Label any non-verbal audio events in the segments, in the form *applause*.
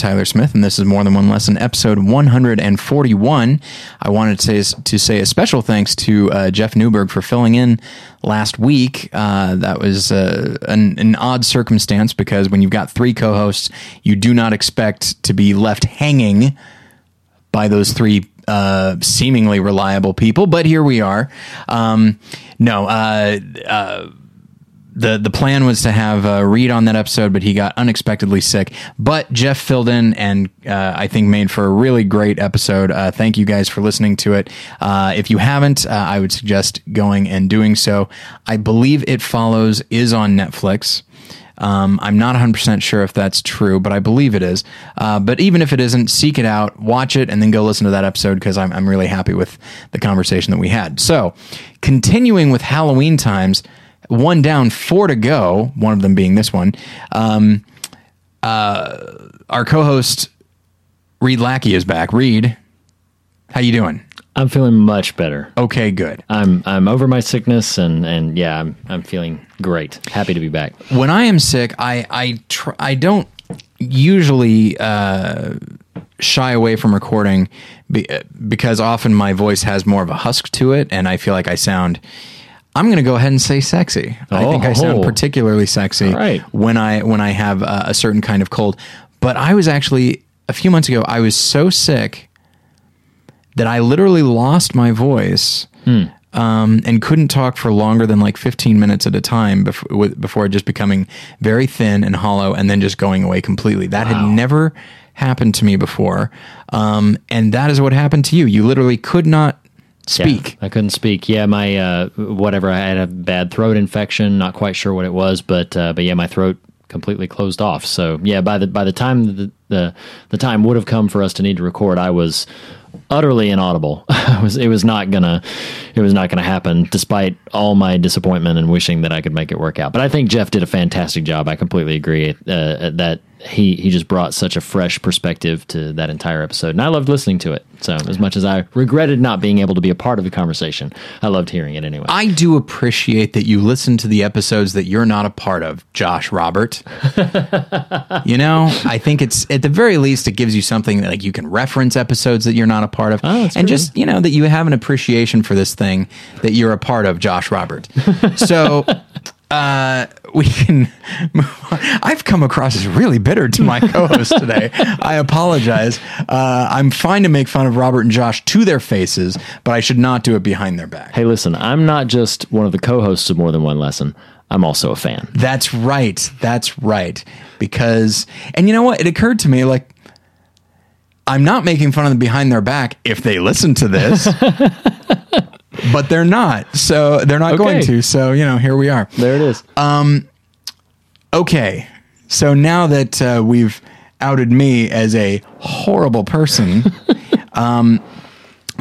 Tyler Smith, and this is More Than One Lesson, episode 141. I wanted to say, to say a special thanks to uh, Jeff Newberg for filling in last week. Uh, that was uh, an, an odd circumstance because when you've got three co hosts, you do not expect to be left hanging by those three uh, seemingly reliable people, but here we are. Um, no, uh, uh, the the plan was to have uh, Reed on that episode, but he got unexpectedly sick. But Jeff filled in, and uh, I think made for a really great episode. Uh, thank you guys for listening to it. Uh, if you haven't, uh, I would suggest going and doing so. I believe it follows is on Netflix. Um, I'm not 100% sure if that's true, but I believe it is. Uh, but even if it isn't, seek it out, watch it, and then go listen to that episode because I'm, I'm really happy with the conversation that we had. So, continuing with Halloween times, one down, four to go, one of them being this one. Um, uh, our co host, Reed Lackey, is back. Reed, how you doing? I'm feeling much better. Okay, good. I'm I'm over my sickness and and yeah, I'm I'm feeling great. Happy to be back. when I am sick, I I tr- I don't usually uh, shy away from recording be- because often my voice has more of a husk to it, and I feel like I sound. I'm going to go ahead and say sexy. I think I sound Oh. particularly sexy right. when I when I have a, a certain kind of cold. But I was actually a few months ago. I was so sick that I literally lost my voice Hmm. um, and couldn't talk for longer than like 15 minutes at a time before, before just becoming very thin and hollow and then just going away completely. That had never happened to me before. Um, and that is what happened to you. You literally could not Yeah, speak. I couldn't speak. Yeah, my uh, whatever. I had a bad throat infection. Not quite sure what it was, but uh, but yeah, my throat completely closed off. So yeah, by the by the time the the, the time would have come for us to need to record, I was utterly inaudible. *laughs* it was it was not gonna it was not gonna happen, despite all my disappointment and wishing that I could make it work out. But I think Jeff did a fantastic job. I completely agree uh, that he he just brought such a fresh perspective to that entire episode, and I loved listening to it. So as much as I regretted not being able to be a part of the conversation, I loved hearing it anyway. I do appreciate that you listen to the episodes that you're not a part of, Josh Robert. *laughs* you know, I think it's at the very least it gives you something that like you can reference episodes that you're not a part of, Oh, and true. just you know that you have an appreciation for this thing that you're a part of, Josh Robert. *laughs* So. Uh, we can move *laughs* on. I've come across as really bitter to my co-host today. I apologize. Uh, I'm fine to make fun of Robert and Josh to their faces, but I should not do it behind their back. hey, listen, I'm not just one of the co-hosts of More Than One Lesson. I'm also a fan. That's right. That's right. Because, and you know what? It occurred to me like, I'm not making fun of them behind their back if they listen to this, *laughs* but they're not. So they're not going to. So, you know, here we are. There it is. Okay. So now that uh, we've outed me as a horrible person, *laughs* um,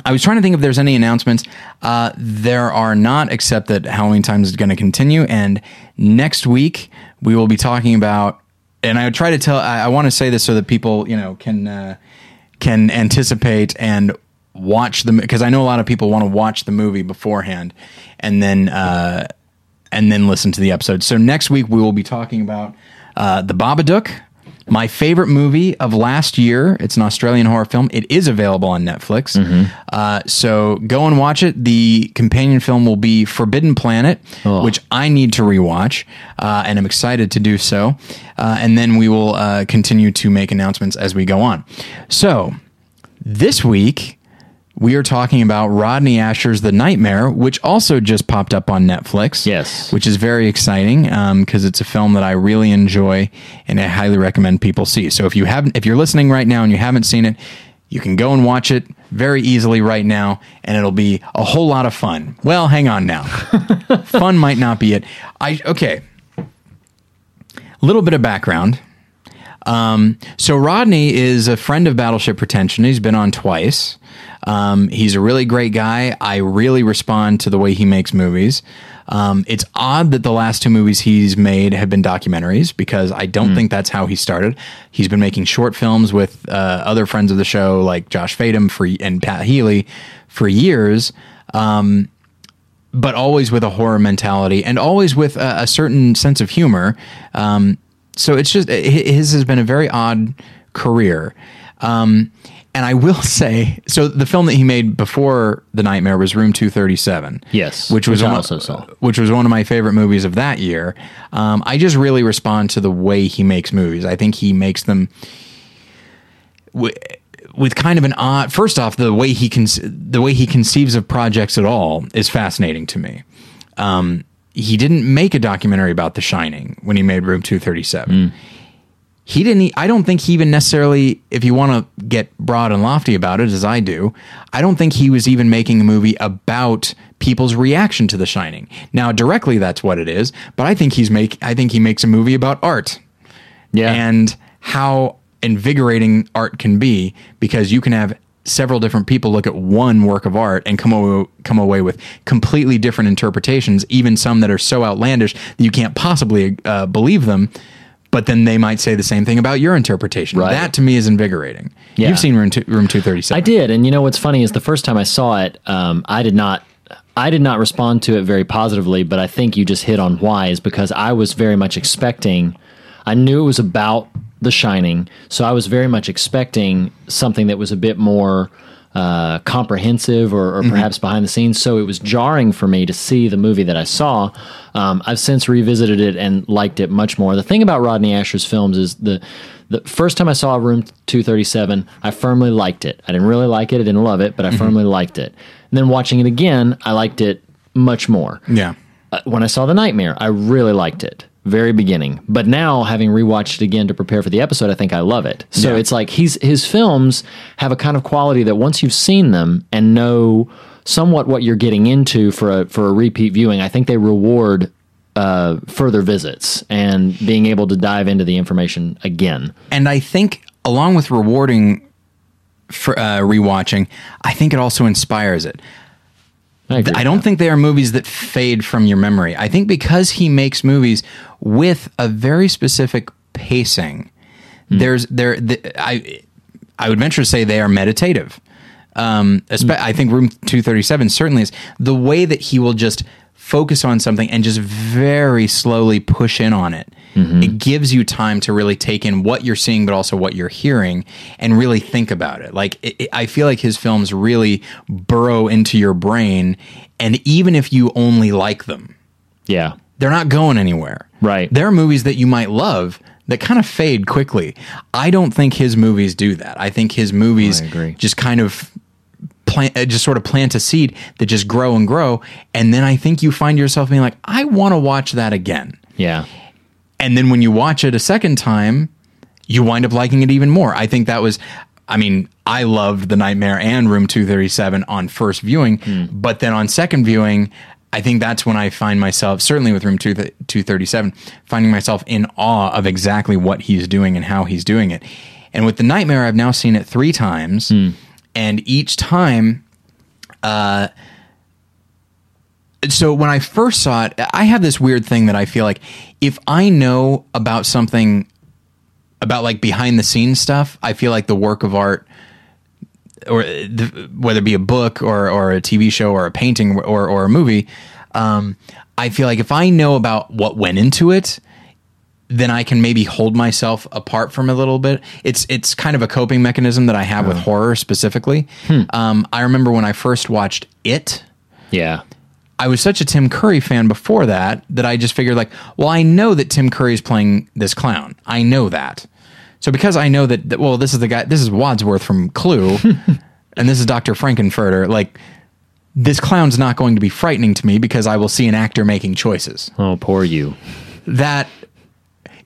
I was trying to think if there's any announcements. Uh, there are not, except that Halloween Times is going to continue. And next week, we will be talking about, and I try to tell, I, I want to say this so that people, you know, can, uh, can anticipate and watch the, because I know a lot of people want to watch the movie beforehand and then, uh, and then listen to the episode. So next week we will be talking about uh, the Babadook, my favorite movie of last year. It's an Australian horror film. It is available on Netflix. Uh, so go and watch it. The companion film will be Forbidden Planet, which I need to rewatch, uh, and I'm excited to do so. Uh, and then we will uh, continue to make announcements as we go on. So this week we are talking about Rodney Ascher's The Nightmare, which also just popped up on Netflix. Yes. Which is very exciting because it's a film that I really enjoy and I highly recommend people see. So if you haven't, if you're listening right now and you haven't seen it, you can go and watch it very easily right now and it'll be a whole lot of fun. Well, hang on now. *laughs* fun might not be it. I, okay. A little bit of background. Um, so Rodney is a friend of Battleship Pretension. He's been on twice. Um, he's a really great guy. I really respond to the way he makes movies. Um, it's odd that the last two movies he's made have been documentaries because I don't think that's how he started. He's been making short films with uh, other friends of the show like Josh Fadem for and Pat Healy for years. Um, but always with a horror mentality and always with a, a certain sense of humor. Um, so it's just his has been a very odd career. Um, and I will *laughs* say, so the film that he made before The Nightmare was Room 237. Yes, Which was which one, also saw. Which was one of my favorite movies of that year. Um, I just really respond to the way he makes movies. I think he makes them wi- with kind of an odd. First off, the way he con- the way he conceives of projects at all is fascinating to me. Um, he didn't make a documentary about The Shining when he made Room 237 he didn't i don't think he even necessarily if you want to get broad and lofty about it as i do i don't think he was even making a movie about people's reaction to the shining. Now directly that's what it is but i think he's make i think he makes a movie about art. Yeah. and how invigorating art can be because you can have several different people look at one work of art and come away, come away with completely different interpretations even some that are so outlandish that you can't possibly uh, believe them but then they might say the same thing about your interpretation Right. that to me is invigorating Yeah. you've seen room, two, room 237 I did, and you know what's funny is the first time I saw it, um, I did not. I did not respond to it very positively, but I think you just hit on why is because I was very much expecting. I knew it was about The Shining, so I was very much expecting something that was a bit more uh, comprehensive or, or perhaps behind the scenes. So it was jarring for me to see the movie that I saw. Um, I've since revisited it and liked it much more. The thing about Rodney Ascher's films is the the first time I saw Room 237, I firmly liked it. I didn't really like it, I didn't love it, but I firmly liked it. And then watching it again, I liked it much more. yeah Uh, when I saw The Nightmare, I really liked it. Very beginning, but now having rewatched it again to prepare for the episode, I think I love it. So Yeah. it's like he's his films have a kind of quality that once you've seen them and know somewhat what you're getting into for a for a repeat viewing, I think they reward uh, further visits and being able to dive into the information again. and I think along with rewarding for uh, rewatching, I think it also inspires it. I, I don't that. think they are movies that fade from your memory. I think because he makes movies with a very specific pacing, there's there the, I I would venture to say they are meditative. Um, espe- I think Room 237 certainly is the way that he will just focus on something and just very slowly push in on it. Mm-hmm. It gives you time to really take in what you're seeing, but also what you're hearing, and really think about it. Like it, it- I feel like his films really burrow into your brain, and even if you only like them, Yeah. they're not going anywhere. Right. There are movies that you might love that kind of fade quickly. I don't think his movies do that. I think his movies just kind of plant, uh, just sort of plant a seed that just grow and grow, and then I think you find yourself being like, I want to watch that again. Yeah. And then when you watch it a second time, you wind up liking it even more. I think that was, I mean, I loved The Nightmare and Room 237 on first viewing, but then on second viewing, I think that's when I find myself, certainly with Room 2 237, finding myself in awe of exactly what he's doing and how he's doing it. And with The Nightmare, I've now seen it three times, and each time so when I first saw it, I have this weird thing that I feel like if I know about something about like behind the scenes stuff, I feel like the work of art or the, whether it be a book or or a TV show or a painting or or a movie, um, I feel like if I know about what went into it, then I can maybe hold myself apart from a little bit. It's it's kind of a coping mechanism that I have with horror specifically. Um, I remember when I first watched It. Yeah. I was such a Tim Curry fan before that that I just figured like, well, I know that Tim Curry is playing this clown. I know that. So because I know that, that well, this is the guy, this is Wadsworth from Clue, *laughs* and this is Dr. Frank-N-Furter, like this clown's not going to be frightening to me because I will see an actor making choices. Oh, poor you. That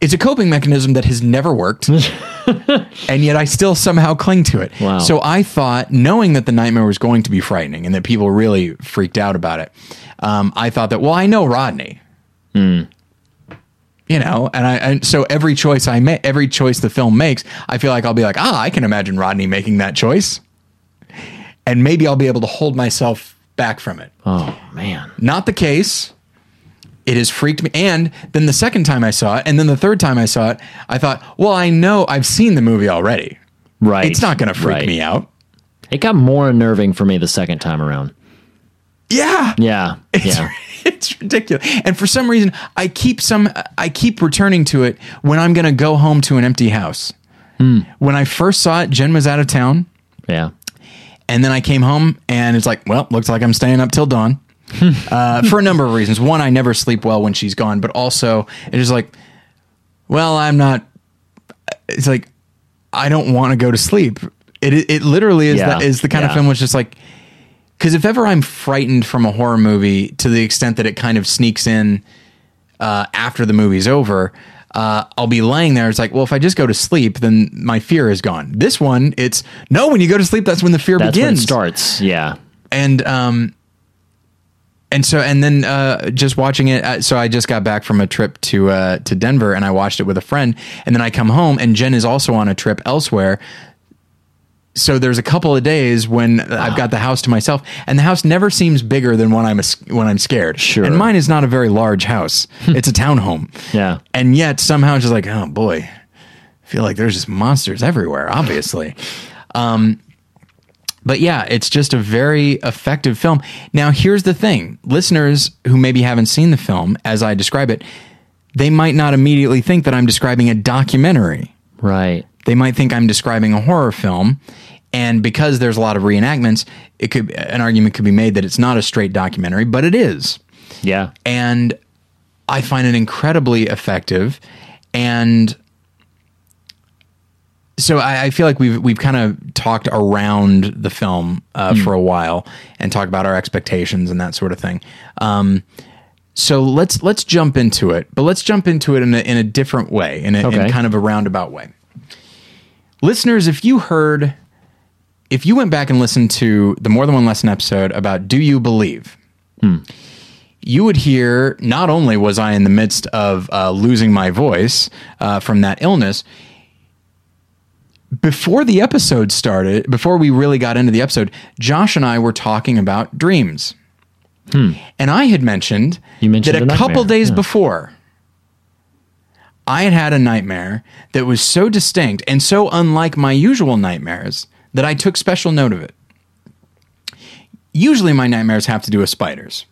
it's a coping mechanism that has never worked. *laughs* and yet I still somehow cling to it. Wow. So I thought, knowing that the nightmare was going to be frightening and that people really freaked out about it, um, I thought that, well, I know Rodney. You know, and I and so every choice I make, every choice the film makes, I feel like I'll be like, ah, I can imagine Rodney making that choice, and maybe I'll be able to hold myself back from it. Oh, man. Not the case. It has freaked me. And then the second time I saw it, and then the third time I saw it, I thought, well, I know I've seen the movie already. Right. It's not going to freak Right. me out. It got more unnerving for me the second time around. Yeah. Yeah. *laughs* It's, Yeah. it's ridiculous. And for some reason, I keep some I keep returning to it when I'm going to go home to an empty house. Hmm. When I first saw it, Jen was out of town. Yeah. And then I came home and it's like, well, looks like I'm staying up till dawn. *laughs* uh, for a number of reasons. One, I never sleep well when she's gone, but also it is like, well, I'm not. It's like I don't want to go to sleep. It it, it literally is Yeah. the, is the kind of film which is like because if ever I'm frightened from a horror movie to the extent that it kind of sneaks in uh, after the movie's over. Uh, I'll be laying there. It's like, well, if I just go to sleep, then my fear is gone. This one, it's no. When you go to sleep, that's when the fear That's begins starts. Yeah. and um and so and then uh just watching it uh, so i just got back from a trip to uh to denver and i watched it with a friend and then i come home and jen is also on a trip elsewhere so there's a couple of days when I've got the house to myself, and the house never seems bigger than when I'm a, when I'm scared. Sure. And mine is not a very large house; it's a townhome. Yeah. And yet somehow it's just like, oh boy, I feel like there's just monsters everywhere. Obviously, um, but yeah, it's just a very effective film. Now, here's the thing: listeners who maybe haven't seen the film as I describe it, they might not immediately think that I'm describing a documentary Right. they might think I'm describing a horror film. And because there's a lot of reenactments, it could an argument could be made that it's not a straight documentary, but it is. Yeah. And I find it incredibly effective. And so I, I feel like we've we've kind of talked around the film uh, for a while and talked about our expectations and that sort of thing. Um, so let's let's jump into it, but let's jump into it in a, in a different way, in, a, in kind of a roundabout way. Listeners, if you heard, if you went back and listened to the More Than One Lesson episode about Do You Believe, you would hear not only was I in the midst of uh, losing my voice uh, from that illness, before the episode started, before we really got into the episode, Josh and I were talking about dreams. And I had mentioned, mentioned that a a couple days yeah. before, I had had a nightmare that was so distinct and so unlike my usual nightmares that I took special note of it. Usually, my nightmares have to do with spiders.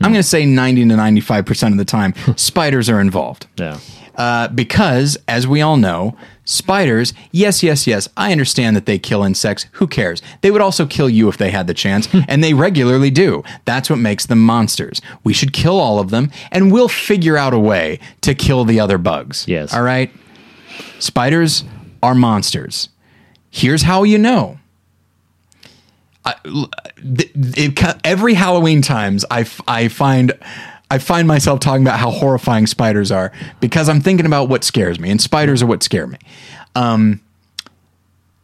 I'm going to say 90 to 95% of the time, *laughs* spiders are involved. Yeah. Uh, because, as we all know, spiders, yes, yes, yes, I understand that they kill insects. Who cares? They would also kill you if they had the chance, *laughs* and they regularly do. That's what makes them monsters. We should kill all of them, and we'll figure out a way to kill the other bugs. Yes. All right? Spiders are monsters. Here's how you know. I, it, every Halloween times, I, I find I find myself talking about how horrifying spiders are because I'm thinking about what scares me, and spiders are what scare me. Um,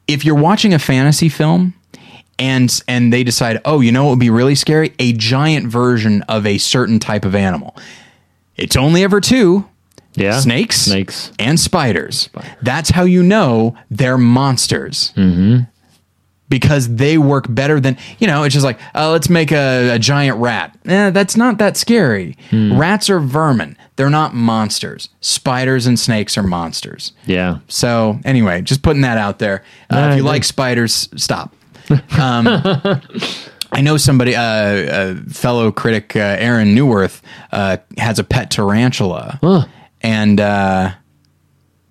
if you're watching a fantasy film and and they decide, oh, you know what would be really scary? A giant version of a certain type of animal. It's only ever two. Yeah. Snakes, Snakes. and spiders. That's how you know they're monsters. Mm-hmm. Because they work better than you know. It's just like uh, let's make a, a giant rat. Eh, that's not that scary. Rats are vermin. They're not monsters. Spiders and snakes are monsters. Yeah. So anyway, just putting that out there. Uh, I if you like spiders, stop. *laughs* Um, I know somebody, uh, uh, fellow critic uh, Aaron Neuwirth, uh, has a pet tarantula, and uh,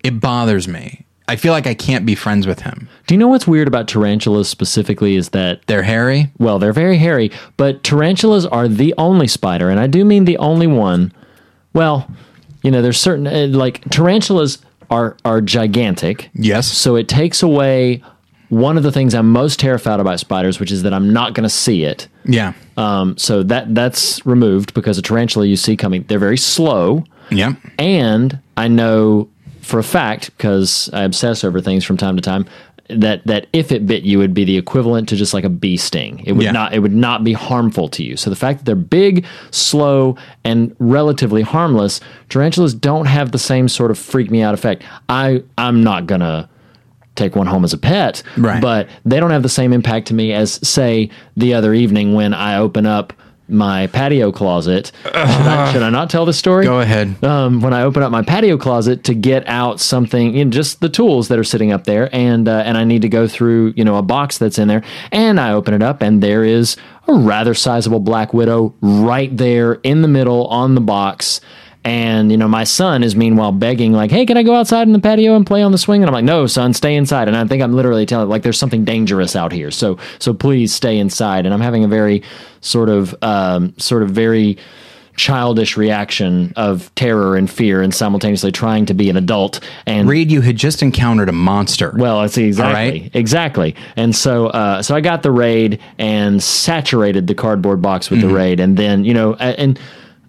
it bothers me. I feel like I can't be friends with him. Do you know what's weird about tarantulas specifically is that They're hairy. well, they're very hairy, but tarantulas are the only spider, and I do mean the only one. Well, you know, there's certain uh, like tarantulas are are gigantic. Yes. So it takes away one of the things I'm most terrified about spiders, which is that I'm not going to see it. Yeah. Um, so that that's removed because a tarantula you see coming, they're very slow. Yeah. And I know for a fact, because I obsess over things from time to time, that that if it bit you, would be the equivalent to just like a bee sting. It would Yeah. not it would not be harmful to you. So the fact that they're big, slow, and relatively harmless, tarantulas don't have the same sort of freak me out effect. I I'm not gonna take one home as a pet, Right. but they don't have the same impact to me as say the other evening when I open up my patio closet. Should I, should I not tell this story? Go ahead. um, when I open up my patio closet to get out something, you know, just the tools that are sitting up there, and uh, and I need to go through, you know, a box that's in there, and I open it up, and there is a rather sizable black widow right there in the middle on the box, And you know, my son is meanwhile begging, like, "Hey, can I go outside in the patio and play on the swing?" And I'm like, "No, son, stay inside." And I think I'm literally telling, like, there's something dangerous out here, so so please stay inside. And I'm having a very sort of um, sort of very childish reaction of terror and fear, and simultaneously trying to be an adult. And Reed, you had just encountered a monster. well, I see exactly, right. exactly. And so, uh, so I got the raid and saturated the cardboard box with Mm-hmm. the raid, and then you know, a- and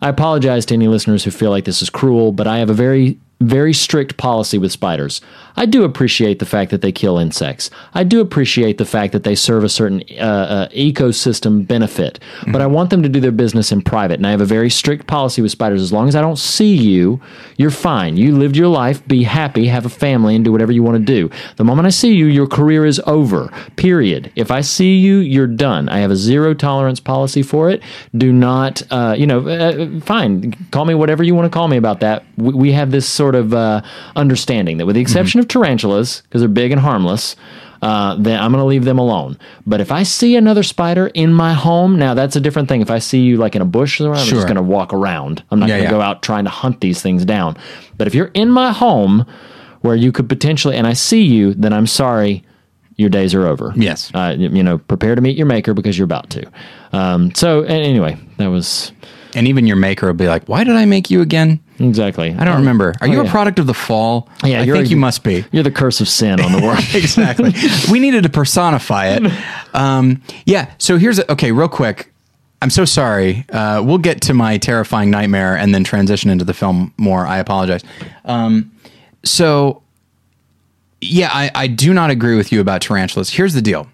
I apologize to any listeners who feel like this is cruel, but I have a very very strict policy with spiders. I do appreciate the fact that they kill insects. I do appreciate the fact that they serve a certain uh, uh, ecosystem benefit, but I want them to do their business in private. And I have a very strict policy with spiders. As long as I don't see you, you're fine. You lived your life, be happy, have a family, and do whatever you want to do. The moment I see you, your career is over. Period. If I see you, you're done. I have a zero tolerance policy for it. Do not, uh, you know, uh, fine. Call me whatever you want to call me about that. We, we have this sort of uh, understanding that, with the exception of tarantulas, because they're big and harmless. Uh, then I'm going to leave them alone. But if I see another spider in my home, now that's a different thing. If I see you like in a bush, I'm Sure. just going to walk around. I'm not Yeah, going to yeah. go out trying to hunt these things down. But if you're in my home where you could potentially, and I see you, then I'm sorry, your days are over. Yes. Uh, you know, prepare to meet your maker because you're about to. Um, so, anyway, that was and even your maker will be like, "Why did I make you again?" exactly. I don't remember. Are you Oh, yeah. a product of the fall? Yeah, I think you must be. You're the curse of sin on the world. *laughs* exactly. *laughs* we needed to personify it. Um, yeah. So here's a, okay, real quick. I'm so sorry. Uh, we'll get to my terrifying nightmare and then transition into the film more. I apologize. Um, so, yeah, I, I do not agree with you about tarantulas. Here's the deal.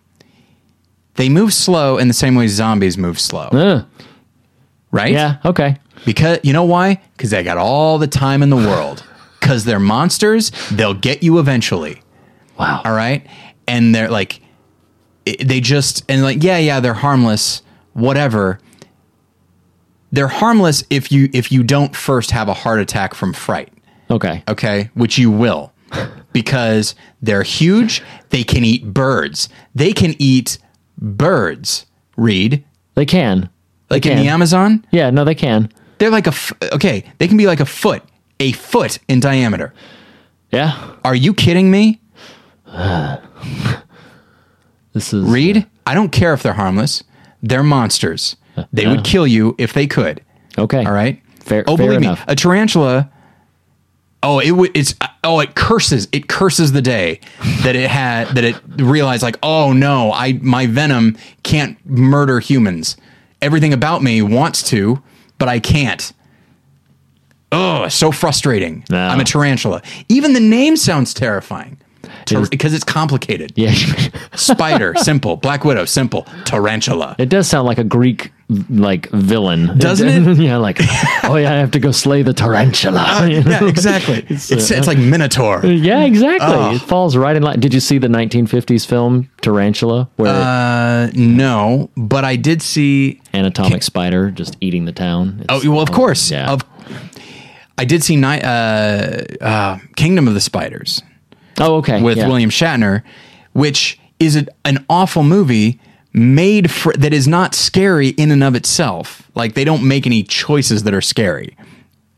They move slow in the same way zombies move slow, Uh, right? yeah. Okay. Because you know why? Because they got all the time in the world. *sighs* Because they're monsters, they'll get you eventually. Wow. All right. And they're like, it- they just, and like, yeah, yeah, they're harmless, whatever. They're harmless if you, if you don't first have a heart attack from fright. Okay. Okay. Which you will *laughs* because they're huge. They can eat birds. They can eat birds. Reed They can. They like in the Amazon. Yeah. No, they can. They're like a, f- okay. They can be like a foot, a foot in diameter. Yeah. Are you kidding me? *sighs* This is Reed, I don't care if they're harmless. They're monsters. They would kill you if they could. okay. All right. Fair- Oh, fair believe enough. me, a tarantula. Oh, it would. It's oh, it curses. It curses the day that it had that it realized like, oh no, I my venom can't murder humans. Everything about me wants to, but I can't. Oh, so frustrating. No. I'm a tarantula. Even the name sounds terrifying because it's complicated. Yeah. *laughs* Spider, *laughs* simple. Black Widow, simple. Tarantula. It does sound like a Greek like villain, *laughs* Doesn't it? yeah, like oh yeah, I have to go slay the tarantula. Know? yeah, exactly. It's, it's, like Minotaur. Yeah, exactly. Oh. It falls right in line. Did you see the 1950s film Tarantula, where Uh, no, but I did see. anatomic spider just eating the town? Oh, well, of course. yeah. Of, I did see Ni- uh, uh, Kingdom of the Spiders oh, okay. with yeah. William Shatner, which is a, an awful movie made for that is not scary in and of itself. Like they don't make any choices that are scary,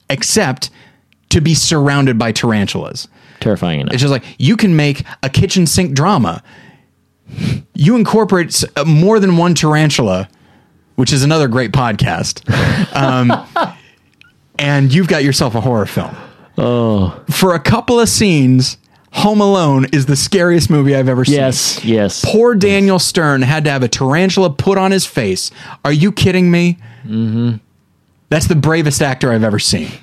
except to be surrounded by tarantulas. Terrifying enough. It's just like you can make a kitchen sink drama. You incorporate uh, more than one tarantula, which is another great podcast, *laughs* um, and you've got yourself a horror film. Oh, for a couple of scenes, Home Alone is the scariest movie I've ever seen. yes, yes. Poor Daniel Stern had to have a tarantula put on his face. Are you kidding me? Mm-hmm. That's the bravest actor I've ever seen. *laughs*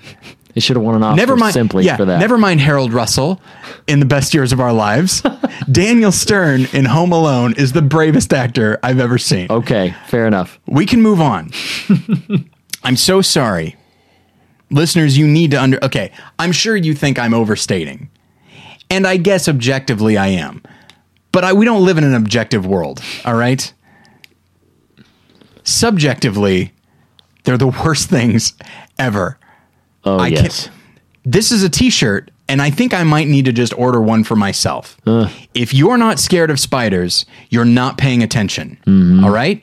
They should have won an Oscar Never mind. simply yeah, for that. never mind Harold Russell in the best years of our lives. *laughs* Daniel Stern in Home Alone is the bravest actor I've ever seen. Okay, fair enough. We can move on. *laughs* I'm so sorry. Listeners, you need to under Okay, I'm sure you think I'm overstating. And I guess objectively I am. But I, we don't live in an objective world, all right? Subjectively, they're the *laughs* worst things ever. Oh I yes. can't. This is a T-shirt, and I think I might need to just order one for myself. If you're not scared of spiders, you're not paying attention. all right,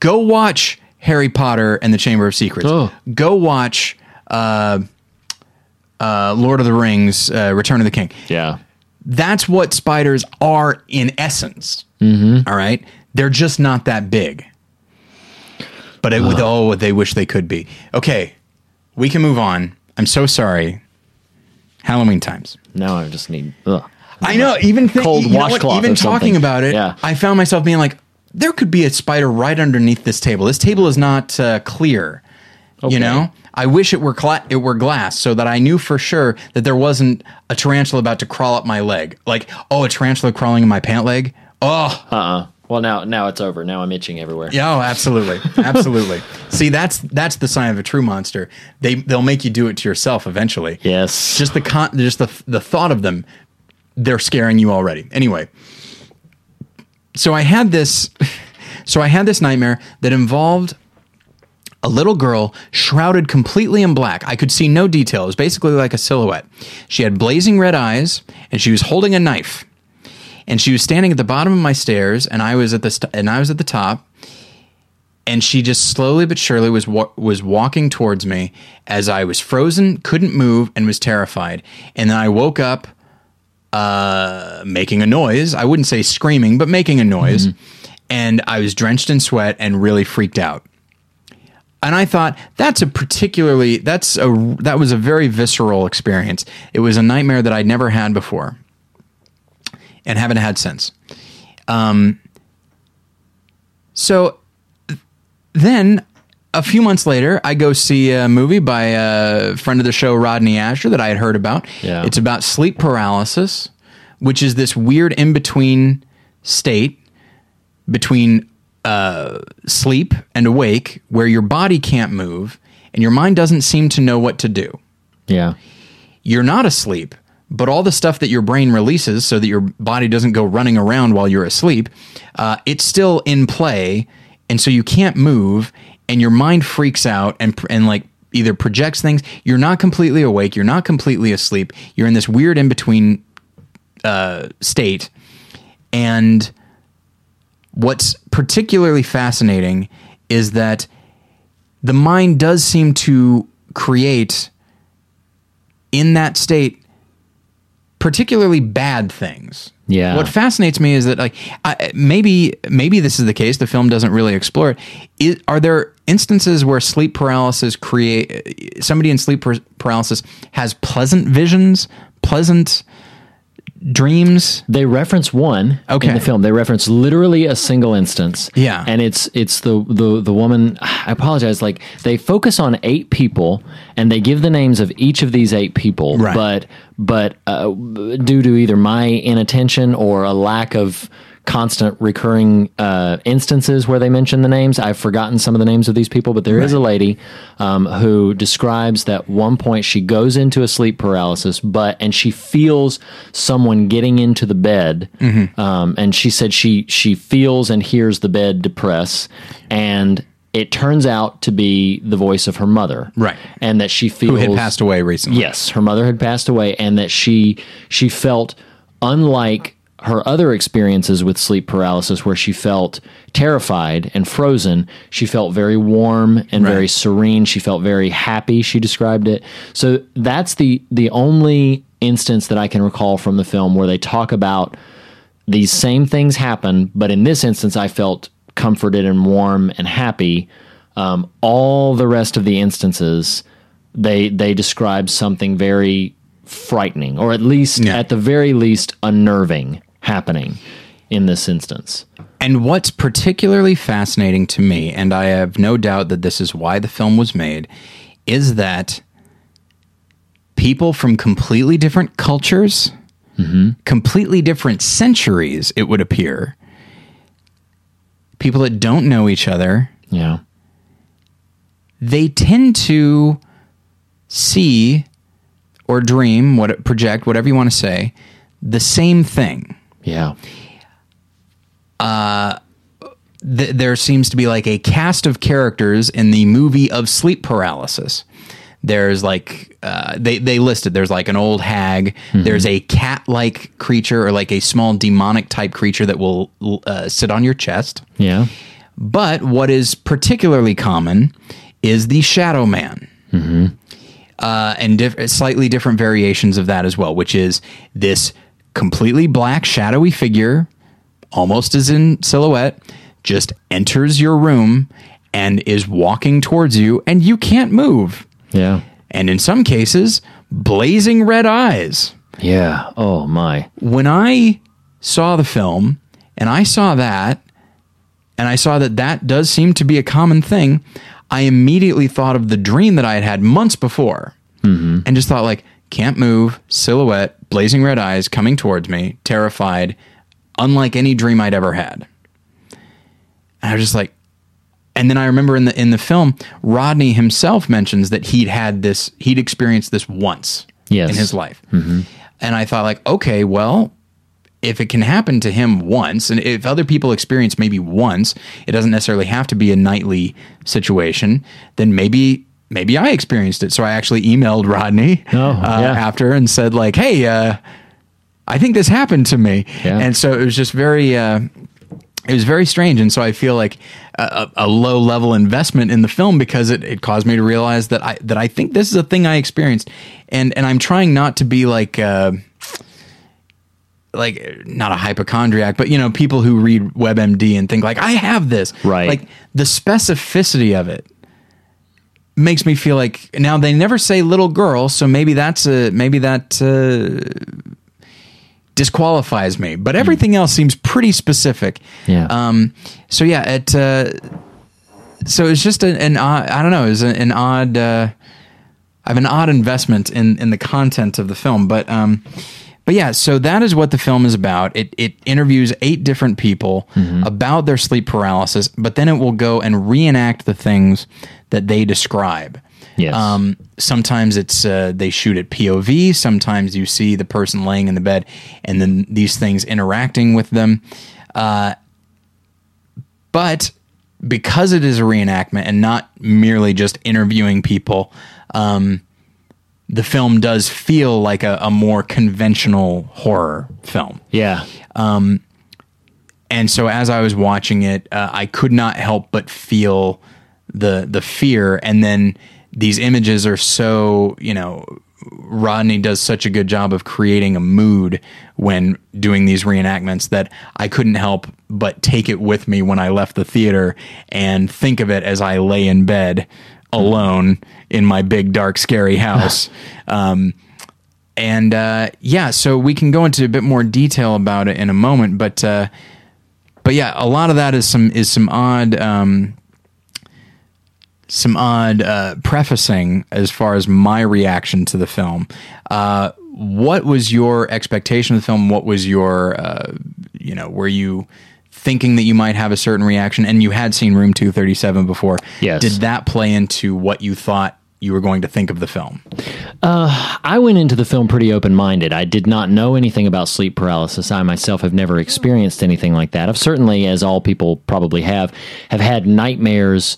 go watch Harry Potter and the Chamber of Secrets. Oh. Go watch uh, uh, Lord of the Rings, uh, Return of the King. Yeah. That's what spiders are in essence. Mm-hmm. right, they're just not that big. But it, with oh, they wish they could be. Okay, we can move on. I'm so sorry. Halloween times. Now I just need. Ugh. I know. Even thi- Cold you know washcloth Even talking about it, Yeah. I found myself being like, there could be a spider right underneath this table. This table is not uh, clear. Okay. You know, I wish it were cla- it were glass so that I knew for sure that there wasn't a tarantula about to crawl up my leg. Like, oh, a tarantula crawling in my pant leg. Oh, Uh uh Well, now now it's over. Now I'm itching everywhere. yeah, oh, absolutely, *laughs* absolutely. See, that's that's the sign of a true monster. They they'll make you do it to yourself eventually. Yes. just the con- just the the thought of them they're scaring you already anyway so i had this *laughs* so i had this nightmare that involved a little girl shrouded completely in black i could see no detail it was basically like a silhouette she had blazing red eyes and she was holding a knife and she was standing at the bottom of my stairs and i was at the st- and i was at the top and she just slowly but surely was wa- was walking towards me as I was frozen, couldn't move, and was terrified. And then I woke up, uh, making a noise. I wouldn't say screaming, but making a noise. And I was drenched in sweat and really freaked out. And I thought that's a particularly that's a that was a very visceral experience. It was a nightmare that I'd never had before, and haven't had since. Um, so then a few months later, I go see a movie by a friend of the show, Rodney Ascher, that I had heard about. Yeah. It's about sleep paralysis, which is this weird in between state between uh, sleep and awake where your body can't move and your mind doesn't seem to know what to do Yeah. you're not asleep, but all the stuff that your brain releases so that your body doesn't go running around while you're asleep, uh, it's still in play, and so you can't move, and your mind freaks out and and like either projects things. You're not completely awake. You're not completely asleep. You're in this weird in between uh, state, and what's particularly fascinating is that the mind does seem to create in that state particularly bad things. Yeah. What fascinates me is that like I, maybe maybe this is the case. The film doesn't really explore it. Is, are there instances where sleep paralysis create somebody in sleep paralysis has pleasant visions, pleasant dreams? They reference one Okay. in the film. They reference literally a single instance. Yeah. and it's it's the the the woman. *sighs* I apologize. Like they focus on eight people, and they give the names of each of these eight people. Right. But but uh, due to either my inattention or a lack of constant recurring uh, instances where they mention the names. I've forgotten some of the names of these people, but there is a lady um, who describes that one point she goes into a sleep paralysis, but and she feels someone getting into the bed, um, and she said she she feels and hears the bed depress, and it turns out to be the voice of her mother, Right. And that she feels Who had passed away recently? Yes, her mother had passed away, and that she she felt unlike her other experiences with sleep paralysis, where she felt terrified and frozen. She felt very warm and very serene. She felt very happy. She described it. So that's the the only instance that I can recall from the film where they talk about these same things happen, but in this instance, I felt comforted and warm and happy. Um, all the rest of the instances, they they describe something very frightening, or at least Yeah. at the very least unnerving happening in this instance. And what's particularly fascinating to me, and I have no doubt that this is why the film was made, is that people from completely different cultures, mm-hmm. completely different centuries, it would appear, people that don't know each other, Yeah, they tend to see or dream, what project, whatever you want to say, the same thing. Yeah, th- there seems to be like a cast of characters in the movie of sleep paralysis. There's like uh, they they listed. There's like an old hag. There's a cat like creature or like a small demonic type creature that will uh, sit on your chest. yeah, But what is particularly common is the shadow man. uh, and diff- slightly different variations of that as well, which is this completely black, shadowy figure, almost as in silhouette, just enters your room and is walking towards you, and you can't move. Yeah. And in some cases, blazing red eyes. Yeah. Oh my. When I saw the film and I saw that, and I saw that that does seem to be a common thing, I immediately thought of the dream that I had had months before mm-hmm. and just thought, like, can't move, silhouette, blazing red eyes coming towards me, terrified, unlike any dream I'd ever had. And I was just like, and then I remember in the in the film, Rodney himself mentions that he'd had this, he'd experienced this once Yes. in his life. Mm-hmm. And I thought, like, okay, well, if it can happen to him once, and if other people experience maybe once, it doesn't necessarily have to be a nightly situation. Then maybe maybe I experienced it. So I actually emailed Rodney Oh, uh, yeah. after and said, like, hey, uh, I think this happened to me. Yeah. And so it was just very. Uh, it was very strange, and so I feel like a, a low level investment in the film because it, it caused me to realize that I that I think this is a thing I experienced, and and I'm trying not to be like uh, like not a hypochondriac, but you know people who read WebMD and think like I have this, Right. Like the specificity of it makes me feel like now they never say little girl, so maybe that's a maybe that. Uh, disqualifies me but everything else seems pretty specific Yeah. um so yeah it uh so it's just an, an odd i don't know it's an, an odd uh i have an odd investment in in the content of the film but um but yeah so that is what the film is about it it interviews eight different people about their sleep paralysis but then it will go and reenact the things that they describe Yes. um, sometimes it's uh, they shoot at POV. Sometimes you see the person laying in the bed, and then these things interacting with them. Uh, but because it is a reenactment and not merely just interviewing people, um, the film does feel like a, a more conventional horror film. yeah. And so as I was watching it, uh, I could not help but feel the the fear. And then these images are so you know. Rodney does such a good job of creating a mood when doing these reenactments that I couldn't help but take it with me when I left the theater and think of it as I lay in bed alone in my big, dark, scary house. *laughs* um, and uh, yeah, so we can go into a bit more detail about it in a moment, but uh, but yeah, a lot of that is some is some odd um, some odd uh, prefacing as far as my reaction to the film. Uh, what was your expectation of the film? What was your uh, you know were you thinking that you might have a certain reaction? And you had seen Room Two Thirty Seven before. Yes. Did that play into what you thought you were going to think of the film? I went into the film pretty open minded. I did not know anything about sleep paralysis. I myself have never experienced anything like that. I've certainly, as all people probably have, have had nightmares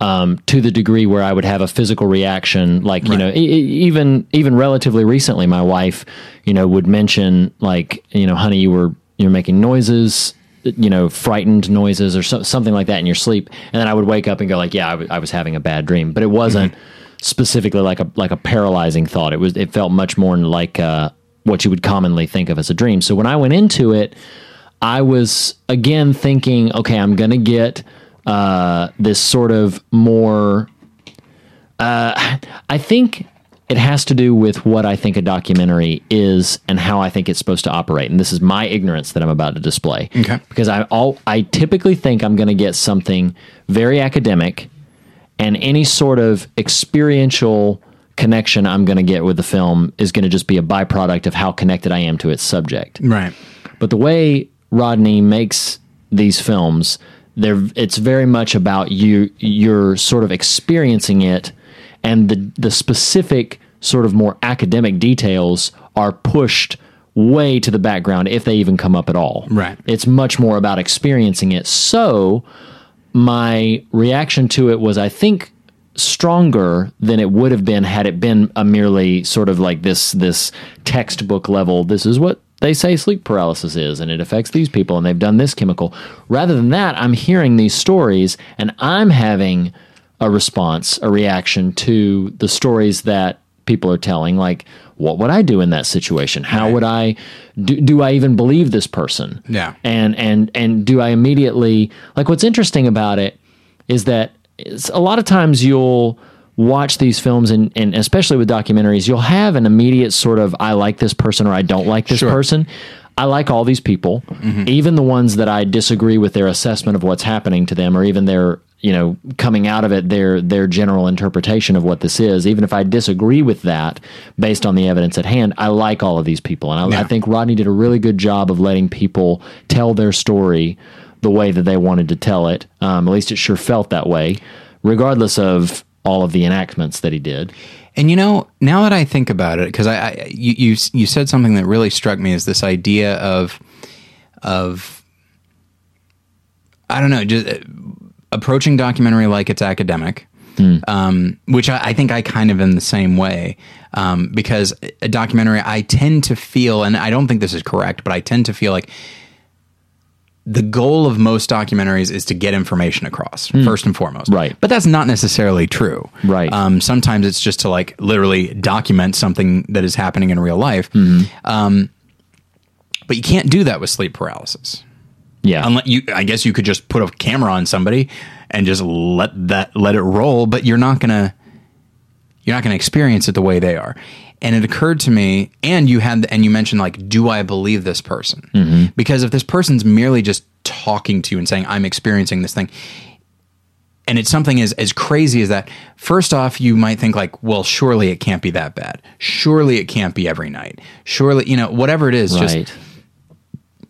um, to the degree where I would have a physical reaction. Like you know, e- even even relatively recently, my wife, you know, would mention like you know, honey, you were you're making noises. You know, frightened noises or so, something like that in your sleep, and then I would wake up and go like, "Yeah, I, was having a bad dream," but it wasn't specifically like a like a paralyzing thought. It was it felt much more like uh, what you would commonly think of as a dream. So when I went into it, I was again thinking, okay, I'm going to get uh, this sort of more. Uh, I think it has to do with what I think a documentary is and how I think it's supposed to operate. And this is my ignorance that I'm about to display. Okay. Because I all I typically think I'm going to get something very academic and any sort of experiential connection I'm going to get with the film is going to just be a byproduct of how connected I am to its subject. Right. But the way Rodney makes these films, they're it's very much about you you're sort of experiencing it and the the specific sort of more academic details are pushed way to the background if they even come up at all. Right. It's much more about experiencing it. So my reaction to it was I think stronger than it would have been had it been a merely sort of like this this textbook level this is what they say sleep paralysis is and it affects these people and they've done this chemical rather than that i'm hearing these stories and i'm having a response a reaction to the stories that people are telling. Like, what would I do in that situation? How would I do? Do I even believe this person? Yeah. and and and do I immediately like? What's interesting about it is that it's, a lot of times you'll watch these films and, and especially with documentaries you'll have an immediate sort of i like this person or i don't like this Sure. person i like all these people mm-hmm. even the ones that i disagree with their assessment of what's happening to them or even their you know coming out of it their their general interpretation of what this is. Even if i disagree with that based on the evidence at hand i like all of these people. And i, I think rodney did a really good job of letting people tell their story the way that they wanted to tell it. Um, at least it sure felt that way regardless of all of the enactments that he did. And you know, now that I think about it, because I, I you, you you said something that really struck me is this idea of of I don't know, just uh, approaching documentary like it's academic, um, which I, I think I kind of in the same way. Um, because a documentary, I tend to feel, and I don't think this is correct, but I tend to feel like the goal of most documentaries is to get information across first and foremost. Right. But that's not necessarily true. Right. Um, sometimes it's just to like literally document something that is happening in real life. Um, but you can't do that with sleep paralysis. Yeah Unless you, I guess you could just put a camera on somebody and just let that let it roll. But you're not gonna you're not gonna experience it the way they are. And it occurred to me, and you had, and you mentioned like, do I believe this person? Mm-hmm. Because if this person's merely just talking to you and saying, "I'm experiencing this thing," and it's something as as crazy as that. First off, you might think like, "Well, surely it can't be that bad. Surely it can't be every night. Surely, you know, whatever it is, just right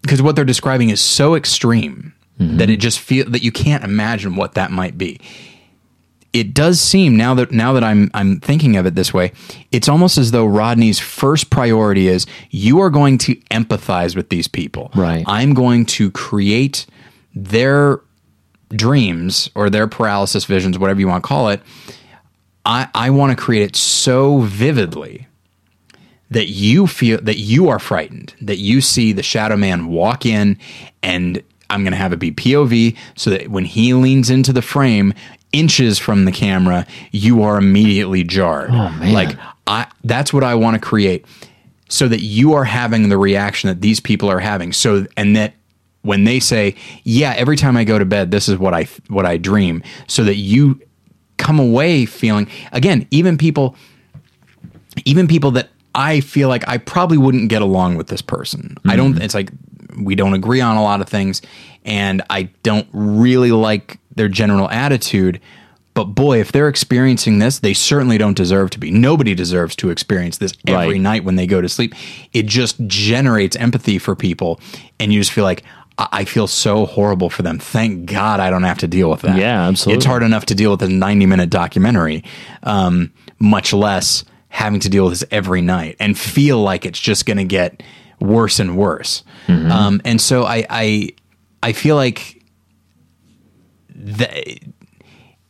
because what they're describing is so extreme mm-hmm. that it just feel that you can't imagine what that might be. It does seem now that now that I'm I'm thinking of it this way, it's almost as though Rodney's first priority is you are going to empathize with these people. Right. I'm going to create their dreams or their paralysis visions, whatever you want to call it. I, I want to create it so vividly that you feel that you are frightened, that you see the shadow man walk in and I'm going to have it be POV so that when he leans into the frame inches from the camera, you are immediately jarred. Oh, man. Like I that's what I want to create so that you are having the reaction that these people are having. So and that when they say, "Yeah, every time I go to bed, this is what I what I dream," so that you come away feeling again, even people even people that I feel like I probably wouldn't get along with this person. I don't it's like we don't agree on a lot of things and I don't really like their general attitude. But boy, if they're experiencing this, they certainly don't deserve to be. Nobody deserves to experience this every Right. night when they go to sleep. It just generates empathy for people and you just feel like I I feel so horrible for them. Thank God I don't have to deal with that. Yeah, absolutely. It's hard enough to deal with a 90 minute documentary, um, much less having to deal with this every night and feel like it's just going to get worse and worse. Mm-hmm. Um, and so I, I, I feel like the,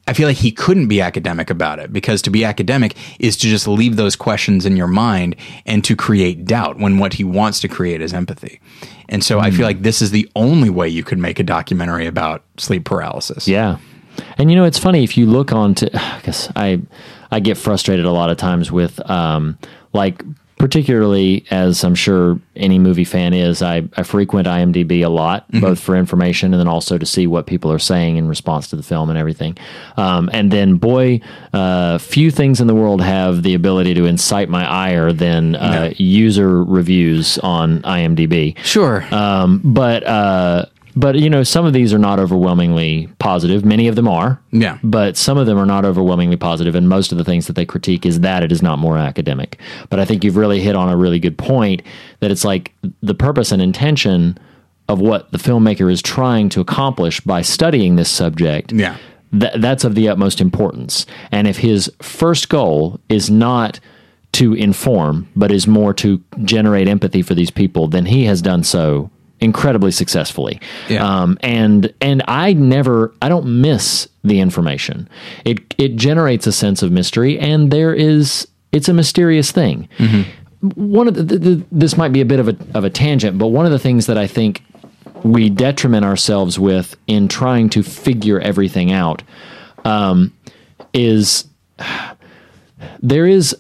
I feel like he couldn't be academic about it because to be academic is to just leave those questions in your mind and to create doubt when what he wants to create is empathy. And so I feel like this is the only way you could make a documentary about sleep paralysis. Yeah. And you know, it's funny if you look on to, *sighs* I guess I, I get frustrated a lot of times with, um, like, particularly as I'm sure any movie fan is, I, I frequent IMDb a lot, both for information and then also to see what people are saying in response to the film and everything. Um, and then, boy, uh, few things in the world have the ability to incite my ire than uh, user reviews on IMDb. Sure. Um, but uh, but you know, some of these are not overwhelmingly positive. Many of them are. Yeah. But some of them are not overwhelmingly positive, and most of the things that they critique is that it is not more academic. But I think you've really hit on a really good point that it's like the purpose and intention of what the filmmaker is trying to accomplish by studying this subject Yeah. th- that's of the utmost importance. And if his first goal is not to inform, but is more to generate empathy for these people, then he has done so incredibly successfully. Yeah. Um, and and I never, I don't miss the information. It it generates a sense of mystery, and there is, it's a mysterious thing. One of the, the, the, this might be a bit of a of a tangent, but one of the things that I think we detriment ourselves with in trying to figure everything out um, is *sighs* there is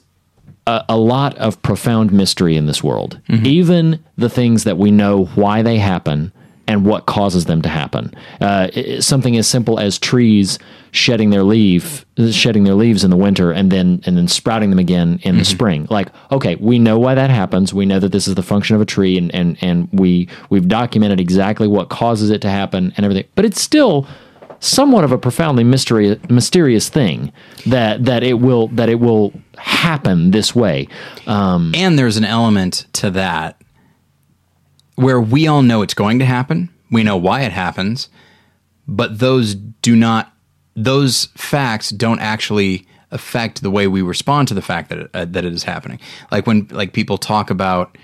a, a lot of profound mystery in this world. Even the things that we know why they happen and what causes them to happen. Uh, i- i- something as simple as trees shedding their leaf, shedding their leaves in the winter, and then and then sprouting them again in the spring. Like, okay, we know why that happens. We know that this is the function of a tree, and and and we we've documented exactly what causes it to happen and everything. But it's still somewhat of a profoundly mystery, mysterious thing that that it will that it will happen this way. Um, and there's an element to that where we all know it's going to happen. We know why it happens, but those do not those facts don't actually affect the way we respond to the fact that it, uh, that it is happening. Like when like people talk about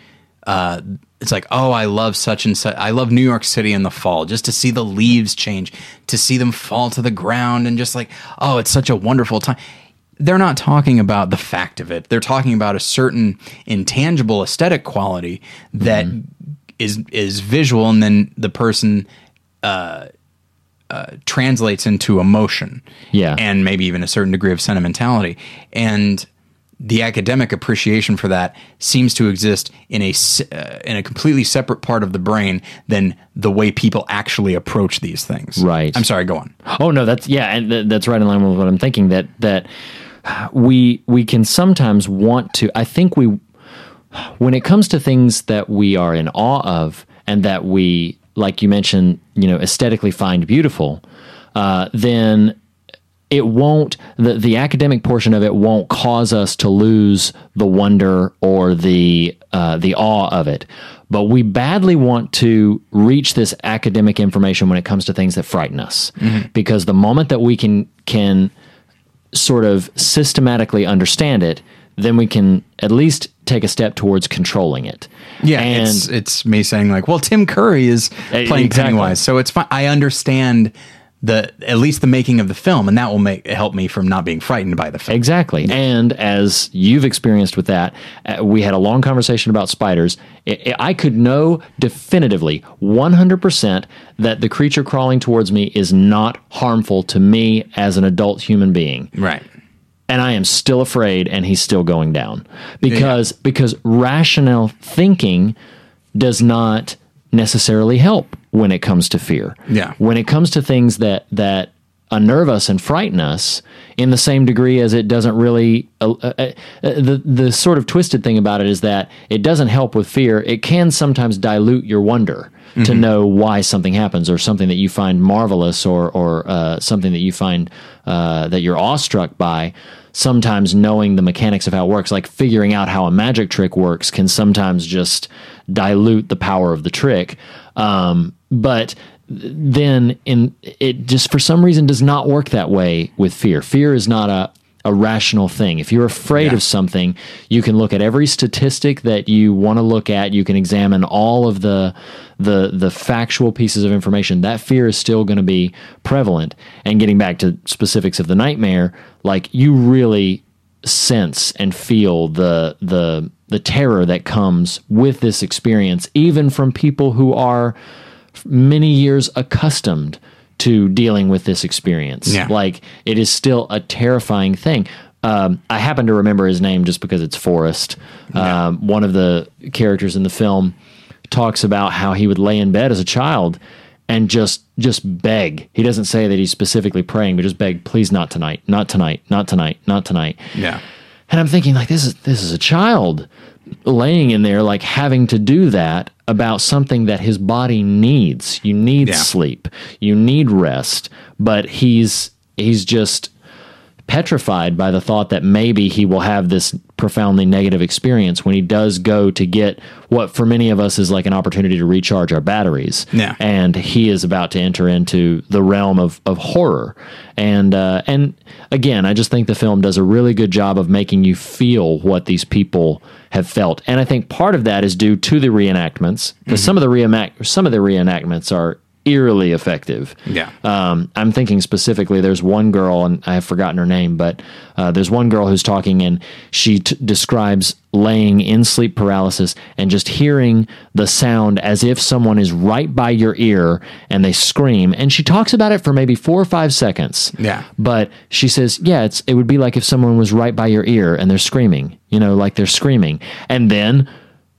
uh, it's like, oh, I love such and such. I love New York City in the fall, just to see the leaves change, to see them fall to the ground, and just like, oh, it's such a wonderful time. They're not talking about the fact of it. They're talking about a certain intangible aesthetic quality that is is visual, and then the person uh, uh, translates into emotion, Yeah. and maybe even a certain degree of sentimentality, and the academic appreciation for that seems to exist in a uh, in a completely separate part of the brain than the way people actually approach these things. Right. I'm sorry. Go on. Oh no, that's yeah, and th- that's right in line with what I'm thinking. That that we we can sometimes want to. I think we when it comes to things that we are in awe of and that we like you mentioned, you know, aesthetically find beautiful, uh, then it won't the the academic portion of it won't cause us to lose the wonder or the uh, the awe of it. But we badly want to reach this academic information when it comes to things that frighten us, because the moment that we can can sort of systematically understand it, then we can at least take a step towards controlling it. Yeah, and it's it's me saying like, well, Tim Curry is playing exactly. Pennywise, so it's fine. I understand the at least the making of the film, and that will make help me from not being frightened by the film. Exactly. And as you've experienced with that, uh, we had a long conversation about spiders. I, I could know definitively 100% that the creature crawling towards me is not harmful to me as an adult human being. Right. And I am still afraid and he's still going down. Because because rational thinking does not necessarily help when it comes to fear. Yeah. When it comes to things that that unnerve us and frighten us in the same degree as it doesn't really uh, uh, uh, the the sort of twisted thing about it is that it doesn't help with fear it can sometimes dilute your wonder to know why something happens or something that you find marvelous or or uh, something that you find uh, that you're awestruck by sometimes knowing the mechanics of how it works like figuring out how a magic trick works can sometimes just dilute the power of the trick um, but then in it just for some reason does not work that way with fear. Fear is not a a rational thing. If you're afraid Yeah. of something, you can look at every statistic that you want to look at. You can examine all of the the the factual pieces of information. That fear is still going to be prevalent. And getting back to specifics of the nightmare, like you really sense and feel the the the terror that comes with this experience, even from people who are many years accustomed to dealing with this experience. Yeah. Like it is still a terrifying thing. Um, I happen to remember his name just because it's Forrest. Um, one of the characters in the film talks about how he would lay in bed as a child and just just beg. He doesn't say that he's specifically praying, but just beg, please not tonight, not tonight, not tonight, not tonight. Yeah. And I'm thinking like this is this is a child laying in there like having to do that about something that his body needs. You need Yeah. sleep. You need rest, but he's he's just petrified by the thought that maybe he will have this profoundly negative experience when he does go to get what for many of us is like an opportunity to recharge our batteries. Yeah. And he is about to enter into the realm of, of horror. And uh, and again, I just think the film does a really good job of making you feel what these people have felt. And I think part of that is due to the reenactments because some of the reenact some of the reenactments are eerily effective. Yeah. Um, I'm thinking specifically, there's one girl, and I have forgotten her name, but uh, there's one girl who's talking, and she t- describes laying in sleep paralysis and just hearing the sound as if someone is right by your ear and they scream. And she talks about it for maybe four or five seconds. Yeah. But she says, yeah, it's, it would be like if someone was right by your ear and they're screaming, you know, like they're screaming. And then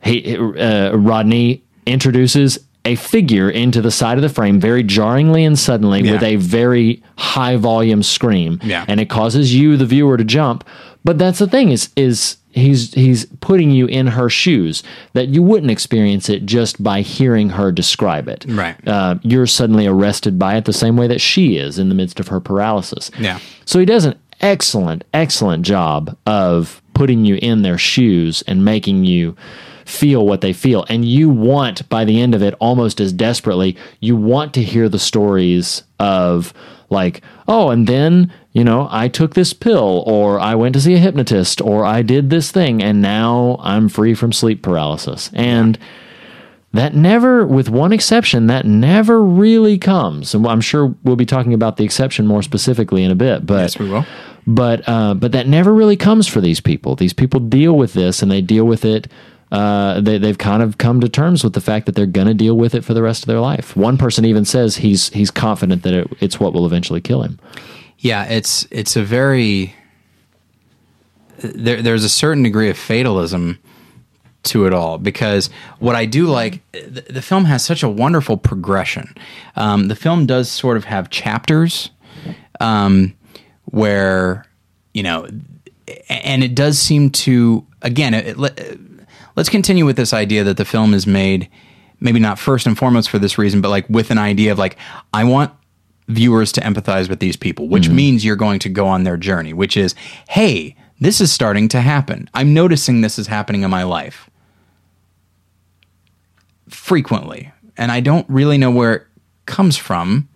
he, uh, Rodney introduces a figure into the side of the frame very jarringly and suddenly Yeah. with a very high volume scream Yeah. and it causes you the viewer to jump but that's the thing is is he's he's putting you in her shoes that you wouldn't experience it just by hearing her describe it Right. uh, you're suddenly arrested by it the same way that she is in the midst of her paralysis Yeah. so he does an excellent excellent job of putting you in their shoes and making you feel what they feel and you want by the end of it almost as desperately you want to hear the stories of like oh and then you know i took this pill or i went to see a hypnotist or i did this thing and now i'm free from sleep paralysis and that never with one exception that never really comes and i'm sure we'll be talking about the exception more specifically in a bit but Yes, we will. but uh, but that never really comes for these people. These people deal with this, and they deal with it. Uh, they, they've kind of come to terms with the fact that they're going to deal with it for the rest of their life. One person even says he's he's confident that it, it's what will eventually kill him. Yeah, it's it's a very there, there's a certain degree of fatalism to it all because what I do like the, the film has such a wonderful progression. Um, the film does sort of have chapters um, where you know, and it does seem to again. It, let, let's continue with this idea that the film is made maybe not first and foremost for this reason, but like with an idea of like I want viewers to empathize with these people, which mm-hmm. means you're going to go on their journey, which is, hey, this is starting to happen. I'm noticing this is happening in my life frequently, and I don't really know where it comes from,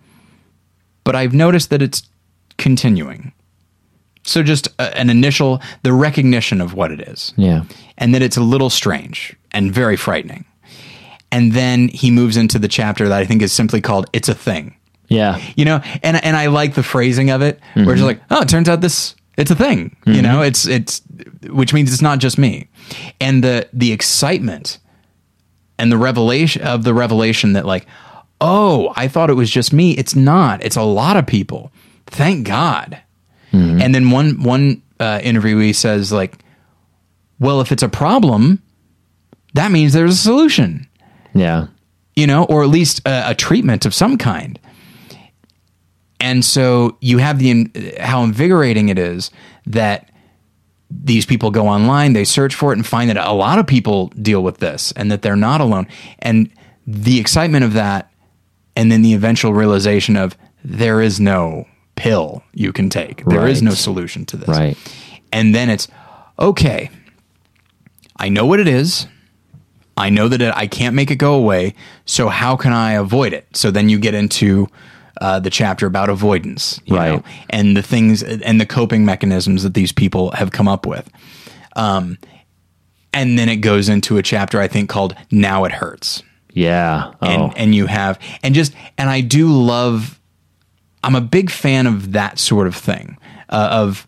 but I've noticed that it's continuing. So just a, an initial the recognition of what it is Yeah, and that it's a little strange and very frightening. And then he moves into the chapter that I think is simply called "It's a Thing." yeah, You know, and and I like the phrasing of it, where it's mm-hmm. like, "Oh, it turns out this it's a thing." You mm-hmm. know, it's it's which means it's not just me, and the the excitement and the revelation of the revelation that like, oh, I thought it was just me. It's not. It's a lot of people. Thank God. And then one one uh, interviewee says like, well, if it's a problem, that means there's a solution yeah, you know, or at least a, a treatment of some kind. And so you have the how invigorating it is that these people go online, they search for it and find that a lot of people deal with this and that they're not alone. And the excitement of that and then the eventual realization of there is no pill you can take. There is Right. no solution to this. Right. And then it's okay. I know what it is. I know that it, I can't make it go away. So how can I avoid it? So then you get into uh, the chapter about avoidance, you Right. know, and the things and the coping mechanisms that these people have come up with. Um, and then it goes into a chapter I think called "Now It Hurts." yeah. Oh, and and you have and just and I do love. I'm a big fan of that sort of thing uh, of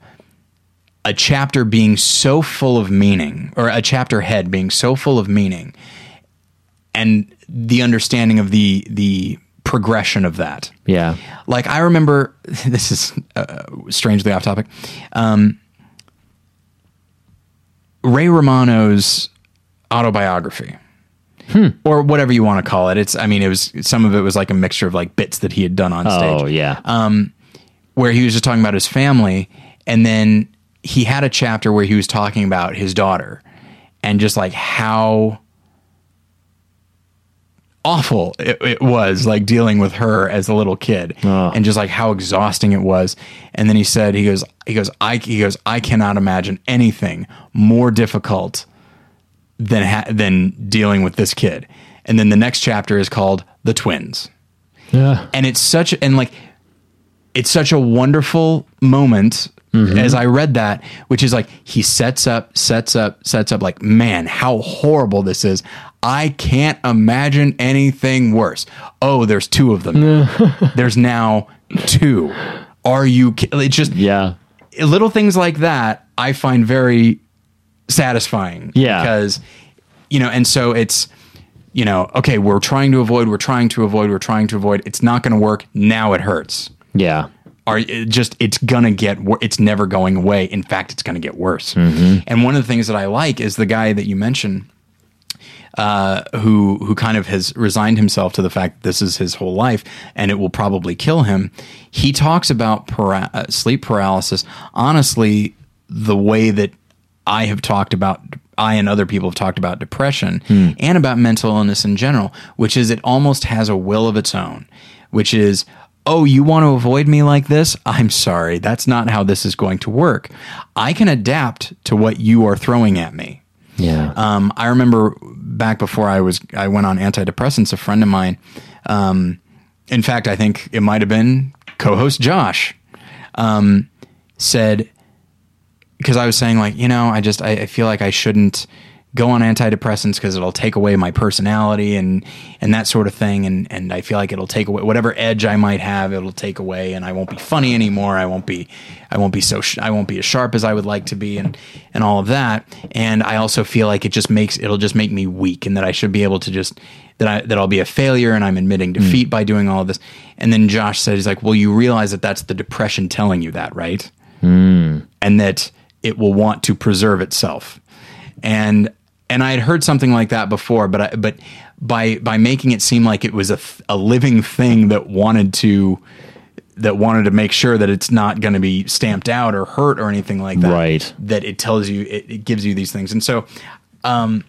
a chapter being so full of meaning or a chapter head being so full of meaning and the understanding of the the progression of that yeah, like I remember *laughs* this is uh, strangely off topic. Um, Ray Romano's autobiography, Hmm. or whatever you want to call it. It's I mean it was some of it was like a mixture of like bits that he had done on oh, stage oh yeah, um, where he was just talking about his family and then he had a chapter where he was talking about his daughter and just like how awful it, it was like dealing with her as a little kid Oh. and just like how exhausting it was and then he said he goes he goes I he goes I cannot imagine anything more difficult than ha- than dealing with this kid and then the next chapter is called the twins yeah, and it's such and like it's such a wonderful moment mm-hmm. as I read that, which is like he sets up, sets up, sets up. Like, man, how horrible this is! I can't imagine anything worse. Oh, there's two of them. *laughs* there's now two. Are you? ki- It's just Yeah. little things like that. I find very satisfying. Yeah. because you know, and so it's you know, okay, we're trying to avoid, we're trying to avoid, we're trying to avoid. It's not going to work. Now it hurts. Yeah. Are it just it's gonna get it's never going away. In fact, it's gonna get worse. And one of the things that I like is the guy that you mentioned, uh, who who kind of has resigned himself to the fact that this is his whole life and it will probably kill him. He talks about para- uh, sleep paralysis. Honestly, the way that I have talked about. I and other people have talked about depression and about mental illness in general, which is it almost has a will of its own, which is, oh, you want to avoid me like this? I'm sorry. That's not how this is going to work. I can adapt to what you are throwing at me. Yeah. Um, I remember back before I was I went on antidepressants. A friend of mine, um, in fact, I think it might have been co-host Josh, um, said because I was saying like you know I just I, I feel like I shouldn't go on antidepressants because it'll take away my personality and and that sort of thing. And and I feel like it'll take away whatever edge I might have it'll take away and I won't be funny anymore. I won't be I won't be so sh- I won't be as sharp as I would like to be and and all of that. And I also feel like it just makes it'll just make me weak and that I should be able to just that I that I'll be a failure and I'm admitting hmm. defeat by doing all of this. And then Josh said he's like well you realize that that's the depression telling you that right? Hmm. And that it will want to preserve itself. And and I had heard something like that before, but I, but by by making it seem like it was a th- a living thing that wanted to that wanted to make sure that it's not going to be stamped out or hurt or anything like that. Right. That it tells you it, it gives you these things. And so um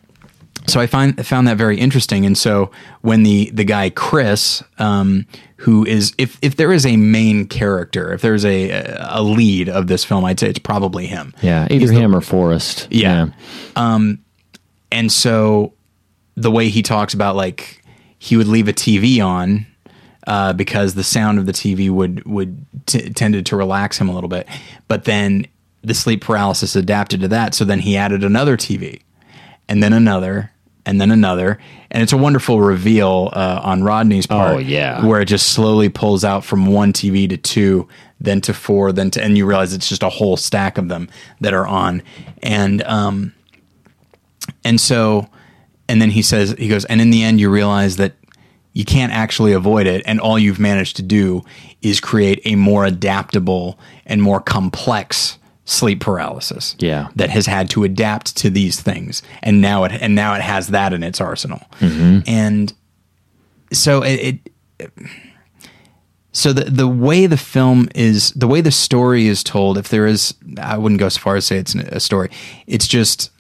so I find found that very interesting. And so when the the guy Chris, um, who is if if there is a main character, if there's a a lead of this film, I'd say it's probably him. yeah. Either He's the- him or Forrest. Yeah. and so the way he talks about like he would leave a TV on uh, because the sound of the TV would would t- tended to relax him a little bit, but then the sleep paralysis adapted to that. So then he added another TV, and then another, and then another, and it's a wonderful reveal uh, on Rodney's part. Oh, yeah. where it just slowly pulls out from one TV to two, then to four, then to, and you realize it's just a whole stack of them that are on, and um, and so, and then he says, he goes, and in the end, you realize that you can't actually avoid it. And all you've managed to do is create a more adaptable and more complex sleep paralysis. Yeah. That has had to adapt to these things. And now it, and now it has that in its arsenal. Mm-hmm. And so it, it so the the way the film is the way the story is told if there is i wouldn't go so far as say it's a story it's just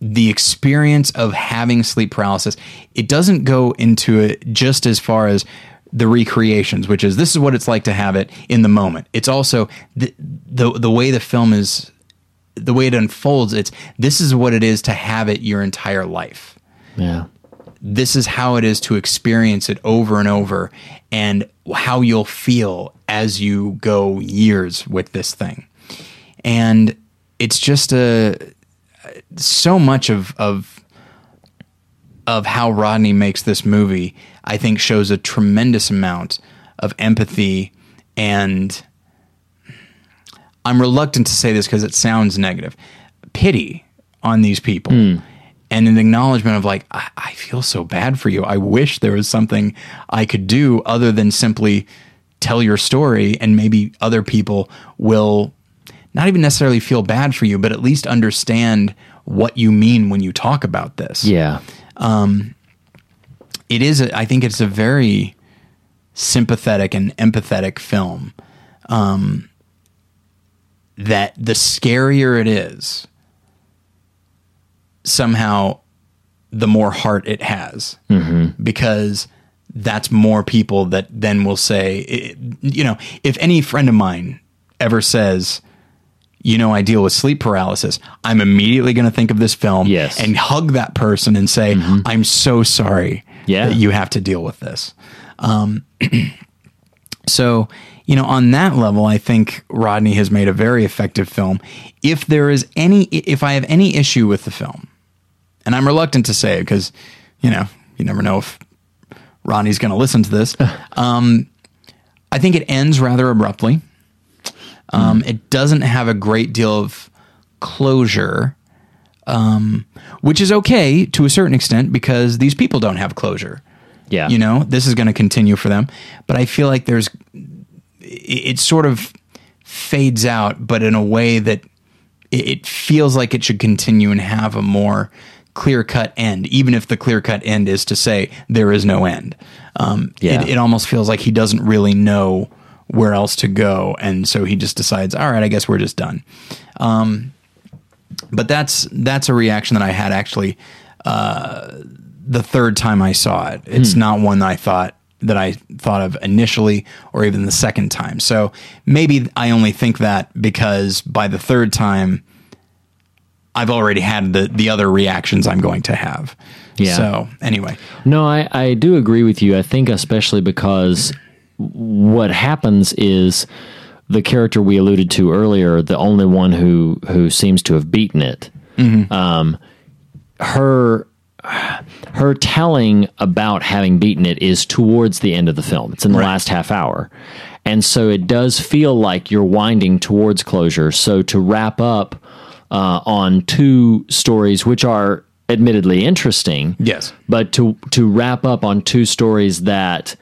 the experience of having sleep paralysis it doesn't go into it just as far as the recreations which is this is what it's like to have it in the moment. It's also the the, the way the film is the way it unfolds it's this is what it is to have it your entire life. Yeah. this is how it is to experience it over and over and how you'll feel as you go years with this thing. And it's just a so much of of of how Rodney makes this movie I think shows a tremendous amount of empathy and I'm reluctant to say this because it sounds negative. Pity on these people hmm. and an acknowledgement of like I, I feel so bad for you. I wish there was something i could do other than simply tell your story and maybe other people will not even necessarily feel bad for you but at least understand what you mean when you talk about this. Yeah. Um, it is a, I think it's a very sympathetic and empathetic film um, that the scarier it is somehow the more heart it has. Because that's more people that then will say it, you know if any friend of mine ever says you know I deal with sleep paralysis I'm immediately going to think of this film Yes. and hug that person and say I'm so sorry Yeah. that you have to deal with this um, *clears throat* so you know on that level I think Rodney has made a very effective film if there is any if I have any issue with the film and I'm reluctant to say it because, you know, you never know if Rodney's going to listen to this. *laughs* um, I think it ends rather abruptly. Um, It doesn't have a great deal of closure, um, which is okay to a certain extent because these people don't have closure. Yeah. You know, this is going to continue for them. But I feel like there's, it, it sort of fades out, but in a way that it, it feels like it should continue and have a more clear cut end, even if the clear cut end is to say there is no end. Um, Yeah. it, it almost feels like he doesn't really know where else to go. And so he just decides, all right, I guess we're just done. Um, but that's that's a reaction that I had actually uh, the third time I saw it. It's not one that I thought that I thought of initially or even the second time. So maybe I only think that because by the third time I've already had the the other reactions I'm going to have. Yeah. So anyway, No, I, I do agree with you. I think especially because what happens is the character we alluded to earlier, the only one who who seems to have beaten it. Um, her her telling about having beaten it is towards the end of the film. It's in the last half hour. And so it does feel like you're winding towards closure. So to wrap up uh, on two stories, which are admittedly interesting, Yes. but to to wrap up on two stories that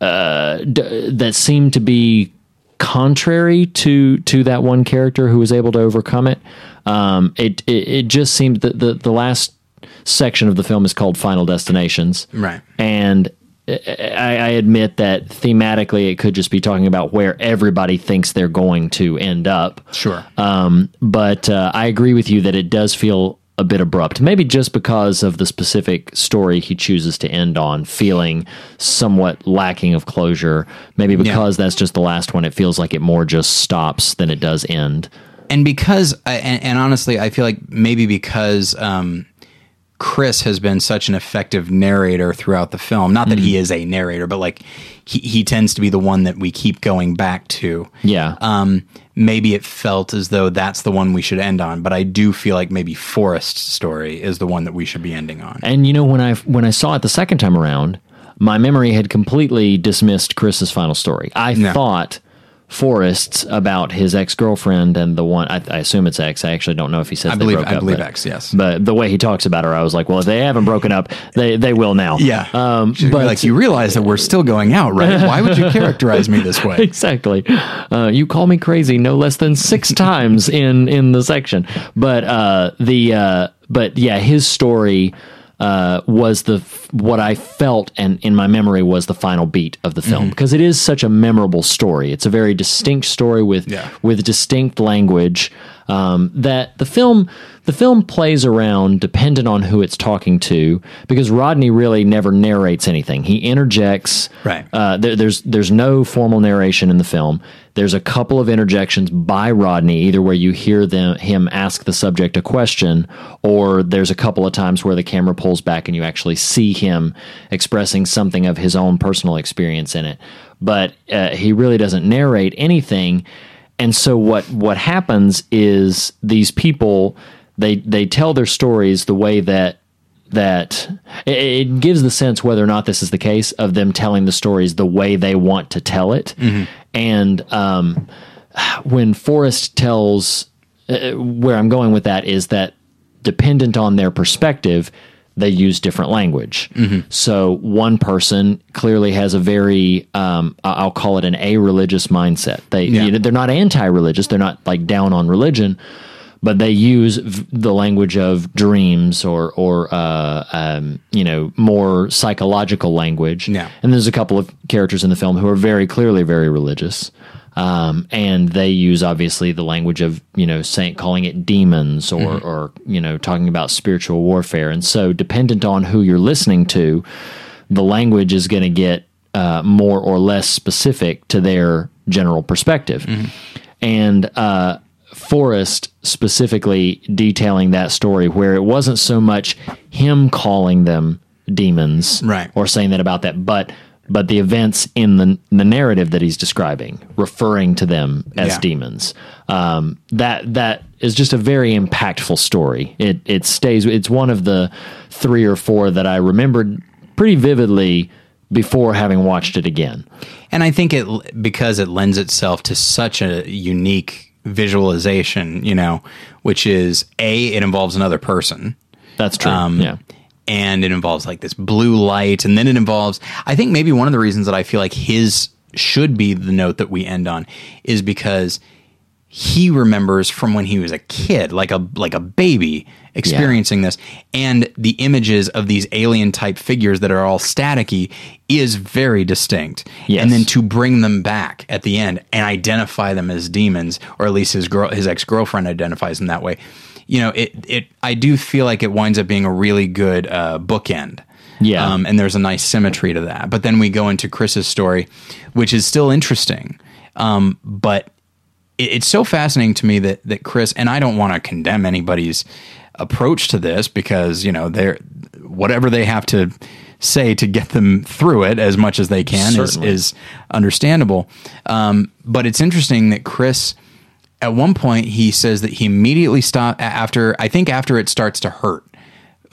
uh, d- that seem to be contrary to to that one character who was able to overcome it. Um, it, it it just seemed that the the last section of the film is called Final Destinations, Right. And I, I admit that thematically it could just be talking about where everybody thinks they're going to end up. Sure. Um, but uh, I agree with you that it does feel a bit abrupt. Maybe just because of the specific story he chooses to end on, feeling somewhat lacking of closure. Maybe because that's just the last one, it feels like it more just stops than it does end. and because and, and honestly i feel like maybe because um, chris has been such an effective narrator throughout the film not that he is a narrator but like he, he tends to be the one that we keep going back to Yeah. um, maybe it felt as though that's the one we should end on but i do feel like maybe Forrest's story is the one that we should be ending on And you know when I when I saw it the second time around, my memory had completely dismissed Chris's final story. I Yeah. thought Forrest's about his ex girlfriend and the one I, I assume it's ex. I actually don't know if he says I they believe- broke I up, believe but- ex, yes. But the way he talks about her, I was like, well, if they haven't broken up, they they will now. yeah Um, but like you realize that we're still going out right *laughs* why would you characterize me this way *laughs* exactly. Uh, you call me crazy no less than six *laughs* times in in the section. But uh, the uh, but yeah, his story uh, was the what I felt and in my memory was the final beat of the film Mm-hmm. because it is such a memorable story. It's a very distinct story with Yeah. with distinct language um, that the film the film plays around dependent on who it's talking to because Rodney really never narrates anything. He interjects. Right. Uh, there, there's there's no formal narration in the film. There's a couple of interjections by Rodney, either where you hear them him ask the subject a question, or there's a couple of times where the camera pulls back and you actually see him expressing something of his own personal experience in it. But uh, he really doesn't narrate anything. And so what what happens is these people they they tell their stories the way that that it, gives the sense whether or not this is the case of them telling the stories the way they want to tell it. And um, when Forrest tells, uh, where I'm going with that is that dependent on their perspective, they use different language. So one person clearly has a very, um, I'll call it an a religious mindset. They, you know, they're not anti-religious. They're not like down on religion, but they use v- the language of dreams or, or, uh, um, you know, more psychological language. Yeah. And there's a couple of characters in the film who are very clearly very religious. Um, and they use obviously the language of you know saying calling it demons or or you know talking about spiritual warfare. And so dependent on who you're listening to, the language is going to get uh, more or less specific to their general perspective. And uh, Forrest specifically detailing that story where it wasn't so much him calling them demons Right. or saying that about that, but but the events in the the narrative that he's describing, referring to them as Yeah. demons. Um, that that is just a very impactful story. It it stays. It's one of the three or four that I remembered pretty vividly before having watched it again. And I think it because it lends itself to such a unique visualization, you know, which is a it involves another person. That's true. Um, yeah. And it involves like this blue light and then it involves i think maybe one of the reasons that i feel like his should be the note that we end on is because he remembers from when he was a kid like a like a baby experiencing this. And the images of these alien type figures that are all staticky is very distinct. Yes. and then to bring them back at the end and identify them as demons or at least his girl his ex-girlfriend identifies them that way you know it it i do feel like it winds up being a really good uh, bookend Yeah. um, and there's a nice symmetry to that but then we go into chris's story which is still interesting um, but it, it's so fascinating to me that that Chris and I don't want to condemn anybody's approach to this because you know they're whatever they have to say to get them through it as much as they can is, is understandable. Um, but it's interesting that Chris, at one point, he says that he immediately stopped after I think after it starts to hurt.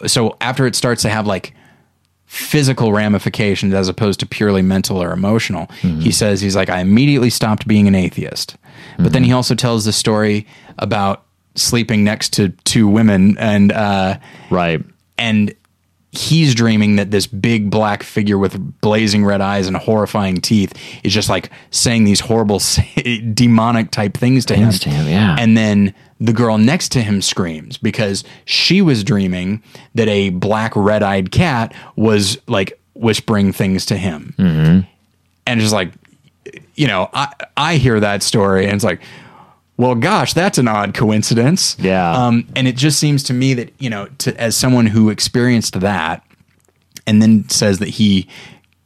So after it starts to have like physical ramifications as opposed to purely mental or emotional. He says he's like I immediately stopped being an atheist. But then he also tells the story about sleeping next to two women and uh Right. and he's dreaming that this big black figure with blazing red eyes and horrifying teeth is just like saying these horrible *laughs* demonic type things to Things him. to him, yeah. And then the girl next to him screams because she was dreaming that a black red-eyed cat was like whispering things to him. Mm-hmm. And just like you know, I I hear that story and it's like well, gosh, that's an odd coincidence. Yeah. Um, and it just seems to me that, you know, to, as someone who experienced that and then says that he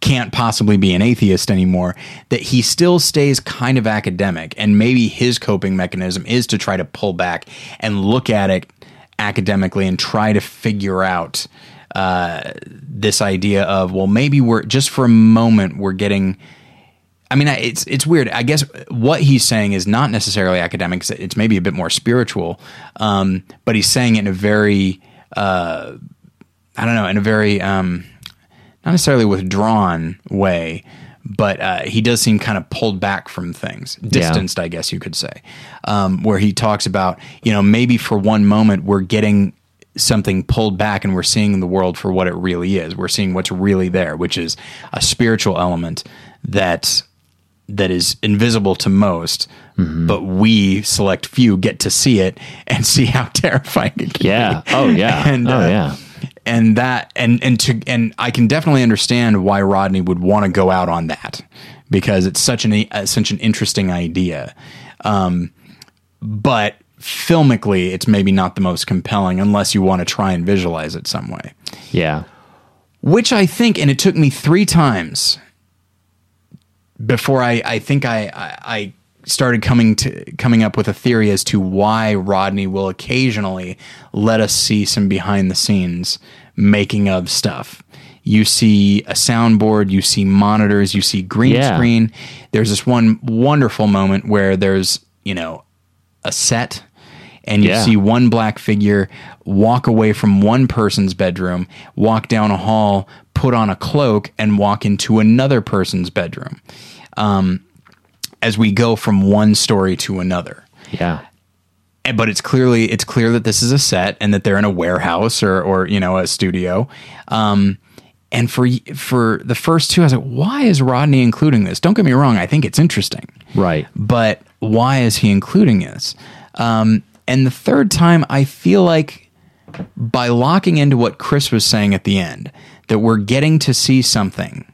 can't possibly be an atheist anymore, that he still stays kind of academic. And maybe his coping mechanism is to try to pull back and look at it academically and try to figure out uh, this idea of, well, maybe we're just for a moment, we're getting. I mean, it's it's weird. I guess what he's saying is not necessarily academic. it's- maybe a bit more spiritual, um, but he's saying it in a very, uh, I don't know, in a very um, not necessarily withdrawn way, but uh, he does seem kind of pulled back from things, distanced, I guess you could say, um, where he talks about, you know, maybe for one moment we're getting something pulled back and we're seeing the world for what it really is. We're seeing what's really there, which is a spiritual element that that is invisible to most, but we select few get to see it and *laughs* see how terrifying it can Yeah. be. Oh yeah. *laughs* And, oh uh, yeah. and that and and to and I can definitely understand why Rodney would want to go out on that because it's such an uh, such an interesting idea. Um, but filmically, it's maybe not the most compelling unless you want to try and visualize it some way. Yeah. Which I think, and it took me three times before I, I think I, I, I started coming to coming up with a theory as to why Rodney will occasionally let us see some behind the scenes making of stuff. You see a soundboard, you see monitors, you see green Yeah. screen. There's this one wonderful moment where there's, you know, a set and you Yeah. see one black figure walk away from one person's bedroom, walk down a hall, put on a cloak, and walk into another person's bedroom. Um, as we go from one story to another. Yeah. And- But it's clearly it's clear that this is a set and that they're in a warehouse or or you know a studio. Um, and for for the first two, I was like, why is Rodney including this? Don't get me wrong, I think it's interesting Right. but why is he including this? Um, and the third time, I feel like by locking into what Chris was saying at the end, that we're getting to see something.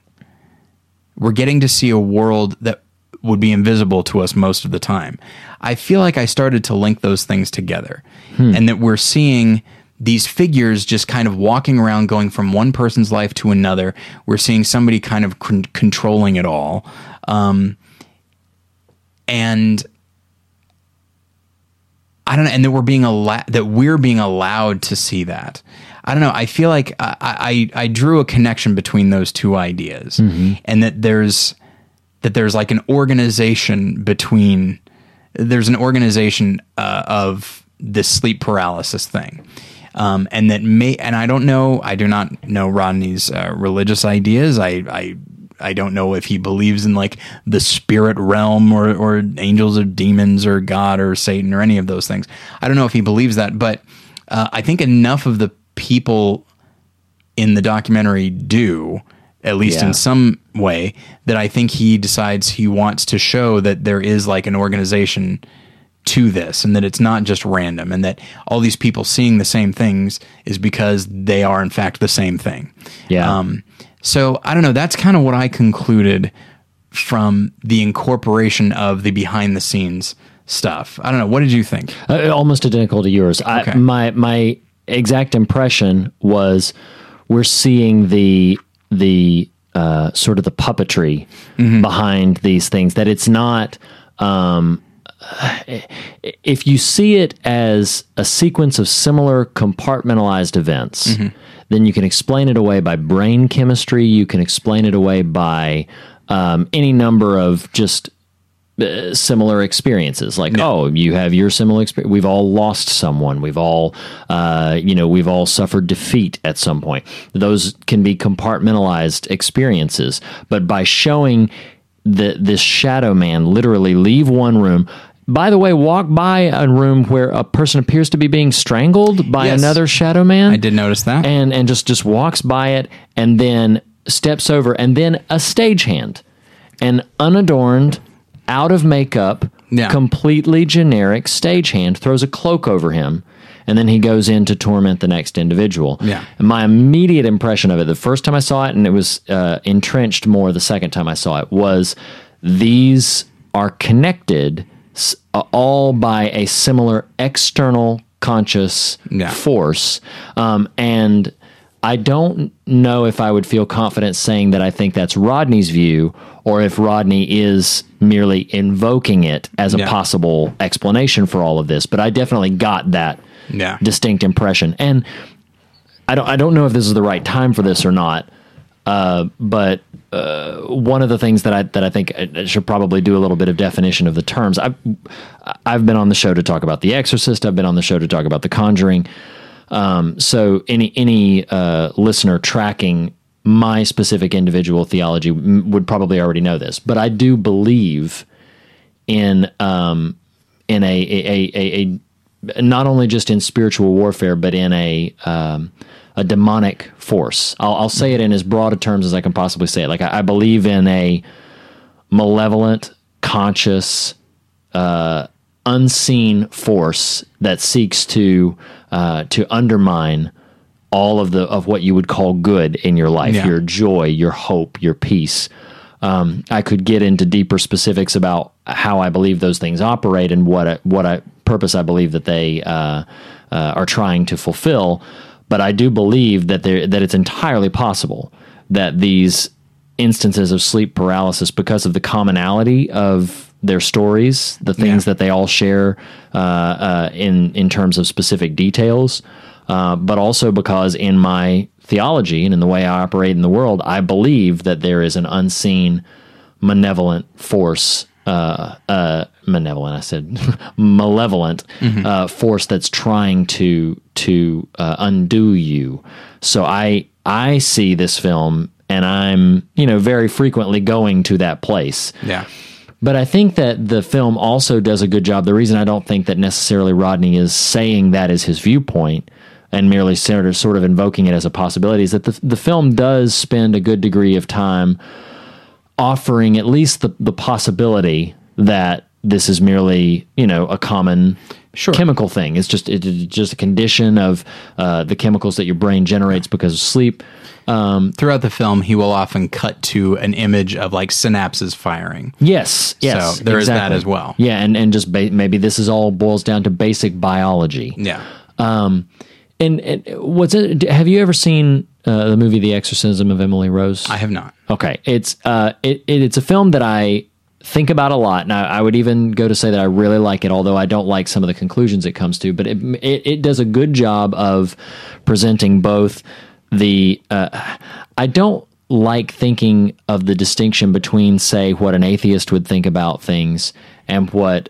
We're getting to see a world that would be invisible to us most of the time. I feel like I started to link those things together and that we're seeing these figures just kind of walking around going from one person's life to another. We're seeing somebody kind of con- controlling it all. Um, and I don't know, and that we're being allowed that we're being allowed to see that. I don't know. I feel like I, I, I drew a connection between those two ideas, Mm-hmm. and that there's that there's like an organization between there's an organization uh, of this sleep paralysis thing. Um, and that may, and I don't know, I do not know Rodney's uh, religious ideas. I, I, I don't know if he believes in like the spirit realm or, or angels or demons or God or Satan or any of those things. I don't know if he believes that, but uh, I think enough of the people in the documentary do, at least Yeah. in some way, that I think he decides he wants to show that there is like an organization to this and that it's not just random and that all these people seeing the same things is because they are in fact the same thing. Yeah. Um, so I don't know. That's kind of what I concluded from the incorporation of the behind the scenes stuff. I don't know. What did you think? Uh, almost identical to yours. Okay. I, my my exact impression was we're seeing the the uh, sort of the puppetry Mm-hmm. behind these things. That it's not. Um, if you see it as a sequence of similar compartmentalized events, Mm-hmm. then you can explain it away by brain chemistry. You can explain it away by um, any number of just uh, similar experiences. Like, oh, you have your similar experience. We've all lost someone. We've all, uh, you know, we've all suffered defeat at some point. Those can be compartmentalized experiences. But by showing the this shadow man literally leave one room. By the way, walk by a room where a person appears to be being strangled by Yes. another shadow man I did notice that. and and just just walks by it and then steps over and then a stagehand an unadorned out of makeup Yeah. completely generic stagehand throws a cloak over him and then he goes in to torment the next individual Yeah. and my immediate impression of it the first time i saw it and it was uh, entrenched more the second time i saw it was these are connected s- uh, all by a similar external conscious Yeah. force. Um, and I don't know if I would feel confident saying that I think that's Rodney's view or if Rodney is merely invoking it as a Yeah. possible explanation for all of this. But I definitely got that Yeah. distinct impression. And I don't I don't know if this is the right time for this or not. Uh, but uh, one of the things that I that I think I should probably do a little bit of definition of the terms. I've I've been on the show to talk about The Exorcist. I've been on the show to talk about The Conjuring. Um, so any any uh, listener tracking my specific individual theology m- would probably already know this, but I do believe in um, in a a, a, a not only just in spiritual warfare, but in a um, a demonic force. I'll, I'll say it in as broad a terms as I can possibly say it. Like I, I believe in a malevolent, conscious, uh, unseen force that seeks to uh, to undermine all of the of what you would call good in your life, Yeah. your joy, your hope, your peace. Um, I could get into deeper specifics about how I believe those things operate and what I, what I purpose I believe that they uh, uh, are trying to fulfill. But I do believe that there that it's entirely possible that these instances of sleep paralysis, because of the commonality of their stories, the things Yeah. that they all share uh, uh, in in terms of specific details, uh, but also because in my theology and in the way I operate in the world, I believe that there is an unseen, malevolent force. Uh, uh, malevolent. I said *laughs* malevolent uh, force that's trying to to uh, undo you. So I I see this film, and I'm you know very frequently going to that place. Yeah. But I think that the film also does a good job. The reason I don't think that necessarily Rodney is saying that is his viewpoint and merely sort of, sort of invoking it as a possibility is that the, the film does spend a good degree of time offering at least the, the possibility that this is merely, you know, a common Sure. chemical thing. It's just it's just a condition of uh, the chemicals that your brain generates because of sleep. Throughout the film, he will often cut to an image of like synapses firing. Yes, yes. So there is that as well. Yeah, and and just ba- maybe this is all boils down to basic biology. Yeah. And, and what's it? Have you ever seen uh, the movie The Exorcism of Emily Rose? I have not. Okay, it's uh, it, it it's a film that I think about a lot. And I, I would even go to say that I really like it, although I don't like some of the conclusions it comes to. But it it, it does a good job of presenting both the. Uh, I don't like thinking of the distinction between, say, what an atheist would think about things and what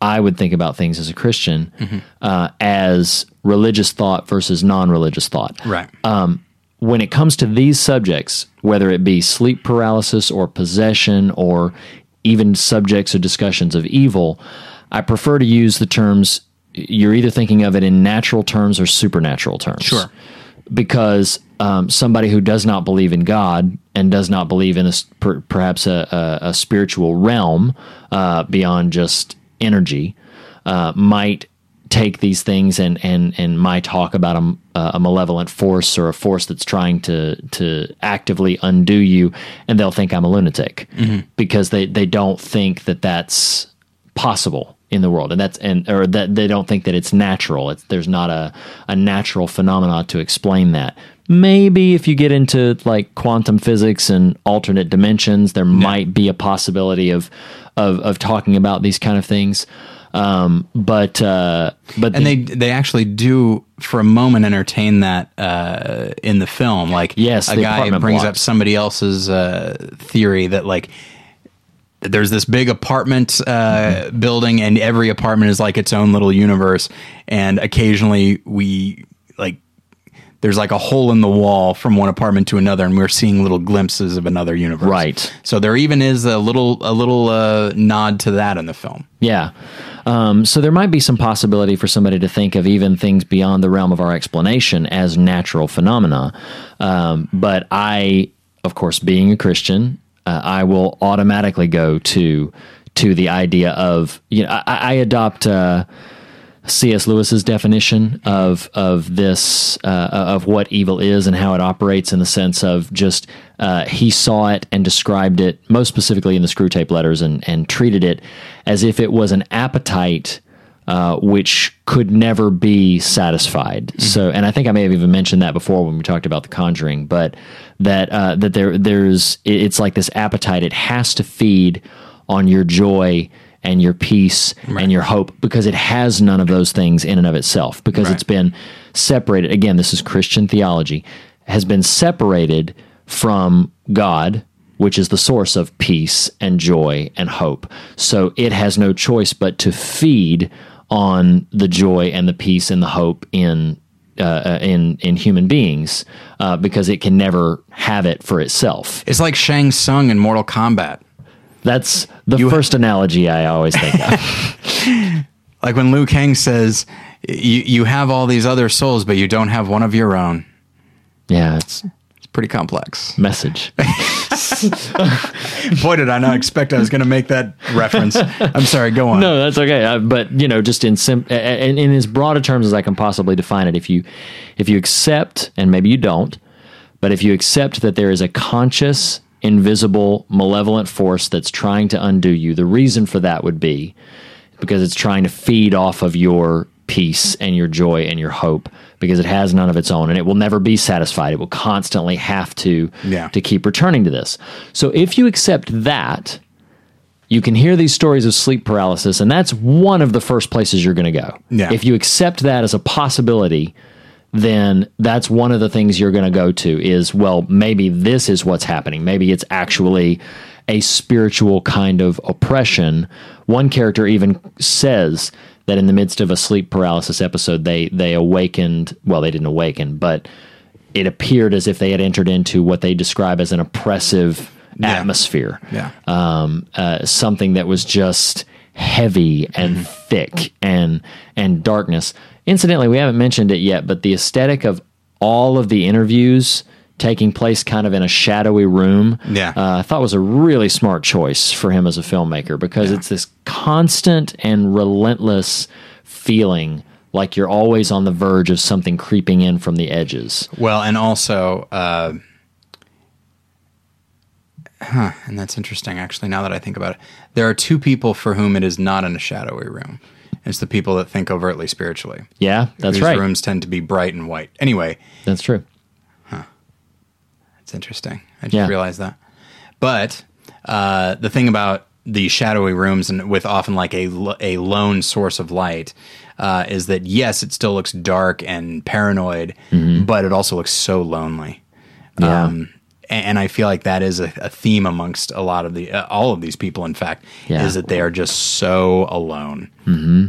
I would think about things as a Christian uh, as religious thought versus non-religious thought Right. when it comes to these subjects, whether it be sleep paralysis or possession or even subjects or discussions of evil, I prefer to use the terms you're either thinking of it in natural terms or supernatural terms. Sure. Because um, somebody who does not believe in God and does not believe in a, per, perhaps a, a, a spiritual realm uh, beyond just energy uh, might take these things and and and my talk about a, a malevolent force or a force that's trying to to actively undo you and they'll think I'm a lunatic. Because they they don't think that that's possible in the world. And that's and or that they don't think that it's natural. It's there's not a a natural phenomena to explain that. Maybe if you get into like quantum physics and alternate dimensions there might be a possibility of of of talking about these kind of things. Um but uh but and the- they they actually do for a moment entertain that uh, in the film. Like Yes, a guy brings block. up somebody else's uh, theory that like there's this big apartment uh, Mm-hmm. building, and every apartment is like its own little universe. And occasionally we like there's like a hole in the wall from one apartment to another, and we're seeing little glimpses of another universe. Right. So there even is a little a little uh, nod to that in the film. Yeah. Um, so there might be some possibility for somebody to think of even things beyond the realm of our explanation as natural phenomena. Um, but I, of course, being a Christian, uh, I will automatically go to to the idea of you know I, I adopt. Uh, C.S. Lewis's definition of of this uh, of what evil is and how it operates in the sense of just uh, he saw it and described it most specifically in the Screwtape letters and and treated it as if it was an appetite uh, which could never be satisfied. So, and I think I may have even mentioned that before when we talked about The Conjuring, but that uh, that there there's it's like this appetite. It has to feed on your joy and your peace and your hope because it has none of those things in and of itself because Right. it's been separated. Again, this is Christian theology has been separated from God which is the source of peace and joy and hope. So it has no choice but to feed on the joy and the peace and the hope in uh, in in human beings uh, because it can never have it for itself. It's like Shang Tsung in Mortal Kombat. That's the first analogy I always think of. *laughs* Like when Liu Kang says, "You you have all these other souls, but you don't have one of your own." yeah, it's It's pretty complex. message. *laughs* *laughs* Boy, did I not expect I was going to make that reference. I'm sorry. Go on. No, that's okay. Uh, but you know, just in sim- in, in as broad a terms as I can possibly define it, if you if you accept, and maybe you don't, but if you accept that there is a conscious, invisible, malevolent force that's trying to undo you, the reason for that would be because it's trying to feed off of your peace and your joy and your hope because it has none of its own and it will never be satisfied it will constantly have to Yeah. to keep returning to this so if you accept that you can hear these stories of sleep paralysis, and that's one of the first places you're going to go. Yeah. If you accept that as a possibility, then that's one of the things you're going to go to is, well, maybe this is what's happening. Maybe it's actually a spiritual kind of oppression. One character even says that in the midst of a sleep paralysis episode, they they awakened. Well, they didn't awaken, but it appeared as if they had entered into what they describe as an oppressive atmosphere Yeah. um, uh, something that was just heavy and thick and and darkness. Incidentally, we haven't mentioned it yet, but the aesthetic of all of the interviews taking place kind of in a shadowy room, Yeah. uh, I thought was a really smart choice for him as a filmmaker because it's this constant and relentless feeling like you're always on the verge of something creeping in from the edges. Well, and also, uh, huh, and that's interesting, actually, now that I think about it. There are two people for whom it is not in a shadowy room. It's the people that think overtly spiritually. Yeah, that's right. rooms tend to be bright and white. Anyway, That's true. It's interesting. I just Yeah. realized that. But uh, the thing about the shadowy rooms and with often like a, a lone source of light uh, is that yes, it still looks dark and paranoid, but it also looks so lonely. Yeah. Um, and I feel like that is a, a theme amongst a lot of the uh, all of these people. In fact, Yeah. is that they are just so alone. Mm-hmm.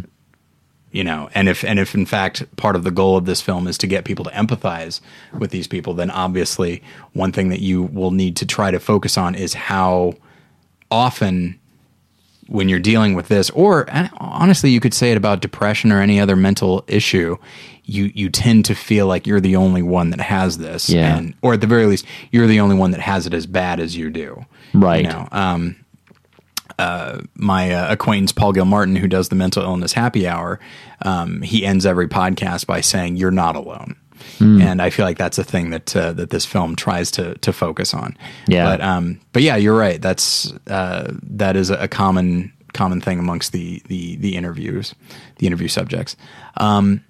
You know, and if and if in fact part of the goal of this film is to get people to empathize with these people, then obviously one thing that you will need to try to focus on is how often when you're dealing with this, or honestly, you could say it about depression or any other mental issue, you you tend to feel like you're the only one that has this, Yeah. and or at the very least, you're the only one that has it as bad as you do, Right. You know, um, uh, my uh, acquaintance Paul Gilmartin, who does the mental illness happy hour, um, he ends every podcast by saying, "You're not alone." Hmm. And I feel like that's a thing that uh, that this film tries to to focus on. Yeah. But um, but yeah, you're right. That's uh, that is a common common thing amongst the the the interviews, the interview subjects. Um,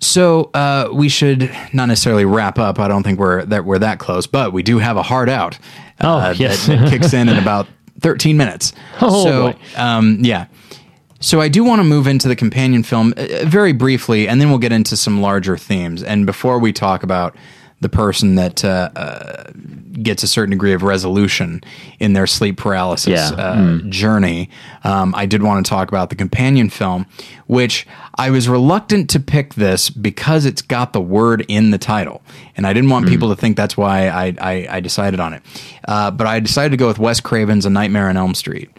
so uh, we should not necessarily wrap up. I don't think we're that we're that close, but we do have a hard out. Oh, uh, yes. that, that kicks in in about *laughs* 13 minutes. Oh, so boy. um, yeah. So I do want to move into the companion film uh, very briefly, and then we'll get into some larger themes. And before we talk about the person that uh, uh, gets a certain degree of resolution in their sleep paralysis Yeah. uh, journey, um, I did want to talk about the companion film, which I was reluctant to pick this because it's got the word in the title, and I didn't want people to think that's why I, I, I decided on it. Uh, but I decided to go with Wes Craven's A Nightmare on Elm Street,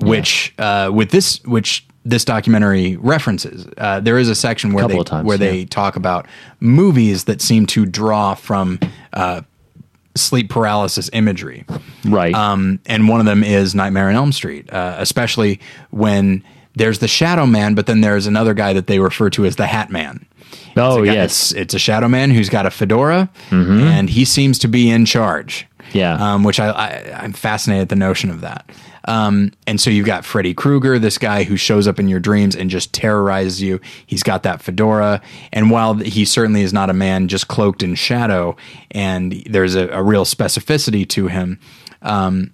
which uh, with this which this documentary references. Uh, there is a section where they times, where they talk about movies that seem to draw from uh, sleep paralysis imagery. Right. Um, and one of them is Nightmare on Elm Street, uh, especially when there's the Shadow Man, but then there's another guy that they refer to as the Hat Man. oh, It's guy- yes. it's, it's a Shadow Man who's got a fedora, and he seems to be in charge. Yeah. um, which I, I I'm fascinated at the notion of that. Um, and so you've got Freddy Krueger, this guy who shows up in your dreams and just terrorizes you. He's got that fedora, and while he certainly is not a man just cloaked in shadow, and there's a, a real specificity to him. Um,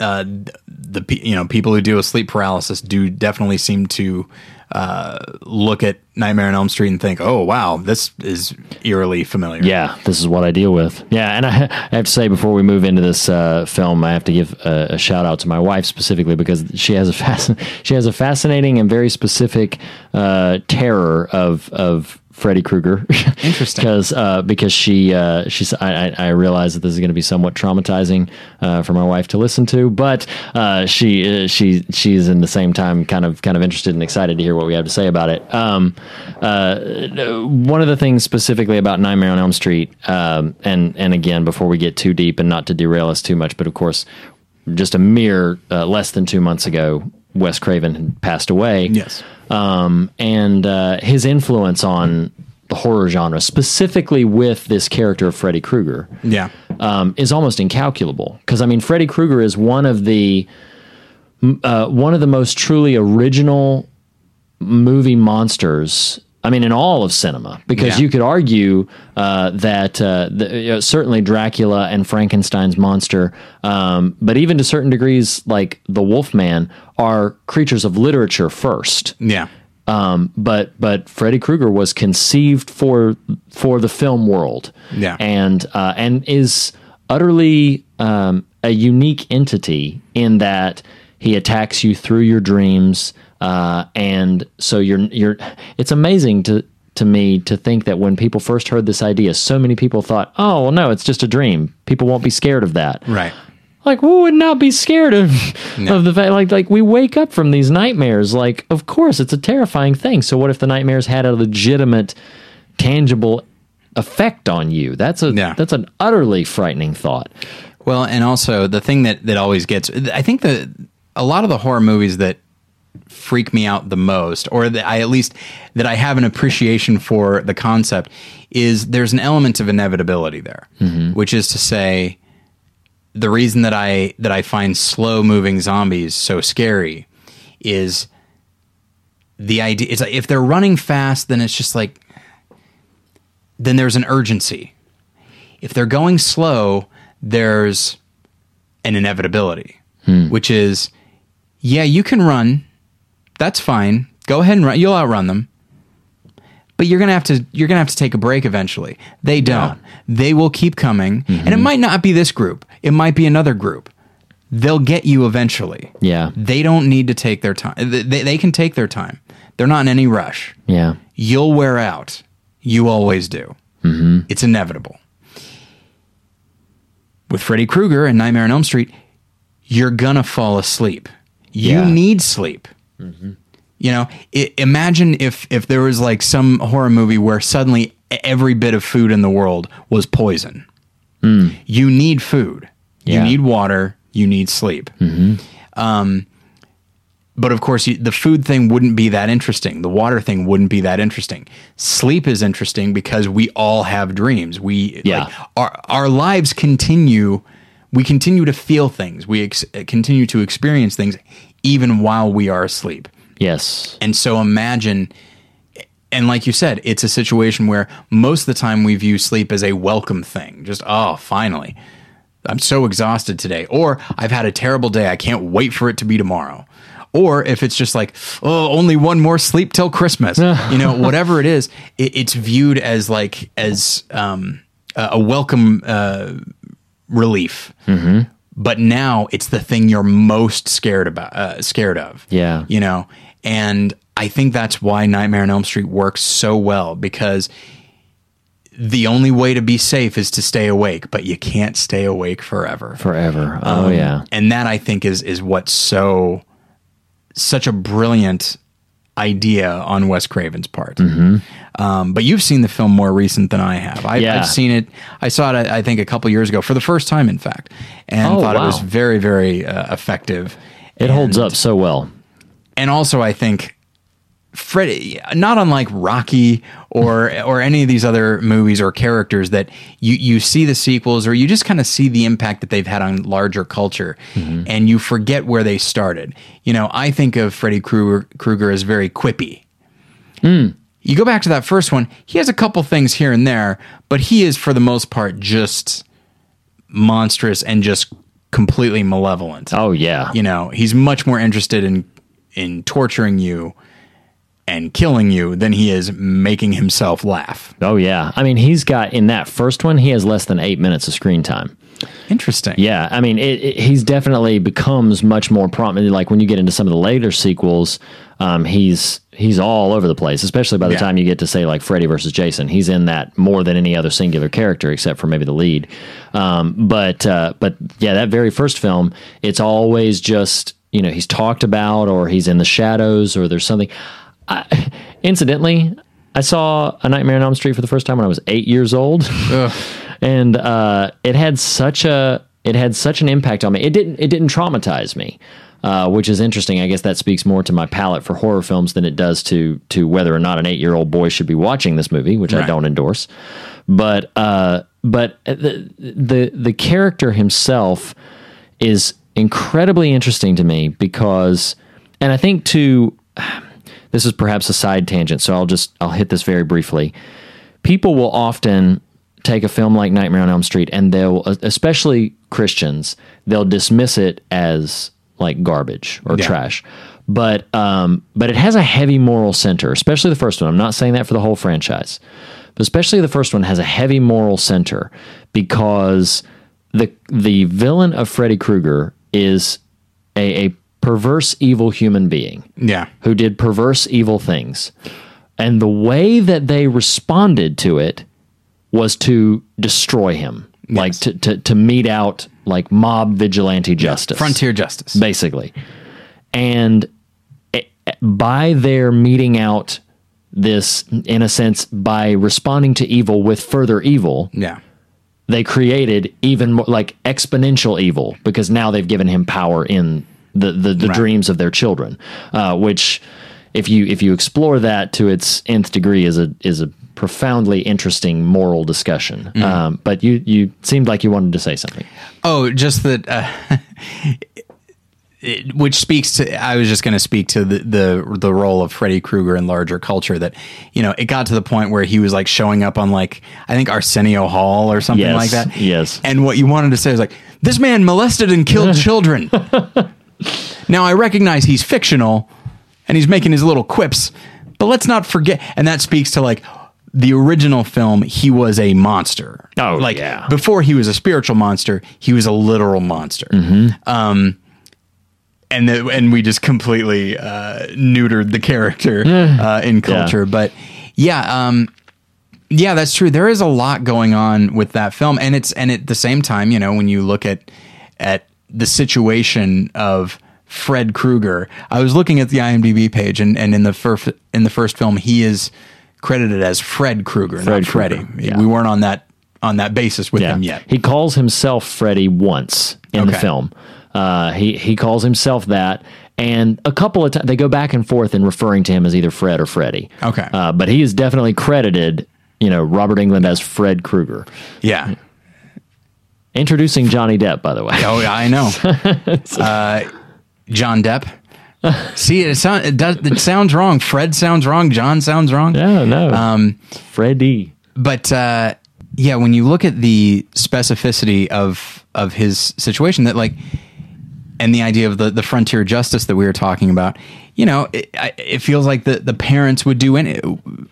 uh, the you know people who deal with sleep paralysis do definitely seem to uh, look at Nightmare on Elm Street and think, "Oh wow, this is eerily familiar." Yeah, this is what I deal with. Yeah, and I, *laughs* I have to say before we move into this uh, film, I have to give a, a shout out to my wife specifically because she has a *laughs* fasc- she has a fascinating and very specific uh, terror of of Freddy Krueger. Interesting. *laughs* because uh, because she uh, she's I, I realize that this is going to be somewhat traumatizing uh, for my wife to listen to, but uh, she uh, she she's in the same time kind of kind of interested and excited to hear what we have to say about it. Um, uh, one of the things specifically about Nightmare on Elm Street, um, and and again before we get too deep and not to derail us too much, but of course, just a mere uh, less than two months ago, Wes Craven had passed away Yes. Um, and uh, his influence on the horror genre, specifically with this character of Freddy Krueger, Yeah. um, is almost incalculable. Because I mean, Freddy Krueger is one of the uh, one of the most truly original movie monsters. I mean, in all of cinema, because Yeah. you could argue uh, that uh, the, uh, certainly Dracula and Frankenstein's monster, um, but even to certain degrees, like the Wolfman, are creatures of literature first Yeah. um, but but Freddy Krueger was conceived for for the film world, Yeah. and uh, and is utterly um, a unique entity in that he attacks you through your dreams, uh, and so you're you're. It's amazing to to me to think that when people first heard this idea, so many people thought, "Oh, well, no, it's just a dream. People won't be scared of that." Right. Like, who would not be scared of of the fact? Like, like we wake up from these nightmares. Like, of course, it's a terrifying thing. So, what if the nightmares had a legitimate, tangible effect on you? That's a Yeah. that's an utterly frightening thought. Well, and also the thing that that always gets I think that a lot of the horror movies that freak me out the most or that I at least that I have an appreciation for the concept is there's an element of inevitability there, mm-hmm. which is to say the reason that I that I find slow moving zombies so scary is the idea it's like if they're running fast then it's just like then there's an urgency if they're going slow, there's an inevitability. Hmm. which is, yeah, you can run. That's fine. Go ahead and run. You'll outrun them. But you're gonna have to you're gonna have to take a break eventually. They don't. They will keep coming, and it might not be this group. It might be another group. They'll get you eventually. Yeah. They don't need to take their time. They, they can take their time. They're not in any rush. Yeah. You'll wear out. You always do. Mm-hmm. It's inevitable. With Freddy Krueger and Nightmare on Elm Street, you're gonna fall asleep. You Yeah. need sleep. You know, i imagine if if there was like some horror movie where suddenly every bit of food in the world was poison. You need food. You need water. You need sleep. Um, but of course, you, the food thing wouldn't be that interesting. The water thing wouldn't be that interesting. Sleep is interesting because we all have dreams. We Yeah. like, our our lives continue. We continue to feel things. We ex- continue to experience things even while we are asleep. Yes. And so imagine, and like you said, it's a situation where most of the time we view sleep as a welcome thing. Just, oh, finally. I'm so exhausted today. Or I've had a terrible day. I can't wait for it to be tomorrow. Or if it's just like, oh, only one more sleep till Christmas, *laughs* you know, whatever it is, it, it's viewed as like, as um, a a welcome uh, relief. But now it's the thing you're most scared about, uh, scared of Yeah. you know and i think that's why nightmare on elm street works so well because the only way to be safe is to stay awake but you can't stay awake forever Forever. Oh Um, yeah. and that i think is is what's so such a brilliant idea on wes craven's part um, but you've seen the film more recent than i have I, Mm-hmm. Yeah. i've seen it i saw it i think a couple years ago for the first time in fact and Oh, thought it was very very uh, effective It holds up so well. and also I think Freddy, not unlike Rocky or *laughs* or any of these other movies or characters that you you see the sequels or you just kind of see the impact that they've had on larger culture, and you forget where they started. You know, I think of Freddy Krueger, Krueger as very quippy. You go back to that first one; he has a couple things here and there, but he is for the most part just monstrous and just completely malevolent Oh yeah. you know he's much more interested in in torturing you and killing you than he is making himself laugh Oh yeah. I mean, he's got in that first one, he has less than eight minutes of screen time. interesting Yeah, I mean, it, it, he's definitely becomes much more prominent. Like when you get into some of the later sequels, um, he's he's all over the place. Especially by the Yeah. time you get to say like Freddy versus Jason, he's in that more than any other singular character, except for maybe the lead. Um, but uh, but yeah, that very first film, it's always just you know he's talked about or he's in the shadows or there's something. I, *laughs* incidentally, I saw A Nightmare on Elm Street for the first time when I was eight years old *laughs* and uh, it had such a it had such an impact on me. It didn't it didn't traumatize me, uh, which is interesting. I guess that speaks more to my palate for horror films than it does to to whether or not an eight year old boy should be watching this movie, which I don't endorse. But uh, but the the the character himself is incredibly interesting to me because, and I think to *sighs* this is perhaps a side tangent, so I'll just I'll hit this very briefly people will often take a film like Nightmare on Elm Street and they'll, especially Christians, they'll dismiss it as like garbage or Yeah. trash. But um, but it has a heavy moral center, especially the first one. I'm not saying that for the whole franchise, but especially the first one has a heavy moral center because the the villain of Freddy Krueger is a, a perverse evil human being yeah who did perverse evil things. And the way that they responded to it was to destroy him, like to, to, to mete out like mob vigilante justice. frontier justice Basically. And eh, by their meting out this, in a sense, by responding to evil with further evil, yeah they created even more like exponential evil because now they've given him power in the the, the Right. dreams of their children, uh, which if you if you explore that to its nth degree is a is a profoundly interesting moral discussion. Um, but you you seemed like you wanted to say something. oh just that uh, *laughs* it, which speaks to I was just going to speak to the, the the role of Freddy Krueger in larger culture that you know it got to the point where he was like showing up on like I think Arsenio Hall or something Yes, like that. yes. And what you wanted to say was like this man molested and killed *laughs* children. *laughs* now I recognize he's fictional and he's making his little quips, but let's not forget and that speaks to like the original film he was a monster. Oh, like yeah. before he was a spiritual monster, he was a literal monster. Um and the, and we just completely uh, neutered the character uh, in culture. But yeah, um, yeah, that's true. There is a lot going on with that film, and it's and at the same time, you know, when you look at at the situation of Fred Krueger, I was looking at the IMDb page, and, and in the first in the first film, he is credited as Fred Krueger, Fred not Freddy. Yeah. We weren't on that on that basis with Yeah. him yet. He calls himself Freddy once in the film. Uh, he he calls himself that, and a couple of times they go back and forth in referring to him as either Fred or Freddy. Okay. uh, but he is definitely credited. You know, Robert Englund as Fred Krueger. Yeah. Introducing Johnny Depp, by the way. Oh, yeah, I know. *laughs* uh, John Depp. See, it, sound, it does. It sounds wrong. Fred sounds wrong. John sounds wrong. No, no. Um, Freddy. but uh, yeah, when you look at the specificity of of his situation, that like, and the idea of the the frontier justice that we were talking about, you know, it, I- it feels like the the parents would do any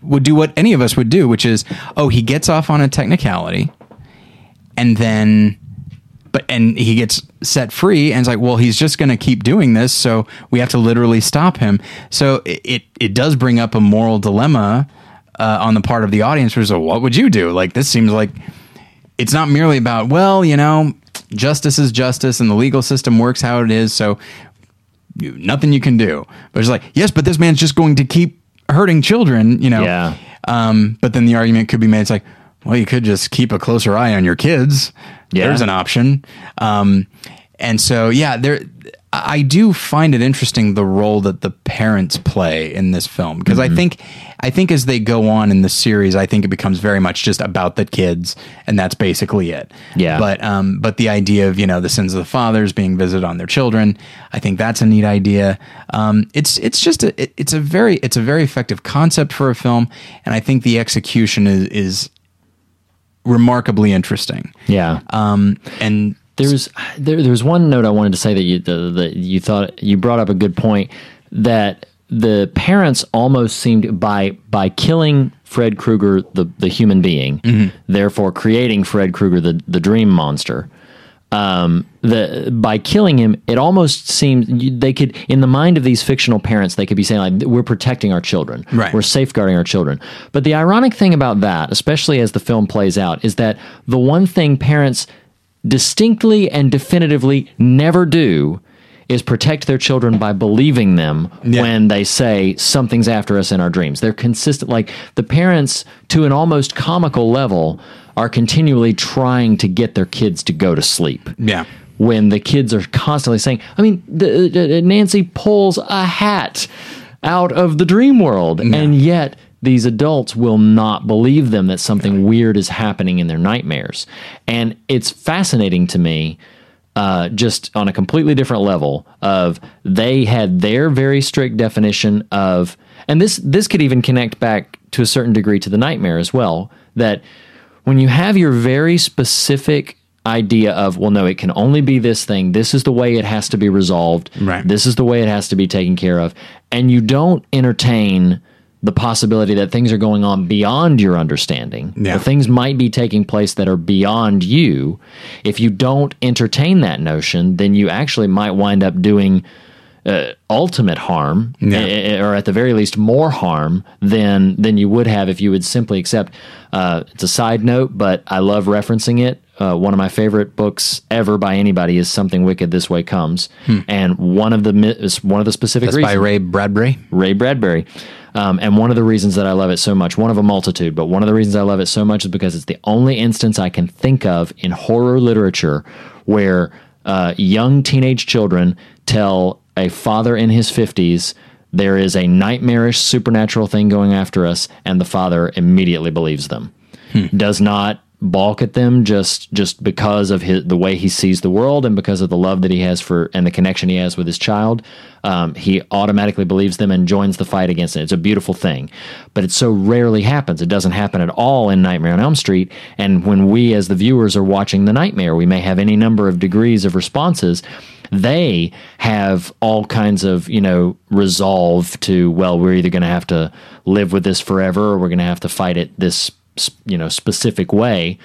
would do what any of us would do, which is, oh, he gets off on a technicality, and then but and he gets set free and it's like well he's just going to keep doing this so we have to literally stop him. So it it, it does bring up a moral dilemma uh, on the part of the audience where it's like, what would you do? Like this seems like it's not merely about well you know justice is justice and the legal system works how it is so you, nothing you can do. But it's like yes but this man's just going to keep hurting children you know? Yeah. um, but then the argument could be made it's like well you could just keep a closer eye on your kids Yeah. there's an option um, and so yeah there i do find it interesting the role that the parents play in this film because Mm-hmm. i think i think as they go on in the series i think it becomes very much just about the kids and that's basically it Yeah. but um, but the idea of you know the sins of the fathers being visited on their children, I think that's a neat idea. Um, it's it's just a it, it's a very it's a very effective concept for a film, and I think the execution is is remarkably interesting. Yeah. Um, and There's there, there's one note I wanted to say that you the, that you thought you brought up a good point that the parents almost seemed by by killing Fred Krueger the the human being, therefore creating Fred Krueger the the dream monster. Um, the by killing him, it almost seems they could, in the mind of these fictional parents, they could be saying like, "We're protecting our children, Right. We're safeguarding our children." But the ironic thing about that, especially as the film plays out, is that the one thing parents distinctly and definitively never do is protect their children by believing them Yeah. when they say something's after us in our dreams. They're consistent like the parents to an almost comical level are continually trying to get their kids to go to sleep. yeah, When the kids are constantly saying, I mean, the, the- Nancy pulls a hat out of the dream world, and yet these adults will not believe them that something weird is happening in their nightmares. And it's fascinating to me, uh, just on a completely different level, of they had their very strict definition of, and this this could even connect back to a certain degree to the nightmare as well. That when you have your very specific idea of well no it can only be this thing this is the way it has to be resolved Right. this is the way it has to be taken care of and you don't entertain the possibility that things are going on beyond your understanding Yeah. things might be taking place that are beyond you if you don't entertain that notion then you actually might wind up doing uh, ultimate harm, Yeah. eh, or at the very least more harm than than you would have if you would simply accept. Uh, it's a side note, but I love referencing it. Uh, one of my favorite books ever by anybody is "Something Wicked This Way Comes," and one of the one of the specific that's reasons by Ray Bradbury. Ray Bradbury. Um, and one of the reasons that I love it so much, one of a multitude, but one of the reasons I love it so much is because it's the only instance I can think of in horror literature where uh, young teenage children tell a father in his 50s there is a nightmarish supernatural thing going after us, and the father immediately believes them. Does not balk at them just just because of his the way he sees the world and because of the love that he has for and the connection he has with his child. Um, he automatically believes them and joins the fight against it. It's a beautiful thing, but it so rarely happens. It doesn't happen at all in Nightmare on Elm Street. And when we, as the viewers, are watching the nightmare, we may have any number of degrees of responses they have all kinds of you know resolve to well we're either going to have to live with this forever or we're going to have to fight it this you know specific way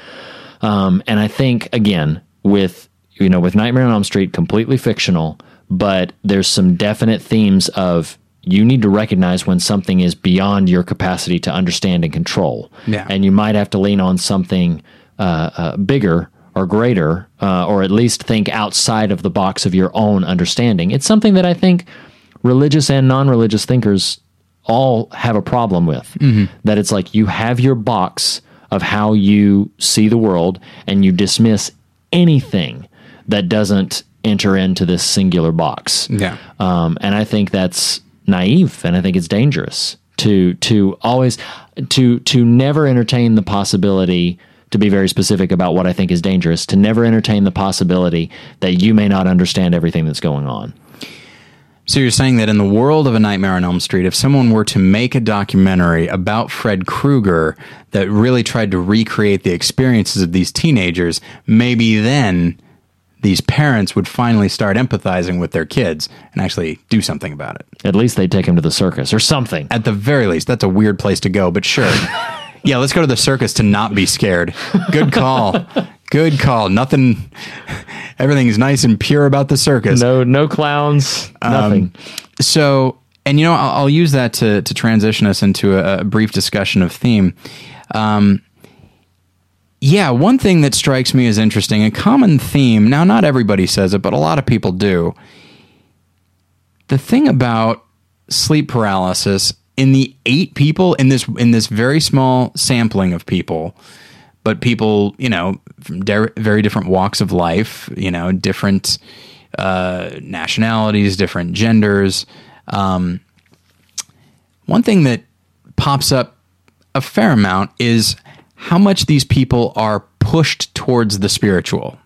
um, and i think again with you know with nightmare on elm street completely fictional but there's some definite themes of you need to recognize when something is beyond your capacity to understand and control Yeah. and you might have to lean on something uh, uh, bigger or greater, uh, or at least think outside of the box of your own understanding. It's something that I think religious and non religious thinkers all have a problem with. That it's like you have your box of how you see the world and you dismiss anything that doesn't enter into this singular box. Yeah. Um, and I think that's naive and I think it's dangerous to to always to to never entertain the possibility to be very specific about what I think is dangerous, to never entertain the possibility that you may not understand everything that's going on. So you're saying that in the world of A Nightmare on Elm Street, if someone were to make a documentary about Fred Krueger that really tried to recreate the experiences of these teenagers, maybe then these parents would finally start empathizing with their kids and actually do something about it. At least they'd take him to the circus or something. At the very least, that's a weird place to go, but sure. *laughs* yeah, let's go to the circus to not be scared. Good call. Good call. Nothing, everything's nice and pure about the circus. No, no clowns, nothing. So, and you know, I'll, I'll use that to to transition us into a, a brief discussion of theme. Um, yeah, one thing that strikes me as interesting, a common theme. Now, not everybody says it, but a lot of people do. The thing about sleep paralysis in the eight people in this in this very small sampling of people, but people, you know, from de- very different walks of life, you know, different uh, nationalities, different genders. Um, one thing that pops up a fair amount is how much these people are pushed towards the spiritual.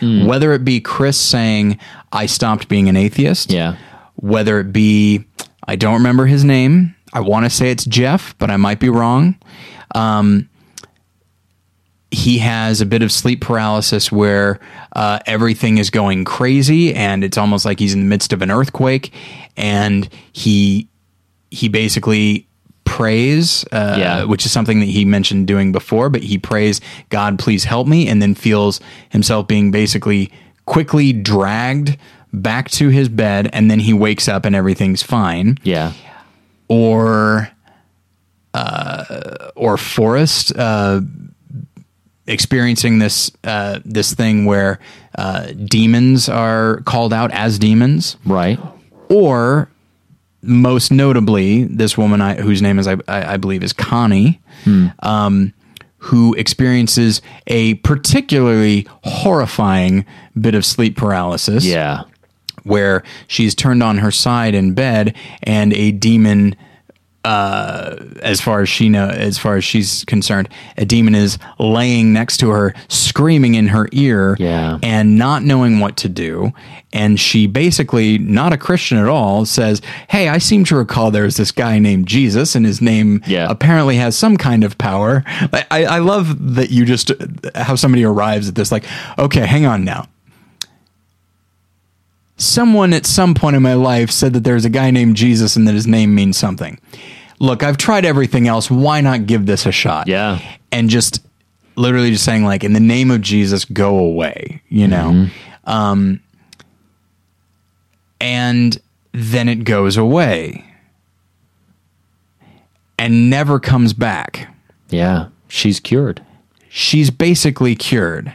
Whether it be Chris saying, I stopped being an atheist, Yeah. whether it be, I don't remember his name. I want to say it's Jeff, but I might be wrong. Um, he has a bit of sleep paralysis where uh, everything is going crazy and it's almost like he's in the midst of an earthquake and he he basically prays uh, Yeah. which is something that he mentioned doing before but he prays god please help me and then feels himself being basically quickly dragged back to his bed and then he wakes up and everything's fine Yeah. or uh, or Forrest uh, experiencing this uh, this thing where uh, demons are called out as demons, Right. or most notably, this woman I, whose name is I, I I believe is Connie. Um, who experiences a particularly horrifying bit of sleep paralysis Yeah. where she's turned on her side in bed and a demon uh, as far as she know as far as she's concerned a demon is laying next to her screaming in her ear Yeah. and not knowing what to do and she basically not a christian at all says hey i seem to recall there's this guy named jesus and his name Yeah. apparently has some kind of power I, I I love that you just how somebody arrives at this like okay hang on now someone at some point in my life said that there's a guy named Jesus and that his name means something. Look, I've tried everything else. Why not give this a shot? Yeah. And just literally just saying, like, in the name of Jesus, go away, you know? Um, and then it goes away and never comes back. Yeah. She's cured. She's basically cured.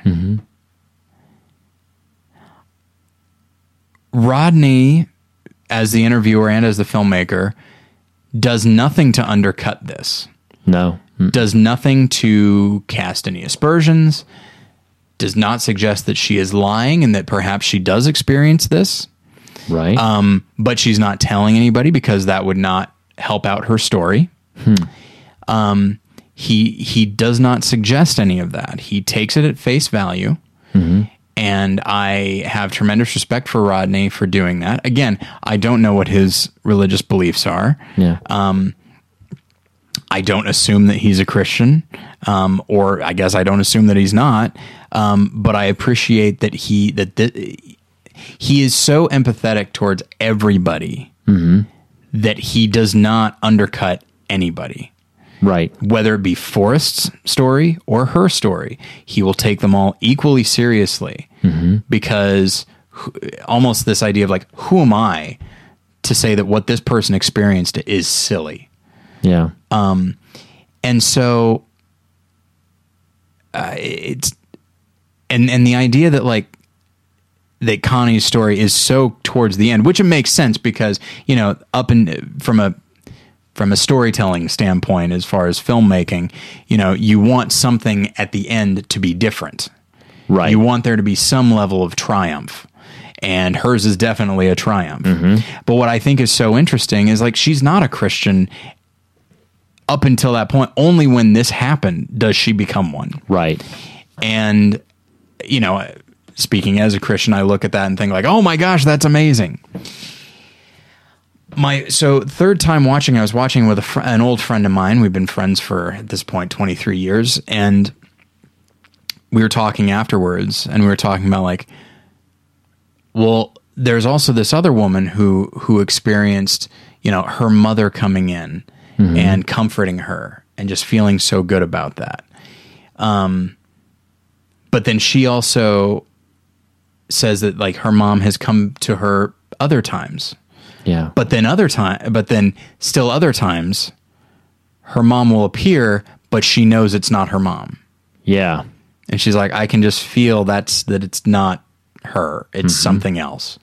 Rodney, as the interviewer and as the filmmaker, does nothing to undercut this, No. Mm. does nothing to cast any aspersions, does not suggest that she is lying and that perhaps she does experience this. Right. Um, but she's not telling anybody because that would not help out her story. Um, he he does not suggest any of that. He takes it at face value. And I have tremendous respect for Rodney for doing that. Again, I don't know what his religious beliefs are. Yeah. I don't assume that he's a Christian, um, or I guess I don't assume that he's not. Um, but I appreciate that he that th- he is so empathetic towards everybody that he does not undercut anybody, right. whether it be Forrest's story or her story. He will take them all equally seriously because almost this idea of like, who am I to say that what this person experienced is silly? Yeah. Um, and so uh, it's and and the idea that like that Connie's story is so towards the end, which it makes sense because you know up and from a from a storytelling standpoint, as far as filmmaking, you know you want something at the end to be different. Right. You want there to be some level of triumph. And hers is definitely a triumph. Mm-hmm. But what I think is so interesting is like she's not a Christian up until that point. Only when this happened does she become one. right. And, you know, speaking as a Christian, I look at that and think like, oh my gosh, that's amazing. My so third time watching, I was watching with a fr- an old friend of mine. We've been friends for at this point twenty three years, and we were talking afterwards, and we were talking about like, well, there's also this other woman who who experienced, you know, her mother coming in and comforting her and just feeling so good about that. Um, but then she also says that like her mom has come to her other times Yeah. but then other time but then still other times her mom will appear but she knows it's not her mom yeah. And she's like i can just feel that's that it's not her it's something else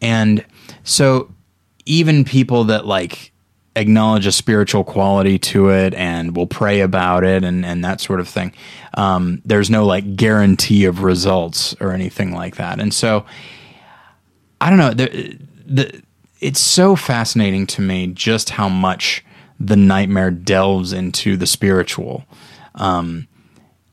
and so even people that like acknowledge a spiritual quality to it and will pray about it and and that sort of thing um, there's no like guarantee of results or anything like that and so I don't know. The, the it's so fascinating to me just how much the nightmare delves into the spiritual. Um,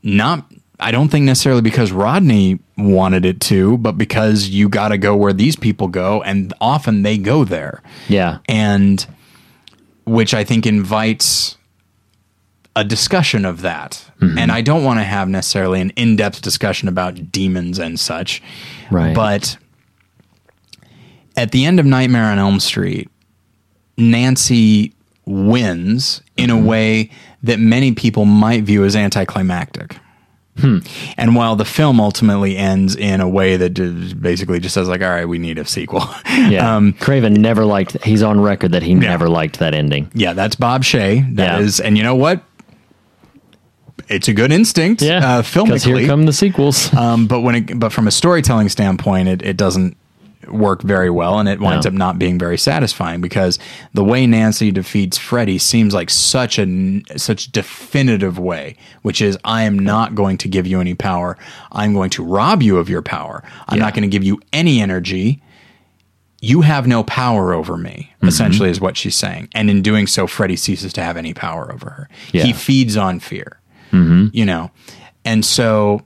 not, I don't think necessarily because Rodney wanted it to, but because you got to go where these people go, and often they go there, Yeah. and which I think invites a discussion of that. Mm-hmm. And I don't want to have necessarily an in-depth discussion about demons and such, Right. but at the end of Nightmare on Elm Street, Nancy wins in a mm-hmm. way that many people might view as anticlimactic. And while the film ultimately ends in a way that basically just says like, "All right, we need a sequel," Yeah. *laughs* um, Craven never liked. He's on record that he never liked that ending. yeah, that's Bob Shaye. That Yeah. is, and you know what? It's a good instinct, Yeah. uh, filmically. here come the sequels. um, but when it, but from a storytelling standpoint, it, it doesn't work very well, and it winds No. up not being very satisfying because the way Nancy defeats Freddy seems like such a such definitive way, which is I am not going to give you any power. I'm going to rob you of your power. I'm Yeah. not going to give you any energy. You have no power over me, Mm-hmm. essentially, is what she's saying. And in doing so, Freddy ceases to have any power over her. Yeah. He feeds on fear, you know? And so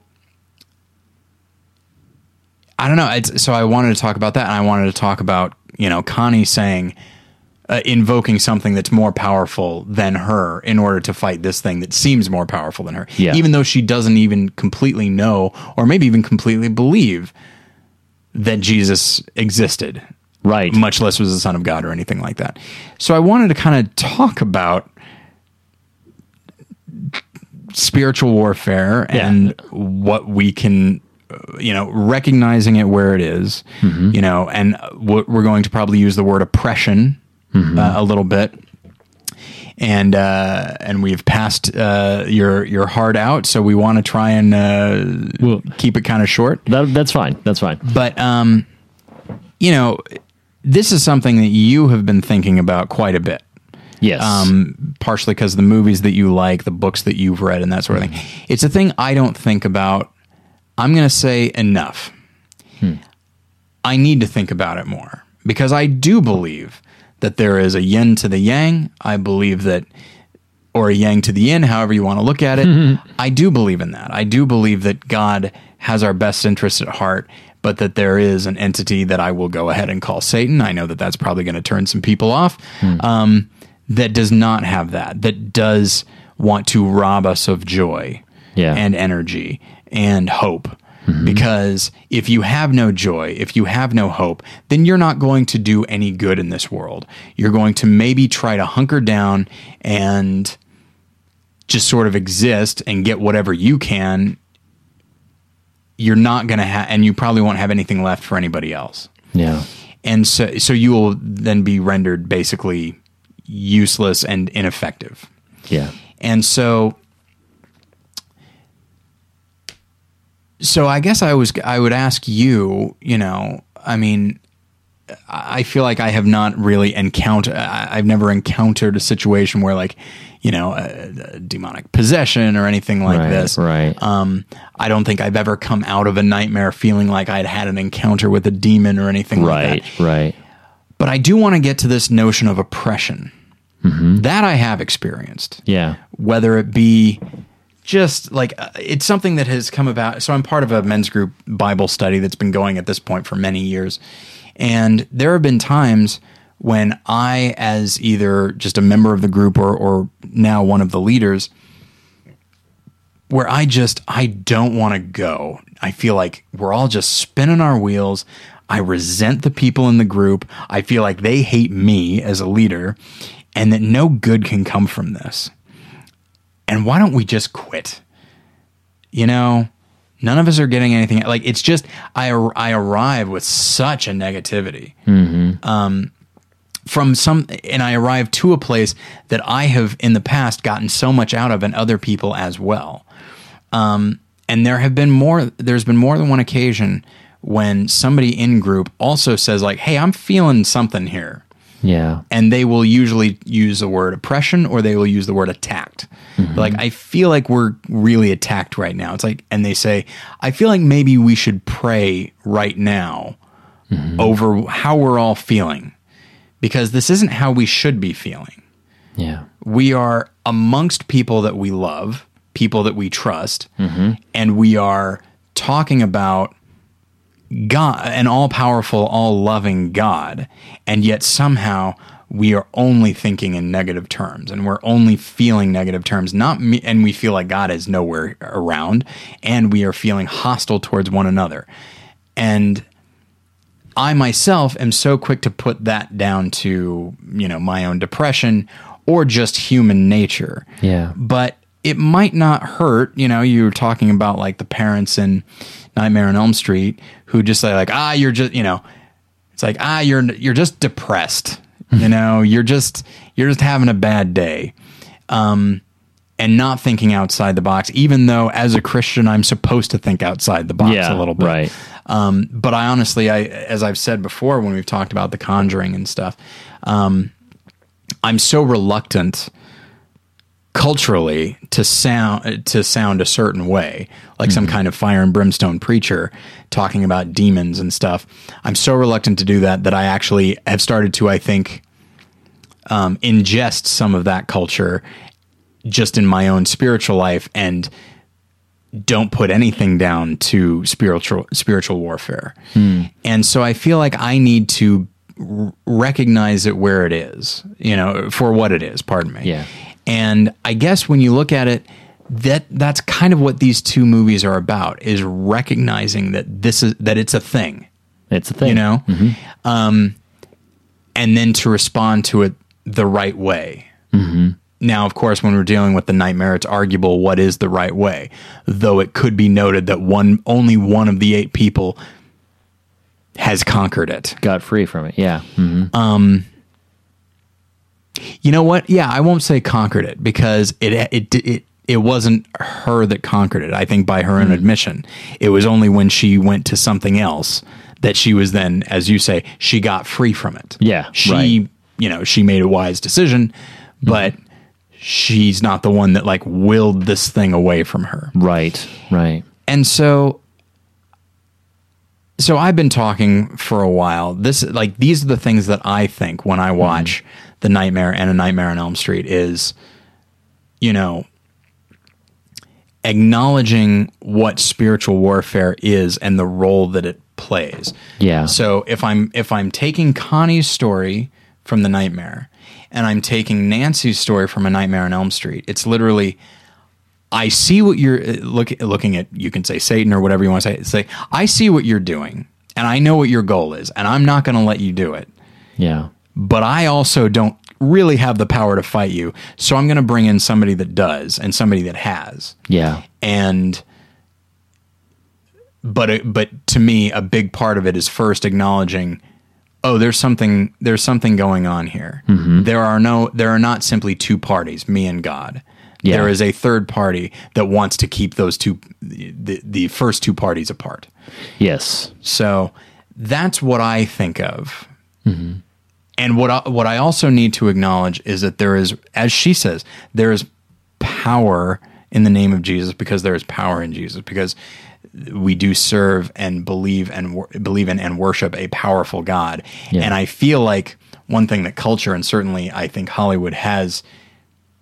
I don't know. It's, so I wanted to talk about that, and I wanted to talk about you know Connie saying, uh, invoking something that's more powerful than her in order to fight this thing that seems more powerful than her, Yeah. even though she doesn't even completely know, or maybe even completely believe that Jesus existed, right. much less was the Son of God or anything like that. So I wanted to kind of talk about spiritual warfare Yeah. and what we can you know recognizing it where it is, you know and we're going to probably use the word oppression uh, a little bit and uh, and we've passed uh, your your heart out so we want to try and uh, Well- keep it kind of short That, that's fine. That's fine. but um, you know, this is something that you have been thinking about quite a bit. Yes. Um, partially because the movies that you like, the books that you've read, and that sort of thing. It's a thing I don't think about. I'm going to say enough. I need to think about it more because I do believe that there is a yin to the yang. I believe that or a yang to the yin, however you want to look at it. *laughs* I do believe in that. I do believe that God has our best interests at heart, but that there is an entity that I will go ahead and call Satan. I know that that's probably going to turn some people off. Um, that does not have that. That does want to rob us of joy Yeah. and energy and hope. Mm-hmm. Because if you have no joy, if you have no hope, then you're not going to do any good in this world. You're going to maybe try to hunker down and just sort of exist and get whatever you can. You're not going to have, and you probably won't have anything left for anybody else. Yeah. And so, so you will then be rendered basically useless and ineffective. Yeah. And so so I guess I was I would ask you, you know, I mean I feel like I have not really encountered I've never encountered a situation where like, you know, a, a demonic possession or anything like Right, this. right. Um I don't think I've ever come out of a nightmare feeling like I'd had an encounter with a demon or anything like Right. that. Right. But I do want to get to this notion of oppression. That I have experienced Yeah. whether it be just like uh, it's something that has come about. So I'm part of a men's group Bible study that's been going at this point for many years. And there have been times when I, as either just a member of the group or, or now one of the leaders, where I just I don't want to go. I feel like we're all just spinning our wheels. I resent the people in the group. I feel like they hate me as a leader and that no good can come from this. And why don't we just quit? You know, none of us are getting anything like it's just I I arrive with such a negativity Um, from some and I arrive to a place that I have in the past gotten so much out of and other people as well. Um, and there have been more there's been more than one occasion when somebody in group also says like, "Hey, I'm feeling something here." Yeah. And they will usually use the word oppression or they will use the word attacked. Mm-hmm. Like I feel like we're really attacked right now. It's like and they say, "I feel like maybe we should pray right now mm-hmm. over how we're all feeling." because this isn't how we should be feeling. Yeah. We are amongst people that we love, people that we trust, mm-hmm. and we are talking about God, an all powerful, all loving God, and yet somehow we are only thinking in negative terms and we're only feeling negative terms not me and we feel like God is nowhere around and we are feeling hostile towards one another and I myself am so quick to put that down to, you know, my own depression or just human nature. Yeah. But it might not hurt, you know, you were talking about like the parents in Nightmare on Elm Street who just say like, ah, you're just, you know, it's like, ah, you're you're just depressed. You know, *laughs* you're just you're just having a bad day. Um and not thinking outside the box, even though as a Christian I'm supposed to think outside the box Yeah, a little bit. right. Um, but I honestly, I as I've said before when we've talked about the Conjuring and stuff, um, I'm so reluctant culturally to sound to sound a certain way, like some kind of fire and brimstone preacher talking about demons and stuff. I'm so reluctant to do that that I actually have started to, I think, um, ingest some of that culture just in my own spiritual life and don't put anything down to spiritual spiritual warfare. And so I feel like I need to r- recognize it where it is, you know, for what it is, pardon me. Yeah. And I guess when you look at it that that's kind of what these two movies are about is recognizing that this is that it's a thing, It's a thing. you know? Um and then to respond to it the right way. Now, of course, when we're dealing with the nightmare, it's arguable what is the right way. Though it could be noted that one only one of the eight people has conquered it. Got free from it. Yeah. Mhm. You know what? Yeah, I won't say conquered it because it it it it wasn't her that conquered it. I think by her own hmm. admission, it was only when she went to something else that she was then, as you say, she got free from it. Yeah, she right. you know she made a wise decision, mm-hmm. but she's not the one that like willed this thing away from her. Right. Right. And so so I've been talking for a while. This like these are the things that I think when I mm-hmm. watch The Nightmare and A Nightmare on Elm Street is you know, acknowledging what spiritual warfare is and the role that it plays. Yeah. So if I'm if I'm taking Connie's story from the nightmare and I'm taking Nancy's story from a nightmare on Elm Street, it's literally I see what you're uh, look, looking at. You can say Satan or whatever you want to say. Say I see what you're doing, and I know what your goal is, and I'm not going to let you do it. Yeah. But I also don't really have the power to fight you, so I'm going to bring in somebody that does and somebody that has. Yeah. And but but to me, a big part of it is first acknowledging oh there's something there's something going on here there are no there are not simply two parties me and god Yeah. there is a third party that wants to keep those two the, the first two parties apart Yes. so that's what i think of mm-hmm. and what I, what i also need to acknowledge is that there is as she says there is power in the name of jesus because there is power in jesus because we do serve and believe and wor- believe in and worship a powerful God. Yeah. And I feel like one thing that culture and certainly I think Hollywood has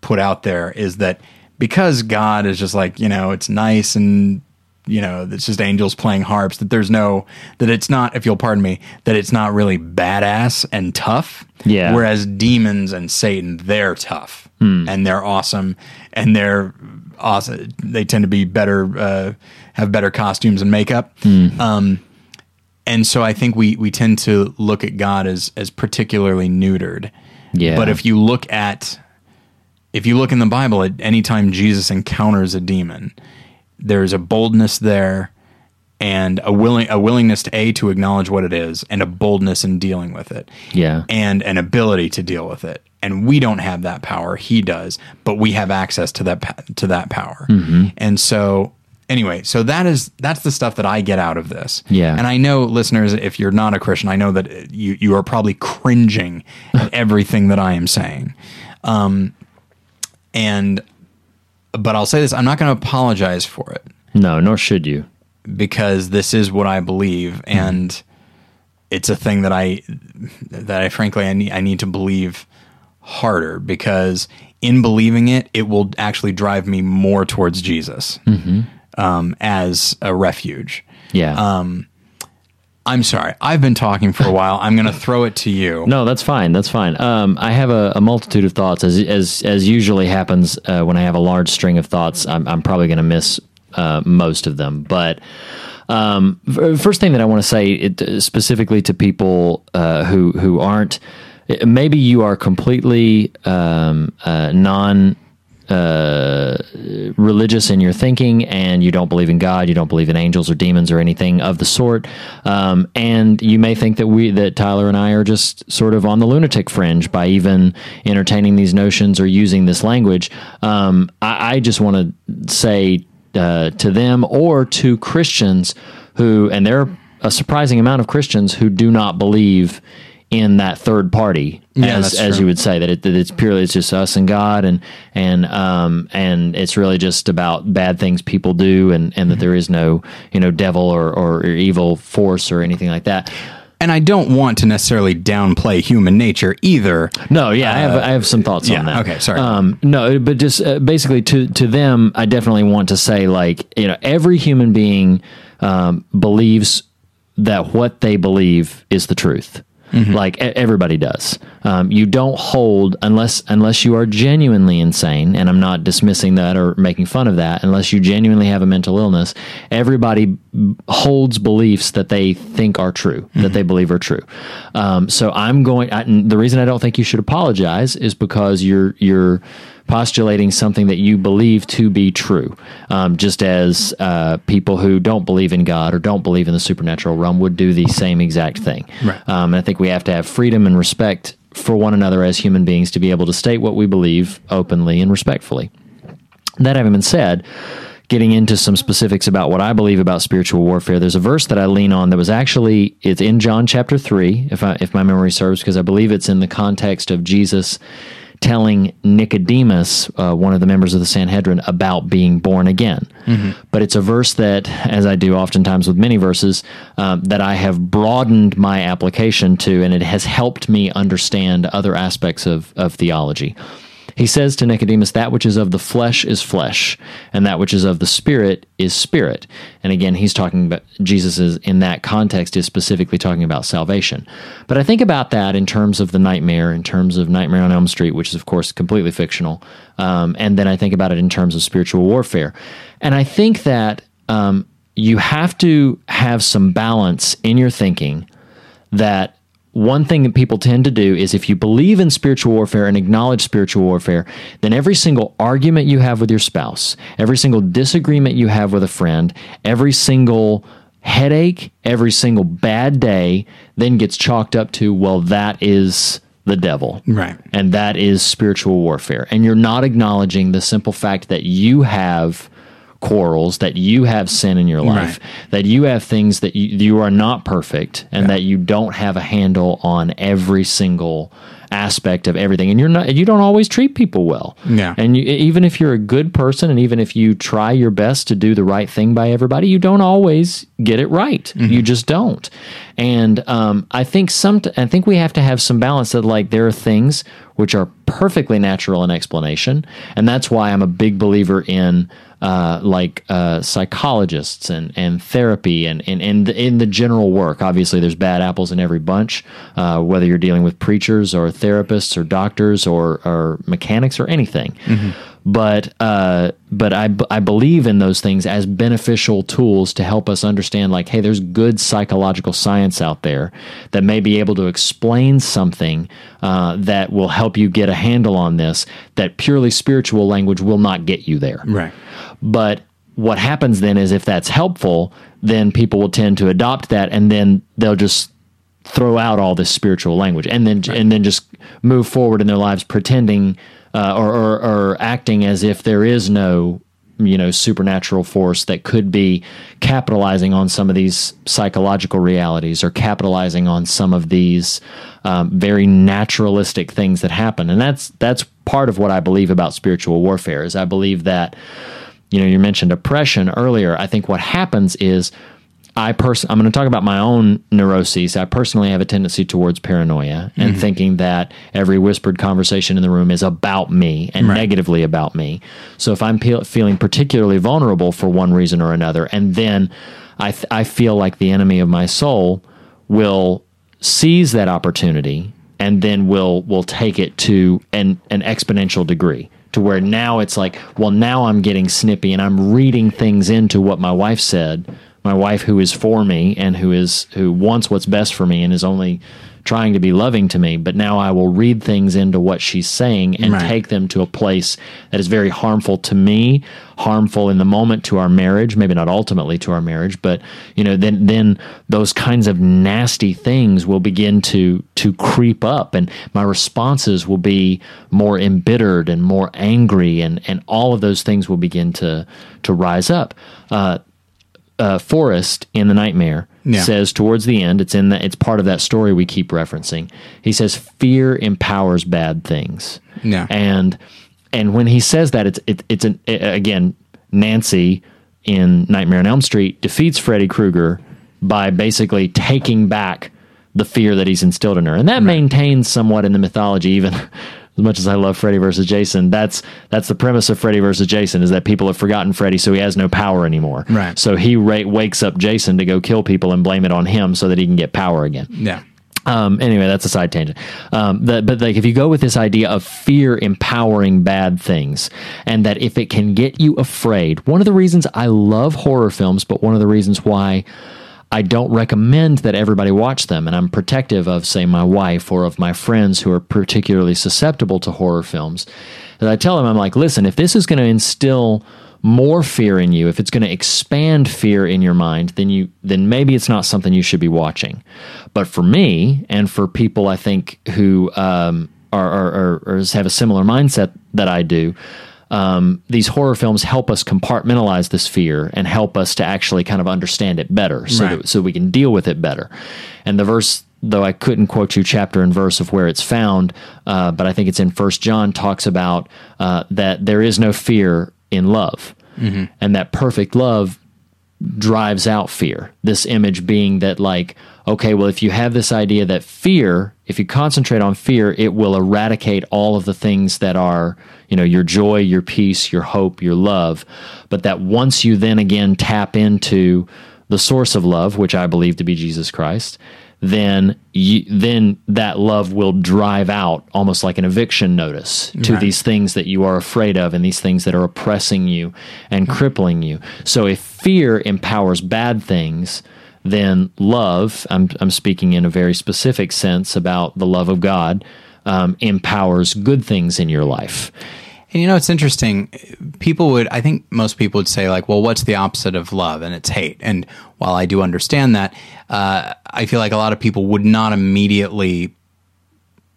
put out there is that because God is just like, you know, it's nice and you know, it's just angels playing harps that there's no that it's not if you'll pardon me, that it's not really badass and tough. Yeah. Whereas demons and Satan, they're tough and they're awesome and they're awesome. They tend to be better, uh, have better costumes and makeup. Um, and so I think we we tend to look at God as as particularly neutered. Yeah. But if you look at if you look in the Bible at any time Jesus encounters a demon, there's a boldness there and a willing a willingness to a to acknowledge what it is and a boldness in dealing with it. Yeah. And an ability to deal with it. And we don't have that power, he does, but we have access to that to that power. Mm-hmm. And so anyway, so that is that's the stuff that I get out of this. Yeah. And I know listeners if you're not a Christian, I know that you you are probably cringing at everything that I am saying. Um and but I'll say this, I'm not going to apologize for it No, nor should you. because this is what I believe and it's a thing that I that I frankly I need I need to believe harder because in believing it it will actually drive me more towards Jesus um, as a refuge. Yeah. Um, I'm sorry. I've been talking for a while. I'm going to throw it to you. No, that's fine. That's fine. Um, I have a, a multitude of thoughts, as as as usually happens uh, when I have a large string of thoughts. I'm, I'm probably going to miss uh, most of them. But um, first thing that I want to say it, specifically to people uh, who who aren't, maybe you are completely um, uh, religious in your thinking and you don't believe in God, you don't believe in angels or demons or anything of the sort, um, and you may think that we that Tyler and I are just sort of on the lunatic fringe by even entertaining these notions or using this language. Um, I, I just want to say uh, to them or to Christians who, and there are a surprising amount of Christians who do not believe in that third party Yeah, as as you would say that, it, that it's purely it's just us and God and and um and it's really just about bad things people do and and that there is no you know devil or, or, evil force or anything like that. And I don't want to necessarily downplay human nature either. No, yeah, I have I have some thoughts yeah, on that. okay, sorry. Um, no, but just uh, basically to to them, I definitely want to say like you know every human being um, believes that what they believe is the truth. Like e- everybody does. Um, you don't hold unless unless you are genuinely insane, and I'm not dismissing that or making fun of that. Unless you genuinely have a mental illness, everybody b- holds beliefs that they think are true, that they believe are true. Um, so I'm going. I, the reason I don't think you should apologize is because you're you're postulating something that you believe to be true, um, just as uh, people who don't believe in God or don't believe in the supernatural realm would do the same exact thing. Right. Um, and I think we have to have freedom and respect for one another as human beings to be able to state what we believe openly and respectfully. That having been said, getting into some specifics about what I believe about spiritual warfare, there's a verse that I lean on that was actually it's in John chapter three, if I, if my memory serves, because I believe it's in the context of Jesus telling Nicodemus, uh, one of the members of the Sanhedrin, about being born again. But it's a verse that, as I do oftentimes with many verses, um, that I have broadened my application to, and it has helped me understand other aspects of, of theology. He says to Nicodemus, That which is of the flesh is flesh, and that which is of the spirit is spirit. And again, he's talking about Jesus is in that context is specifically talking about salvation. But I think about that in terms of the nightmare, in terms of Nightmare on Elm Street, which is, of course, completely fictional. Um, and then I think about it in terms of spiritual warfare. And I think that um, you have to have some balance in your thinking that one thing that people tend to do is if you believe in spiritual warfare and acknowledge spiritual warfare, then every single argument you have with your spouse, every single disagreement you have with a friend, every single headache, every single bad day then gets chalked up to, well, that is the devil. Right. And that is spiritual warfare. And you're not acknowledging the simple fact that you have quarrels, that you have sin in your life, Right. that you have things that you, you are not perfect, and that you don't have a handle on every single aspect of everything. And you're not you don't always treat people well. Yeah. and you, even if you're a good person and even if you try your best to do the right thing by everybody you don't always get it right. You just don't. And um, i think some i think we have to have some balance that like there are things which are perfectly natural in explanation. And that's why i'm a big believer in uh, like uh, psychologists and, and therapy and, and, and in the general work. Obviously, there's bad apples in every bunch, uh, whether you're dealing with preachers or therapists or doctors or, or mechanics or anything. But uh, but I, b- I believe in those things as beneficial tools to help us understand like hey there's good psychological science out there that may be able to explain something uh, that will help you get a handle on this that purely spiritual language will not get you there Right. but what happens then is if that's helpful, then people will tend to adopt that and then they'll just throw out all this spiritual language and then and then just move forward in their lives pretending uh, or, or or acting as if there is no you know supernatural force that could be capitalizing on some of these psychological realities or capitalizing on some of these um, very naturalistic things that happen and that's that's part of what I believe about spiritual warfare is I believe that you know, you mentioned oppression earlier. I think what happens is I person I'm going to talk about my own neuroses. I personally have a tendency towards paranoia and mm-hmm. thinking that every whispered conversation in the room is about me and negatively about me. So if I'm pe- feeling particularly vulnerable for one reason or another, and then I th- I feel like the enemy of my soul will seize that opportunity and then will will take it to an an exponential degree to where now it's like well now I'm getting snippy and I'm reading things into what my wife said my wife who is for me and who is who wants what's best for me and is only trying to be loving to me but now I will read things into what she's saying and Right. take them to a place that is very harmful to me harmful in the moment to our marriage maybe not ultimately to our marriage but you know then then those kinds of nasty things will begin to to creep up and my responses will be more embittered and more angry and and all of those things will begin to to rise up uh uh, Forrest in the Nightmare Yeah. says towards the end, it's in that it's part of that story we keep referencing. He says fear empowers bad things. Yeah. and and when he says that, it's it, it's an a- again Nancy in Nightmare on Elm Street defeats Freddy Krueger by basically taking back the fear that he's instilled in her, and that maintains somewhat in the mythology even. As much as I love Freddy versus Jason, that's that's the premise of Freddy versus Jason is that people have forgotten Freddy, so he has no power anymore. Right. So he ra- wakes up Jason to go kill people and blame it on him so that he can get power again. Yeah. Um, anyway, that's a side tangent. Um, the, but like, if you go with this idea of fear empowering bad things, and that if it can get you afraid, one of the reasons I love horror films, but one of the reasons why I don't recommend that everybody watch them, and I'm protective of, say, my wife or of my friends who are particularly susceptible to horror films, that I tell them, I'm like, listen, if this is going to instill more fear in you, if it's going to expand fear in your mind, then you then maybe it's not something you should be watching. But for me and for people I think who um, are, are, are have a similar mindset that I do, um, these horror films help us compartmentalize this fear and help us to actually kind of understand it better, so Right. that, so we can deal with it better. And the verse, though I couldn't quote you chapter and verse of where it's found, uh, but I think it's in First John talks about uh, that there is no fear in love, and that perfect love drives out fear. This image being that, like, okay, well, if you have this idea that fear, if you concentrate on fear, it will eradicate all of the things that are, you know, your joy, your peace, your hope, your love. But that once you then again tap into the source of love, which I believe to be Jesus Christ, then you, then that love will drive out almost like an eviction notice to Right. these things that you are afraid of and these things that are oppressing you and crippling you. So if fear empowers bad things, then love, I'm, I'm speaking in a very specific sense about the love of God, um, empowers good things in your life. And you know, it's interesting. People would, I think most people would say, like, well, what's the opposite of love? And it's hate. And while I do understand that, uh, I feel like a lot of people would not immediately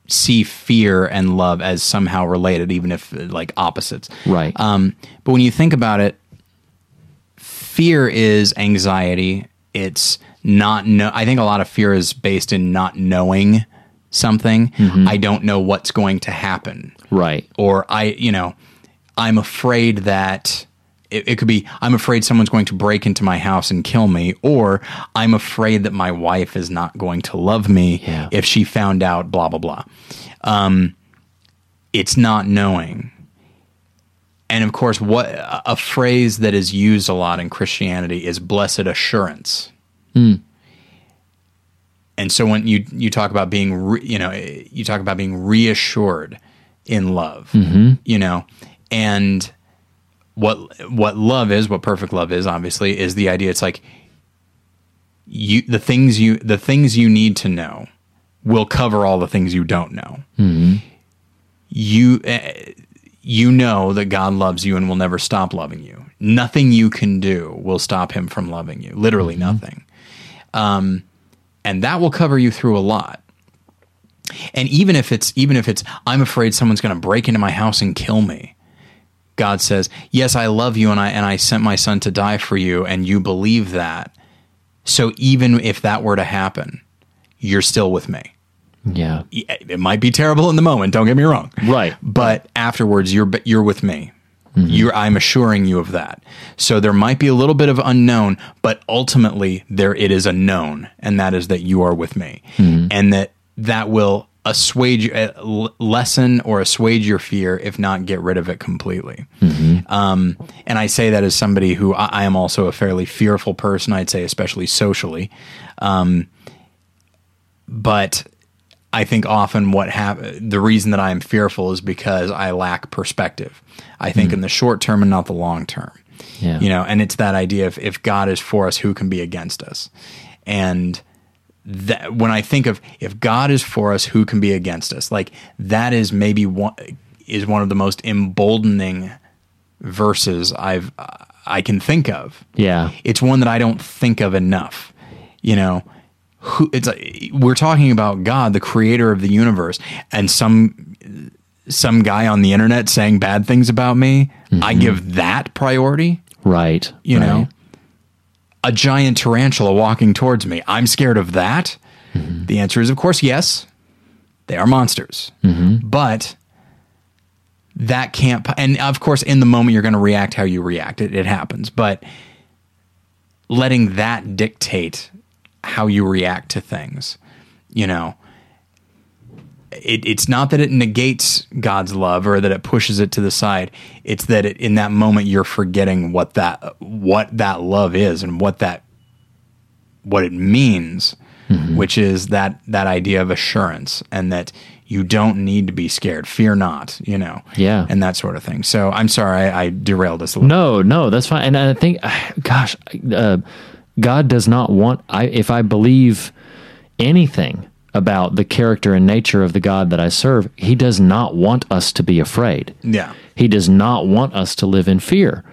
see fear and love as somehow related, even if like opposites. Right. Um, but when you think about it, fear is anxiety. It's not know. I think a lot of fear is based in not knowing something. I don't know what's going to happen Right. or I, you know, I'm afraid that it, it could be I'm afraid someone's going to break into my house and kill me, or I'm afraid that my wife is not going to love me Yeah. if she found out. Blah blah blah. Um, it's not knowing. And of course, what a a phrase that is used a lot in Christianity is blessed assurance. And so when you you talk about being re, you know you talk about being reassured in love, you know, and what what love is, what perfect love is, obviously, is the idea. It's like you the things you the things you need to know will cover all the things you don't know. You uh, you know that God loves you and will never stop loving you. Nothing you can do will stop Him from loving you. Literally nothing. Um, and that will cover you through a lot. And even if it's even if it's I'm afraid someone's going to break into my house and kill me. God says, "Yes, I love you and I and I sent my son to die for you and you believe that. So even if that were to happen, you're still with me." Yeah. It might be terrible in the moment, don't get me wrong. Right. But afterwards you're you're with me. You're I'm assuring you of that. So there might be a little bit of unknown, but ultimately there it is a known and that is that you are with me. And that that will assuage uh, lessen or assuage your fear if not get rid of it completely. Um, and I say that as somebody who I, I am also a fairly fearful person, I'd say especially socially. but I think often what hap- the reason that I am fearful is because I lack perspective. I think in hmm. the short term and not the long term. Yeah. You know, and it's that idea of if God is for us, who can be against us? And that when I think of if God is for us, who can be against us? Like that is maybe one is one of the most emboldening verses I've I can think of Yeah. it's one that I don't think of enough. You know, who it's like, we're talking about God, the creator of the universe, and some some guy on the internet saying bad things about me. I mm-hmm. give that priority. Right. You right. know, a giant tarantula walking towards me. I'm scared of that. Mm-hmm. The answer is, of course, yes. They are monsters, mm-hmm. but that can't. And of course, in the moment, you're going to react how you react. It, it happens, but letting that dictate how you react to things, you know, it, it's not that it negates God's love or that it pushes it to the side. It's that it, in that moment you're forgetting what that what that love is and what that what it means, which is that that idea of assurance and that you don't need to be scared. Fear not, you know, Yeah. and that sort of thing. So I'm sorry I, I derailed us a little. No, no, that's fine. And I think, *sighs* gosh, uh, God does not want. I if I believe anything about the character and nature of the God that I serve, He does not want us to be afraid. Yeah. He does not want us to live in fear.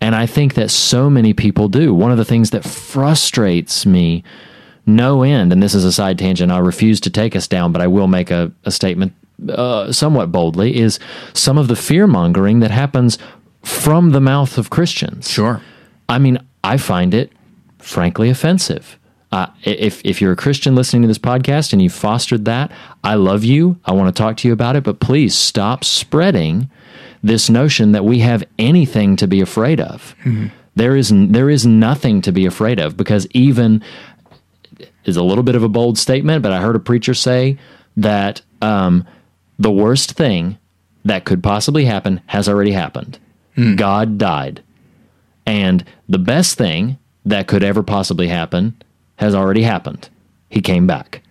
And I think that so many people do. One of the things that frustrates me no end, and this is a side tangent I refuse to take us down, but I will make a, a statement uh, somewhat boldly, is some of the fear mongering that happens from the mouth of Christians. Sure. I mean, I find it frankly offensive. Uh, if if you're a Christian listening to this podcast and you fostered that, I love you. I want to talk to you about it, but please stop spreading this notion that we have anything to be afraid of. there is there is nothing to be afraid of because even is a little bit of a bold statement, but I heard a preacher say that um, the worst thing that could possibly happen has already happened. God died, and the best thing that could ever possibly happen has already happened. He came back,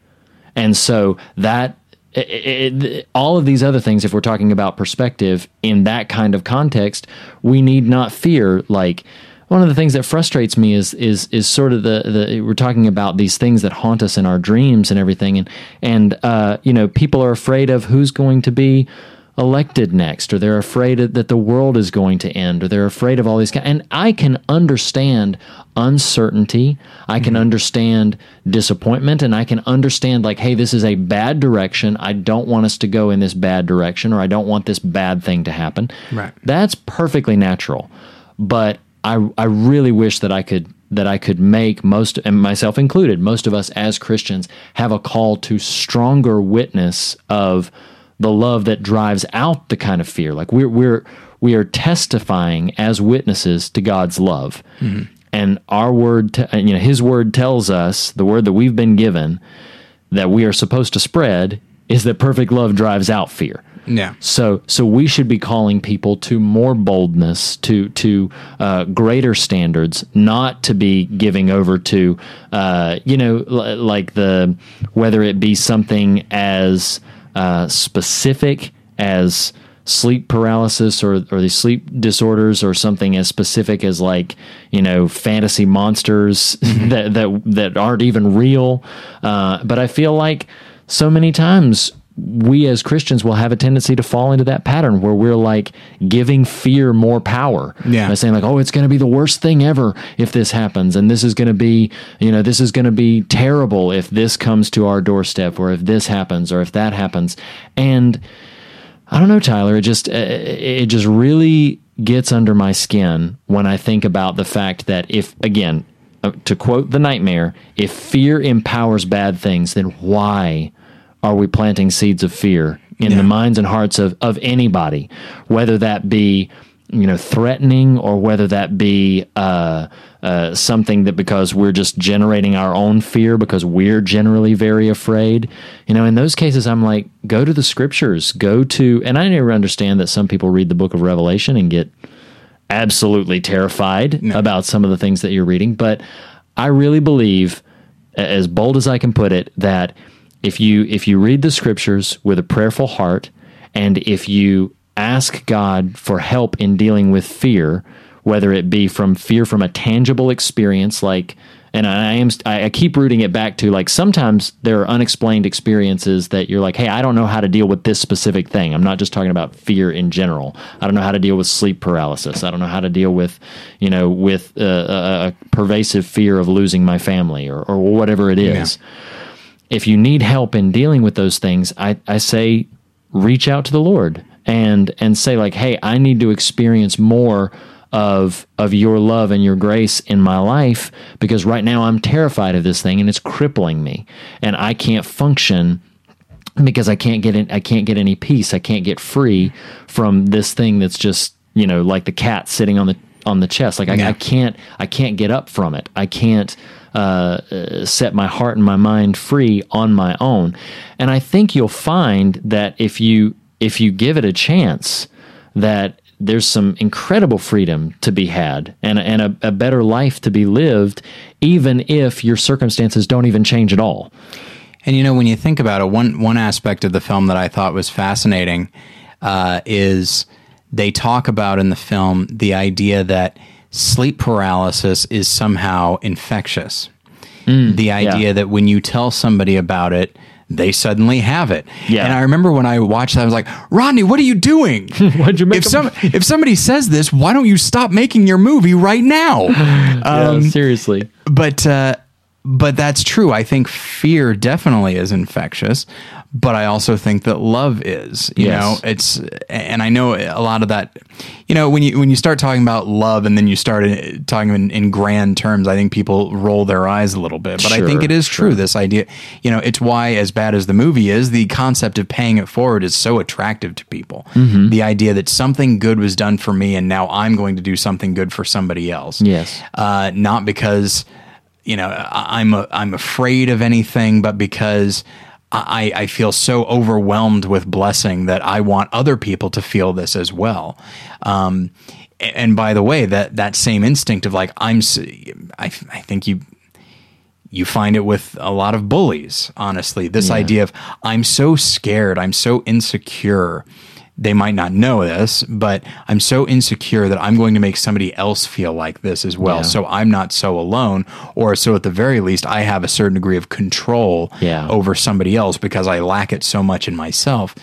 and so that it, it, all of these other things, if we're talking about perspective in that kind of context, we need not fear. Like one of the things that frustrates me is is is sort of the the we're talking about these things that haunt us in our dreams and everything, and and uh, you know people are afraid of who's going to be elected next, or they're afraid that the world is going to end, or they're afraid of all these. And I can understand uncertainty. I can mm-hmm. understand disappointment, and I can understand like, hey, this is a bad direction. I don't want us to go in this bad direction, or I don't want this bad thing to happen. Right. That's perfectly natural, but I I really wish that I could that I could make most and myself included, most of us as Christians have a call to stronger witness of the love that drives out the kind of fear. Like we're we're we are testifying as witnesses to God's love, mm-hmm. And our word, te- you know, His word tells us the word that we've been given that we are supposed to spread is that perfect love drives out fear. Yeah. So so we should be calling people to more boldness, to to uh, greater standards, not to be giving over to uh, you know l- like the whether it be something as uh, specific as sleep paralysis or or these sleep disorders or something as specific as like you know fantasy monsters *laughs* that that that aren't even real uh, but I feel like so many times we as Christians will have a tendency to fall into that pattern where we're like giving fear more power. Yeah. By saying like, oh, it's going to be the worst thing ever if this happens. And this is going to be, you know, this is going to be terrible if this comes to our doorstep or if this happens or if that happens. And I don't know, Tyler, it just, uh, it just really gets under my skin when I think about the fact that if, again, uh, to quote the nightmare, if fear empowers bad things, then why are we planting seeds of fear in the minds and hearts of, of anybody, whether that be you know threatening or whether that be uh, uh, something that because we're just generating our own fear because we're generally very afraid. You know, in those cases, I'm like, go to the scriptures, go to, and I never understand that some people read the book of Revelation and get absolutely terrified about some of the things that you're reading. But I really believe, as bold as I can put it, that if you if you read the scriptures with a prayerful heart, and if you ask God for help in dealing with fear, whether it be from fear from a tangible experience like and I am I I keep rooting it back to like sometimes there are unexplained experiences that you're like, hey, I don't know how to deal with this specific thing. I'm not just talking about fear in general. I don't know how to deal with sleep paralysis. I don't know how to deal with, you know, with uh, a, a pervasive fear of losing my family or, or whatever it is. If you need help in dealing with those things, I, I say reach out to the Lord and and say like, hey, I need to experience more of of your love and your grace in my life because right now I'm terrified of this thing and it's crippling me and I can't function because I can't get in, I can't get any peace. I can't get free from this thing that's just you know like the cat sitting on the on the chest. Like I, Yeah. I can't I can't get up from it. I can't uh, uh, set my heart and my mind free on my own. And I think you'll find that if you if you give it a chance, that there's some incredible freedom to be had and, and a, a better life to be lived, even if your circumstances don't even change at all. And you know, when you think about it, one one aspect of the film that I thought was fascinating uh, is they talk about in the film the idea that sleep paralysis is somehow infectious. the idea that when you tell somebody about it, they suddenly have it. Yeah. And I remember when I watched that, I was like, Rodney, what are you doing? *laughs* Why'd you make if some if somebody says this, why don't you stop making your movie right now? *laughs* Yeah, seriously. but uh, but that's true. I think fear definitely is infectious, but I also think that love is. You Yes. know, it's and I know a lot of that. You know, when you when you start talking about love and then you start uh, talking in, in grand terms, I think people roll their eyes a little bit. But I think Sure, it is true. This idea, you know, it's why as bad as the movie is, the concept of paying it forward is so attractive to people. Mm-hmm. The idea that something good was done for me, and now I'm going to do something good for somebody else Yes. uh, not because you know I'm a, I'm afraid of anything, but because I, I feel so overwhelmed with blessing that I want other people to feel this as well. Um, and by the way, that that same instinct of like I'm, I, I think you you find it with a lot of bullies honestly this Yeah. idea of i'm so scared i'm so insecure they might not know this but i'm so insecure that i'm going to make somebody else feel like this as well Yeah. so i'm not so alone or so at the very least i have a certain degree of control Yeah. over somebody else because i lack it so much in myself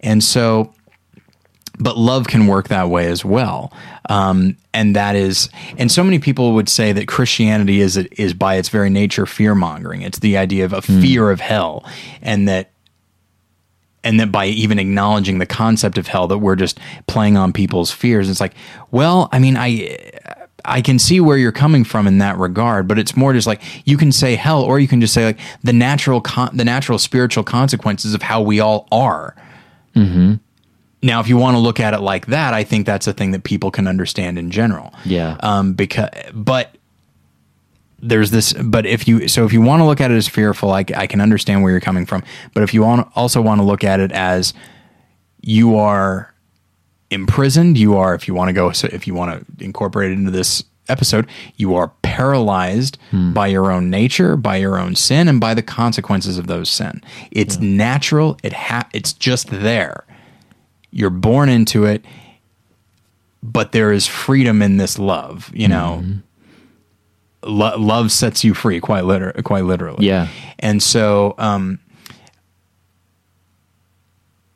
and so but love can work that way as well. Um, and that is, and so many people would say that Christianity is is by its very nature fear mongering. It's the idea of a fear of hell, and that and that by even acknowledging the concept of hell, that we're just playing on people's fears. It's like, well, I mean, I. I can see where you're coming from in that regard, but it's more just like you can say hell, or you can just say like the natural, con- the natural spiritual consequences of how we all are. Now, if you want to look at it like that, I think that's a thing that people can understand in general. Yeah. Um, because, but there's this, but if you, so if you want to look at it as fearful, I, I can understand where you're coming from. But if you want, also want to look at it as you are imprisoned, you are, if you want to go, so if you want to incorporate it into this episode, you are paralyzed hmm. by your own nature, by your own sin, and by the consequences of those sin. It's natural. It ha- it's just there. You're born into it, but there is freedom in this love. You know, mm-hmm. Lo- love sets you free, quite liter- quite literally. Yeah. and so, um,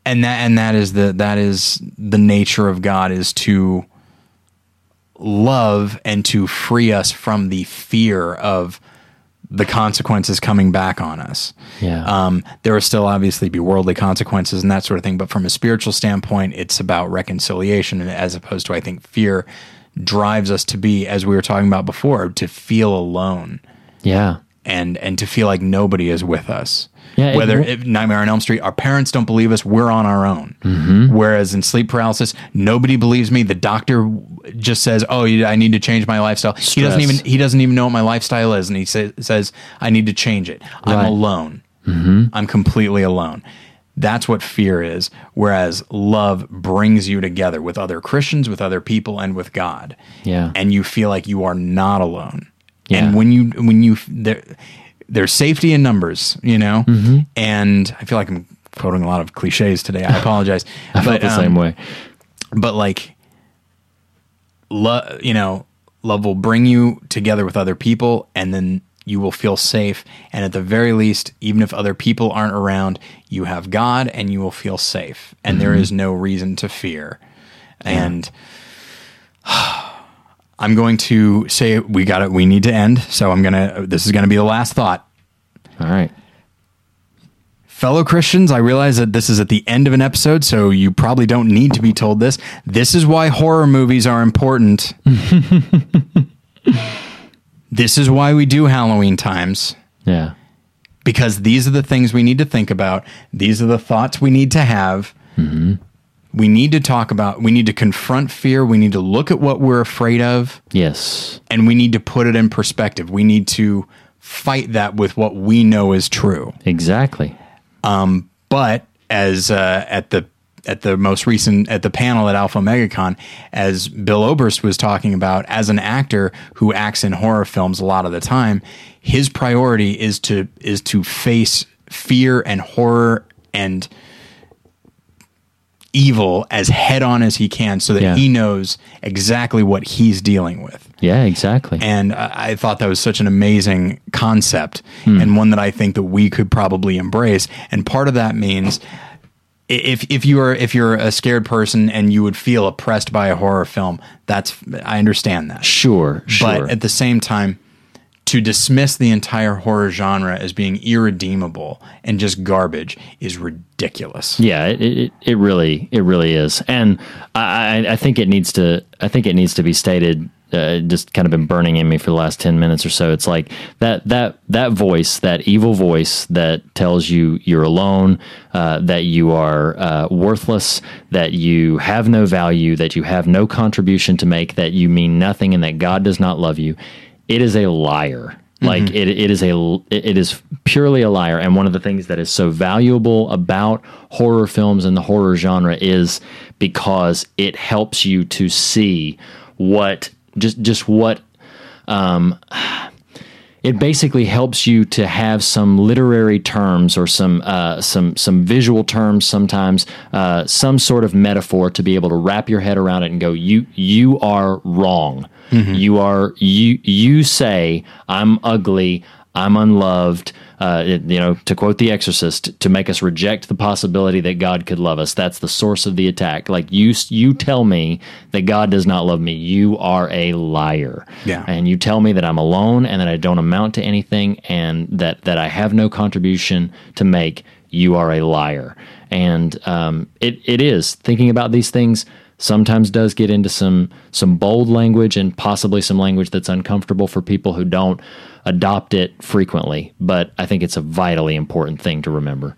and that and that is the that is the nature of God is to love and to free us from the fear of the consequences coming back on us. Yeah. Um, there will still obviously be worldly consequences and that sort of thing, but from a spiritual standpoint, it's about reconciliation, as opposed to I think fear drives us to be, as we were talking about before, to feel alone yeah. and and to feel like nobody is with us. Yeah, Whether won't- if Nightmare on Elm Street, our parents don't believe us, we're on our own. Mm-hmm. Whereas in sleep paralysis, nobody believes me. The doctor just says, "Oh, I need to change my lifestyle." He doesn't even he doesn't even know what my lifestyle is, and he say, says, "I need to change it." I'm Right. alone. I'm completely alone. That's what fear is. Whereas love brings you together with other Christians, with other people, and with God. Yeah. And you feel like you are not alone. Yeah. And when you when you there there's safety in numbers, you know. Mm-hmm. And I feel like I'm quoting a lot of cliches today. I *laughs* apologize. I felt the um, same way. but like love you know love will bring you together with other people and then you will feel safe. And at the very least even if other people aren't around you have god and you will feel safe. And there is mm-hmm. no reason to fear. And *sighs* i'm going to say we got it we need to end. So i'm gonna this is gonna be the last thought. All right. Fellow Christians, I realize that this is at the end of an episode, so you probably don't need to be told this. This is why horror movies are important. *laughs* this is why we do Halloween times, Yeah. because these are the things we need to think about. These are the thoughts we need to have. We need to talk about, we need to confront fear. We need to look at what we're afraid of, Yes. and we need to put it in perspective. We need to fight that with what we know is true. Exactly. But as uh, at the at the most recent at the panel at Alpha MegaCon, as Bill Oberst was talking about, as an actor who acts in horror films a lot of the time, his priority is to is to face fear and horror and evil as head on as he can, so that Yeah. he knows exactly what he's dealing with. Yeah, exactly. And I I thought that was such an amazing concept hmm. and one that I think that we could probably embrace. And part of that means if if you are if you're a scared person and you would feel oppressed by a horror film, that's I understand that. sure, sure. But at the same time, to dismiss the entire horror genre as being irredeemable and just garbage is ridiculous. Yeah, it, it, it really it really is, and I, I think it needs to I think it needs to be stated. Uh, just kind of been burning in me for the last ten minutes or so. It's like that that that voice, that evil voice that tells you you're alone, uh, that you are uh, worthless, that you have no value, that you have no contribution to make, that you mean nothing, and that God does not love you. It is a liar. Like it, it is a it is purely a liar. And one of the things that is so valuable about horror films and the horror genre is because it helps you to see what just just what um, it basically helps you to have some literary terms or some uh, some some visual terms sometimes uh, some sort of metaphor to be able to wrap your head around it and go you you are wrong. You are you you say I'm ugly I'm unloved uh, it- you know to quote the exorcist to make us reject the possibility that God could love us. That's the source of the attack. Like you you tell me that God does not love me. You are a liar. Yeah. and you tell me that I'm alone and that I don't amount to anything and that that I have no contribution to make, you are a liar. And um, it it is. Thinking about these things sometimes does get into some some bold language and possibly some language that's uncomfortable for people who don't adopt it frequently. But I think it's a vitally important thing to remember.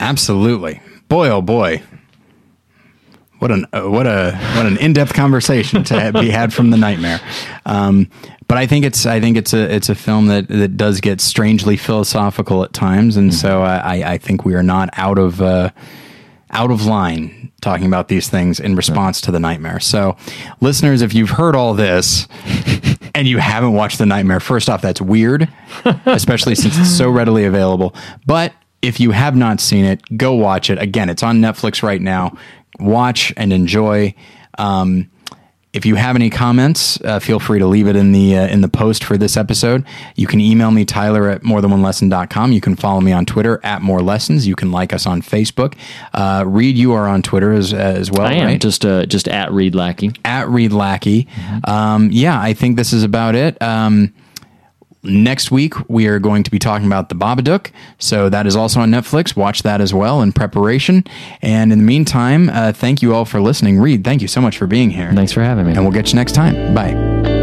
Absolutely. Boy, oh boy. What an uh, what a what an in depth conversation to be had from the nightmare. Um, but I think it's I think it's a it's a film that that does get strangely philosophical at times, and so I I- I think we are not out of uh, out of line talking about these things in response to the nightmare. So, listeners, if you've heard all this and you haven't watched the nightmare, first off, that's weird, *laughs* especially since it's so readily available. But if you have not seen it, go watch it. Again, it's on Netflix right now. Watch and enjoy. Um, if you have any comments, uh, feel free to leave it in the uh, in the post for this episode. You can email me Tyler at more than one You can follow me on Twitter at more lessons. You can like us on Facebook. Uh, Reed, you are on Twitter as as well, I am right? just uh, just at Reed Lackey. at Reed Lackey. Um, yeah, I think this is about it. Um, next week we are going to be talking about the Babadook, so that is also on Netflix. Watch that as well in preparation. And in the meantime, uh, thank you all for listening. Reed, thank you so much for being here. Thanks for having me. And we'll get you next time. Bye.